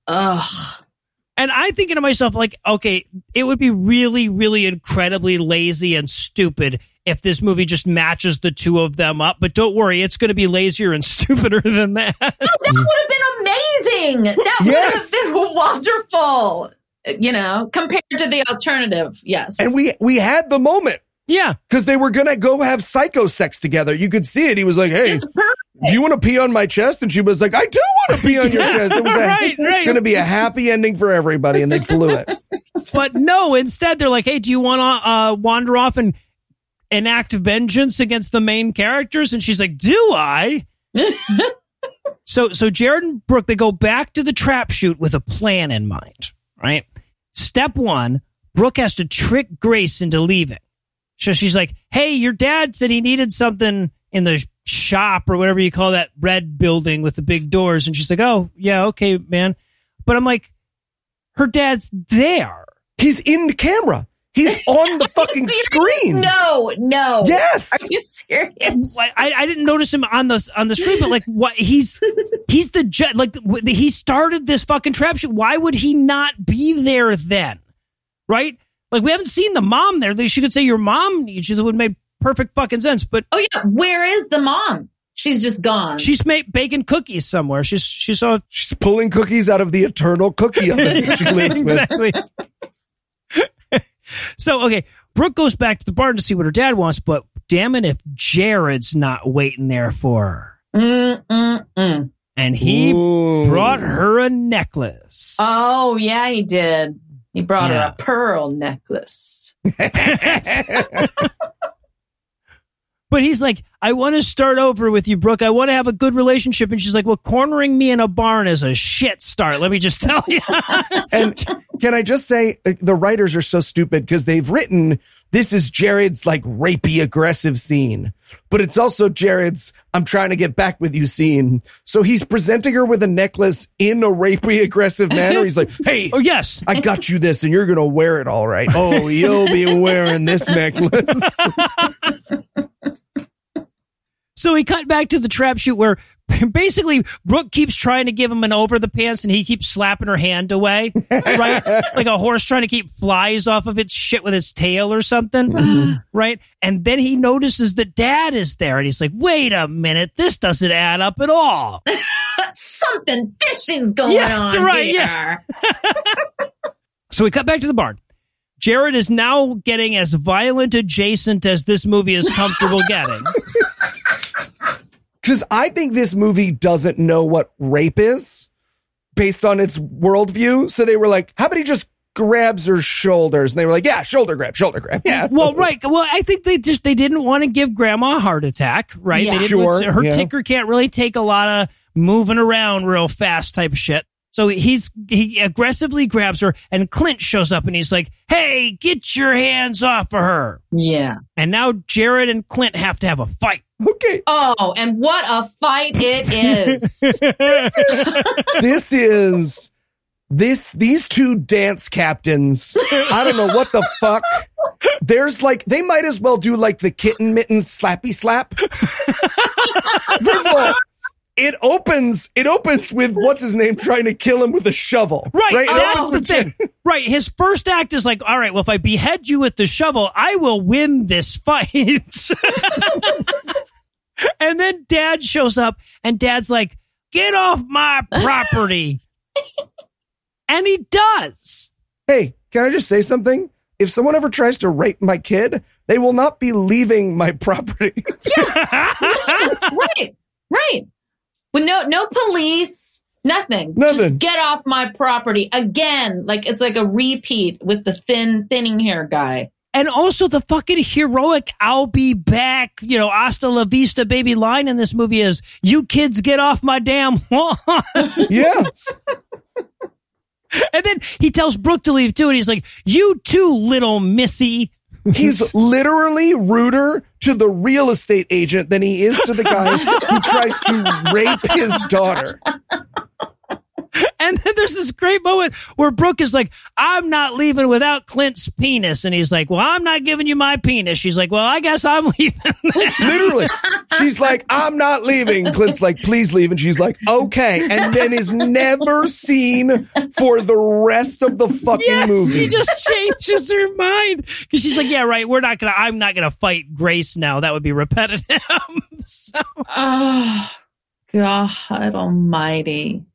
Ugh. And I'm thinking to myself, like, okay, it would be really, really incredibly lazy and stupid if this movie just matches the two of them up. But don't worry, it's going to be lazier and [LAUGHS] stupider than that. No, That would have been amazing. That Yes. would have been [LAUGHS] wonderful. You know, compared to the alternative. Yes. And we we had the moment yeah. because they were gonna go have psycho sex together. You could see it. He was like, "Hey, do you want to pee on my chest?" And she was like, "I do want to pee on your [LAUGHS] chest." It was a, Right, [LAUGHS] it's right. going to be a happy ending for everybody, and they blew it. But no, instead they're like, hey, do you want to uh, wander off and enact vengeance against the main characters? And she's like, do I? [LAUGHS] so, so Jared and Brooke, they go back to the trap shoot with a plan in mind, right? Step one, Brooke has to trick Grace into leaving. So she's like, hey, your dad said he needed something in the shop or whatever you call that red building with the big doors. And she's like, oh, yeah, okay, man. But I'm like, her dad's there. He's in the camera. He's [LAUGHS] on the fucking screen. No, no. Yes. Are you serious? I, I I didn't notice him on the on the screen, but like what he's he's the ju- like he started this fucking trap shoot. Why would he not be there then? Right? Like we haven't seen the mom there. She could say your mom needs you. That would make perfect fucking sense. But Oh yeah. Where is the mom? She's just gone. she's made baking cookies somewhere. She's she saw She's pulling cookies out of the eternal cookie oven that she [LAUGHS] lives with. exactly. [LAUGHS] so okay, Brooke goes back to the barn to see what her dad wants, but damn it if Jared's not waiting there for her. Mm, mm, mm. And he Ooh. brought her a necklace. Oh yeah, he did. He brought Yeah. her a pearl necklace. [LAUGHS] [LAUGHS] [LAUGHS] But he's like, I want to start over with you, Brooke. I want to have a good relationship. And she's like, Well, cornering me in a barn is a shit start. Let me just [LAUGHS] tell you. And can I just say, uh, the writers are so stupid because they've written this is Jared's like rapey aggressive scene, but it's also Jared's I'm trying to get back with you scene. So he's presenting her with a necklace in a rapey aggressive manner. He's like, Hey, [LAUGHS] oh, yes. I got you this and you're going to wear it all right. Oh, you'll be wearing this necklace. [LAUGHS] So we cut back to the trap shoot where [LAUGHS] basically Brooke keeps trying to give him an over the pants and he keeps slapping her hand away, [LAUGHS] right? like a horse trying to keep flies off of its shit with its tail or something, mm-hmm. right? And then he notices that dad is there and he's like, wait a minute, this doesn't add up at all. [LAUGHS] Something fishy's going Yes, on right, here. yeah. So we cut back to the barn. Jared is now getting as violent adjacent as this movie is comfortable getting. Because I think this movie doesn't know what rape is based on its worldview. So they were like, how about he just grabs her shoulders? And they were like, yeah, shoulder grab, shoulder grab. [LAUGHS] Yeah. Well, right. Well, I think they just they didn't want to give grandma a heart attack, right? Yeah. They didn't Sure, her yeah. ticker can't really take a lot of moving around real fast type of shit. So he's he aggressively grabs her, and Clint shows up and he's like, "Hey, get your hands off of her!" Yeah. And now Jared and Clint have to have a fight. Okay. Oh, and what a fight it [LAUGHS] is. [LAUGHS] this is this these two dance captains. I don't know what the fuck. There's like they might as well do like the kitten mittens slappy slap. [LAUGHS] First of all, it opens it opens with what's his name trying to kill him with a shovel. Right, Right. That's the thing. [LAUGHS] Right, his first act is like, all right, well, if I behead you with the shovel, I will win this fight. [LAUGHS] and then Dad shows up, and Dad's like, get off my property, [LAUGHS] and he does. Hey, can I just say something? If someone ever tries to rape my kid, they will not be leaving my property. yeah, right. Right. With no no police, nothing. Nothing. Just get off my property again. Like it's like a repeat with the thin thinning hair guy. And also the fucking heroic "I'll be back," you know, "Hasta la vista, baby" line in this movie is "You kids get off my damn [LAUGHS] lawn." yes. And then he tells Brooke to leave too, and he's like, "You too, little missy." He's [LAUGHS] literally ruder to the real estate agent than he is to the guy who tries to rape his daughter. [LAUGHS] [LAUGHS] And then there's this great moment where Brooke is like, "I'm not leaving without Clint's penis," and he's like, "Well, I'm not giving you my penis." She's like, "Well, I guess I'm [LAUGHS] leaving." [LAUGHS] Literally. She's like, I'm not leaving. Clint's like, please leave. And she's like, okay. And then is never seen for the rest of the fucking yes, movie. she just changes her mind because she's like, "Yeah, right. We're not gonna. I'm not gonna fight Grace now. That would be repetitive." so, Oh God almighty.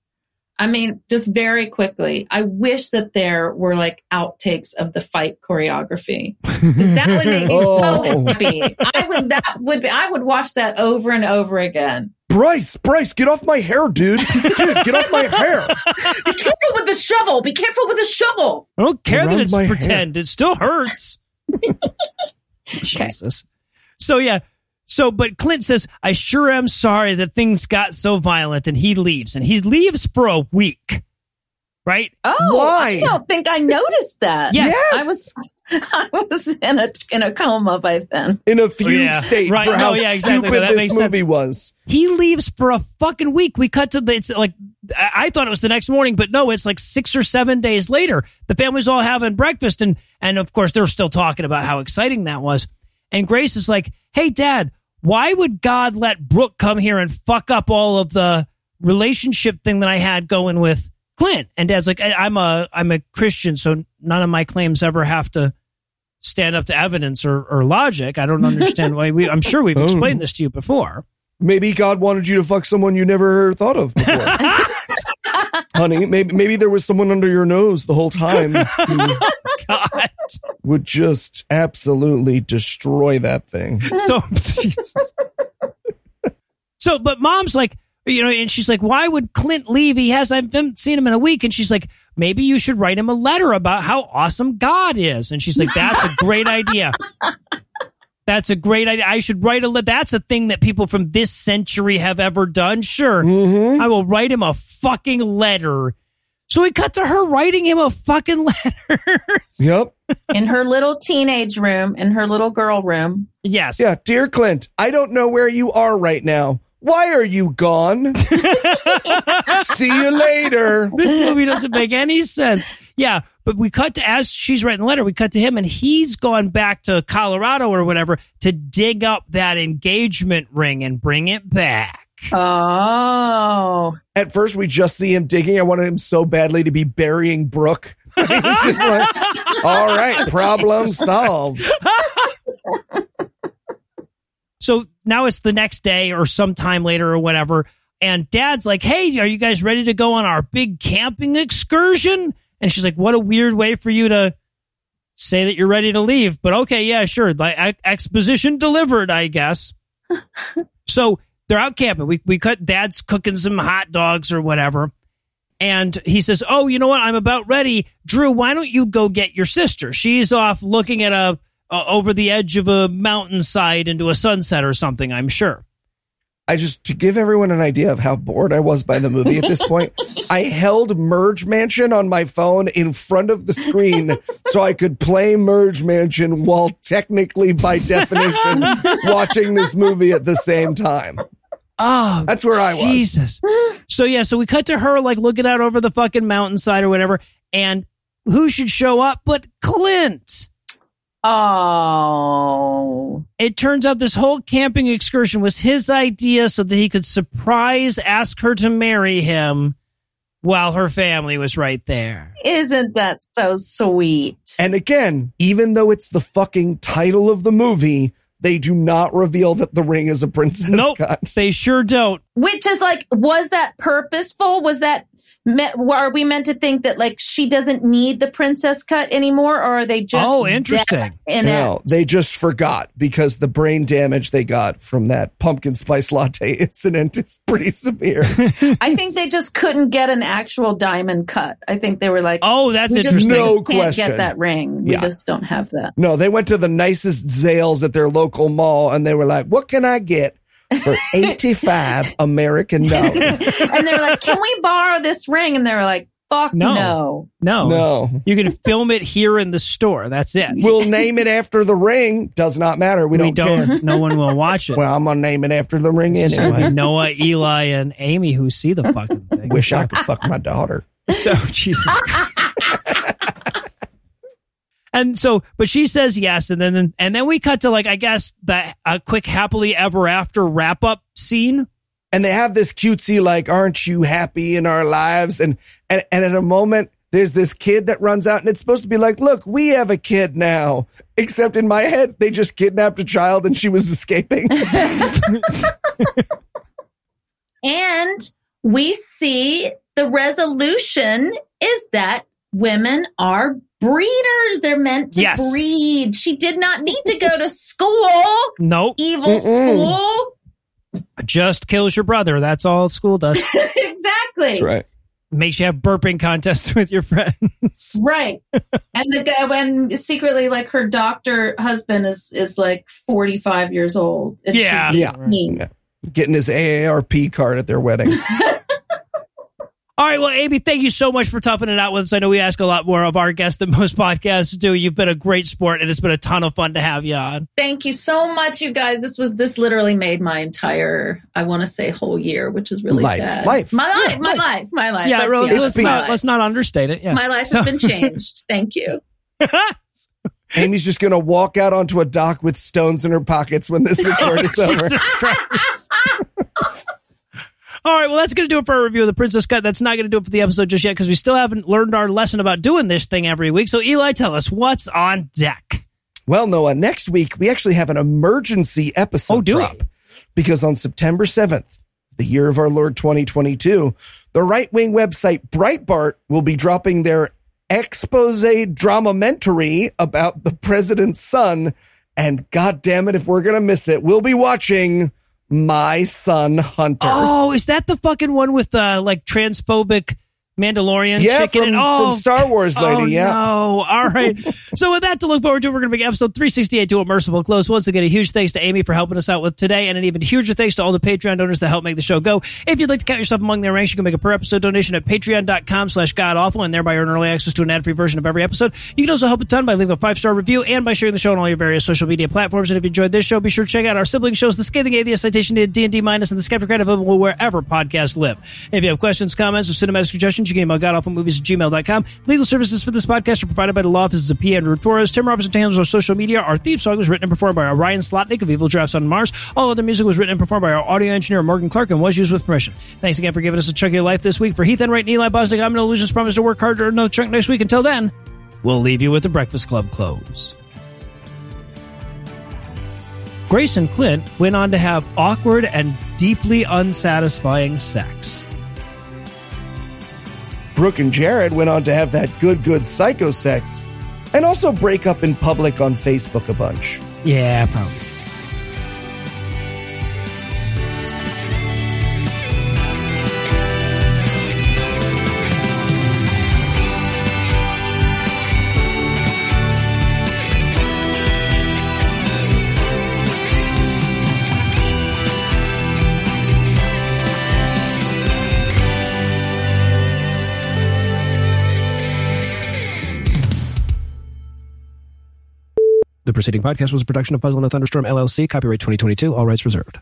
I mean, just very quickly, I wish that there were like outtakes of the fight choreography. that would make me [LAUGHS] Oh. so happy. I would that would be I would watch that over and over again. Bryce, Bryce, get off my hair, dude. Dude, get off my hair. [LAUGHS] Be careful with the shovel. Be careful with the shovel. I don't care that it's my pretend. It still hurts. [LAUGHS] Jesus. So yeah. So, but Clint says, I sure am sorry that things got so violent and he leaves and he leaves for a week. Right? Oh, Why? I don't think I noticed that. Yes. I was [LAUGHS] I was in a in a coma by then. In a fugue Yeah, state right. for No, how yeah, exactly. stupid That this makes sense. movie was. He leaves for a fucking week. We cut to the, it's like, I I thought it was the next morning, but no, it's like six or seven days later. The family's all having breakfast and, and of course they're still talking about how exciting that was. And Grace is like, Hey dad, why would God let Brooke come here and fuck up all of the relationship thing that I had going with Clint? And dad's like, "I- I'm a, I'm a Christian, so none of my claims ever have to stand up to evidence or, or logic. I don't understand why we, I'm sure we've [LAUGHS] Oh. explained this to you before. Maybe God wanted you to fuck someone you never thought of before. [LAUGHS] Honey, maybe maybe there was someone under your nose the whole time [LAUGHS] who God. would just absolutely destroy that thing. So, so, but mom's like, you know, and she's like, why would Clint leave? He has, I haven't seen him in a week. And she's like, maybe you should write him a letter about how awesome God is. And she's like, that's a great idea. That's a great idea. I should write a letter. That's a thing that people from this century have ever done. Sure. Mm-hmm. I will write him a fucking letter. So we cut to her writing him a fucking [LAUGHS] letter. Yep. In her little teenage room, in her little girl room. yes. Yeah, dear Clint, I don't know where you are right now, Why are you gone? [LAUGHS] See you later. this movie doesn't make any sense. Yeah, but we cut to as she's writing the letter, we cut to him and he's gone back to Colorado or whatever to dig up that engagement ring and bring it back. Oh. At first, we just see him digging. I wanted him so badly to be burying Brooke. [LAUGHS] Like, All right, [LAUGHS] problem solved. [LAUGHS] So now it's the next day or sometime later or whatever. And dad's like, Hey, are you guys ready to go on our big camping excursion? And she's like, What a weird way for you to say that you're ready to leave. But okay, yeah, sure. Like exposition delivered, I guess. [LAUGHS] so they're out camping. We, we cut dad's cooking some hot dogs or whatever. And he says, Oh, you know what? I'm about ready. Drew, why don't you go get your sister? She's off looking at a, uh, over the edge of a mountainside into a sunset or something, I'm sure. I just, to give everyone an idea of how bored I was by the movie at this point, [LAUGHS] I held Merge Mansion on my phone in front of the screen [LAUGHS] so I could play Merge Mansion while technically, by definition, [LAUGHS] watching this movie at the same time. Oh, That's where I was. Jesus. So yeah, so we cut to her like looking out over the fucking mountainside or whatever, and who should show up but Clint? Oh. It turns out this whole camping excursion was his idea so that he could surprise ask her to marry him while her family was right there. Isn't that so sweet? And again, even though it's the fucking title of the movie, they do not reveal that the ring is a princess Nope, cut. they sure don't. Which is like, was that purposeful? Was that, me- are we meant to think that like she doesn't need the princess cut anymore or are they just Oh, interesting. that inept? No, they just forgot because the brain damage they got from that pumpkin spice latte [LAUGHS] incident is pretty severe. I think they just couldn't get an actual diamond cut. I think they were like, Oh, that's we just, interesting. we No just can't question. get that ring. We Yeah. just don't have that. no, they went to the nicest Zales at their local mall and they were like, what can I get for [LAUGHS] 85 American dollars? [LAUGHS] and they're like, "Can we borrow this ring?" And they were like, "Fuck No. no." No. No. You can film it here in the store. That's it. We'll name it after the ring. Does not matter. We don't, don't, care. no one will watch it. Well, I'm going to name it after the ring It's anyway. Noah, Eli, and Amy who see the fucking thing. Wish I could fuck my daughter. So Jesus. [LAUGHS] and so, but she says yes, and then and then we cut to like I guess that a quick happily ever after wrap up scene. and they have this cutesy like aren't you happy in our lives? And and, and at a moment there's this kid that runs out and it's supposed to be like look we have a kid now. Except in my head they just kidnapped a child and she was escaping. [LAUGHS] And we see the resolution is that women are breeders. They're meant to Yes. breed. She did not need to go to school, Nope, evil Mm-mm. school. just kills your brother. That's all school does. [LAUGHS] exactly. right Makes you have burping contests [LAUGHS] with your friends. Right. [LAUGHS] and the guy when secretly like her doctor husband is is like 45 years old. And Yeah. she's Yeah. 18. getting his aarp card at their wedding All right, well, Amy, thank you so much for toughing it out with us. I know we ask a lot more of our guests than most [LAUGHS] podcasts do. You've been a great sport, and it's been a ton of fun to have you on. Thank you so much, you guys. This was this literally made my entire I want to say whole year, which is really Life. sad. Life. My life, Yeah, my life. life, my life. yeah, Let's really, let's not let's not understate it. Yeah, My life has been changed. [LAUGHS] Thank you. [LAUGHS] amy's just gonna walk out onto a dock with stones in her pockets when this record is oh, over Christ. All right, well, that's going to do it for our review of the Princess Cut. That's not going to do it for the episode just yet because we still haven't learned our lesson about doing this thing every week. So, Eli, tell us what's on deck. Well, Noah, next week we actually have an emergency episode Oh, do drop because on September 7th, the year of our Lord 2022, the right wing website Breitbart will be dropping their expose dramamentary about the president's son. And god damn it, if we're going to miss it, we'll be watching My Son Hunter. Oh, is that the fucking one with the like transphobic Mandalorian Yeah, chicken. from- and, oh, from Star Wars lady, Oh, yeah. no. All right. [LAUGHS] so with that to look forward to, we're going to bring episode 368 to a merciful close. Once again, a huge thanks to Amy for helping us out with today, and an even huger thanks to all the Patreon donors that help make the show go. If you'd like to count yourself among their ranks, you can make a per episode donation at patreon.com slash godawful and thereby earn early access to an ad-free version of every episode. You can also help a ton by leaving a five-star review and by sharing the show on all your various social media platforms. And if you enjoyed this show, be sure to check out our sibling shows, The Scathing Atheist, Citation to D&D Minus, and The Skepticrat, available wherever podcasts live. If you have questions, comments, or cinematic suggestions, you can email godawfulmovies at gmail.com. Legal services for this podcast are provided by the law offices of P. Andrew Torres. Tim Robertson handles our social media. Our theme song was written and performed by Ryan Slotnick of Evil Giraffes on Mars. All other music was written and performed by our audio engineer, Morgan Clarke, and was used with permission. Thanks again for giving us a chunk of your life this week. For Heath Enright and Eli Bosnick, I'm Noah Lugeons. Promise to work harder another chunk next week. Until then, we'll leave you with the Breakfast Club close. Grace and Clint went on to have awkward and deeply unsatisfying sex. Brooke and Jared went on to have that good, good psycho sex and also break up in public on Facebook a bunch. Yeah, probably. The preceding podcast was a production of Puzzle and Thunderstorm LLC, copyright 2022, all rights reserved.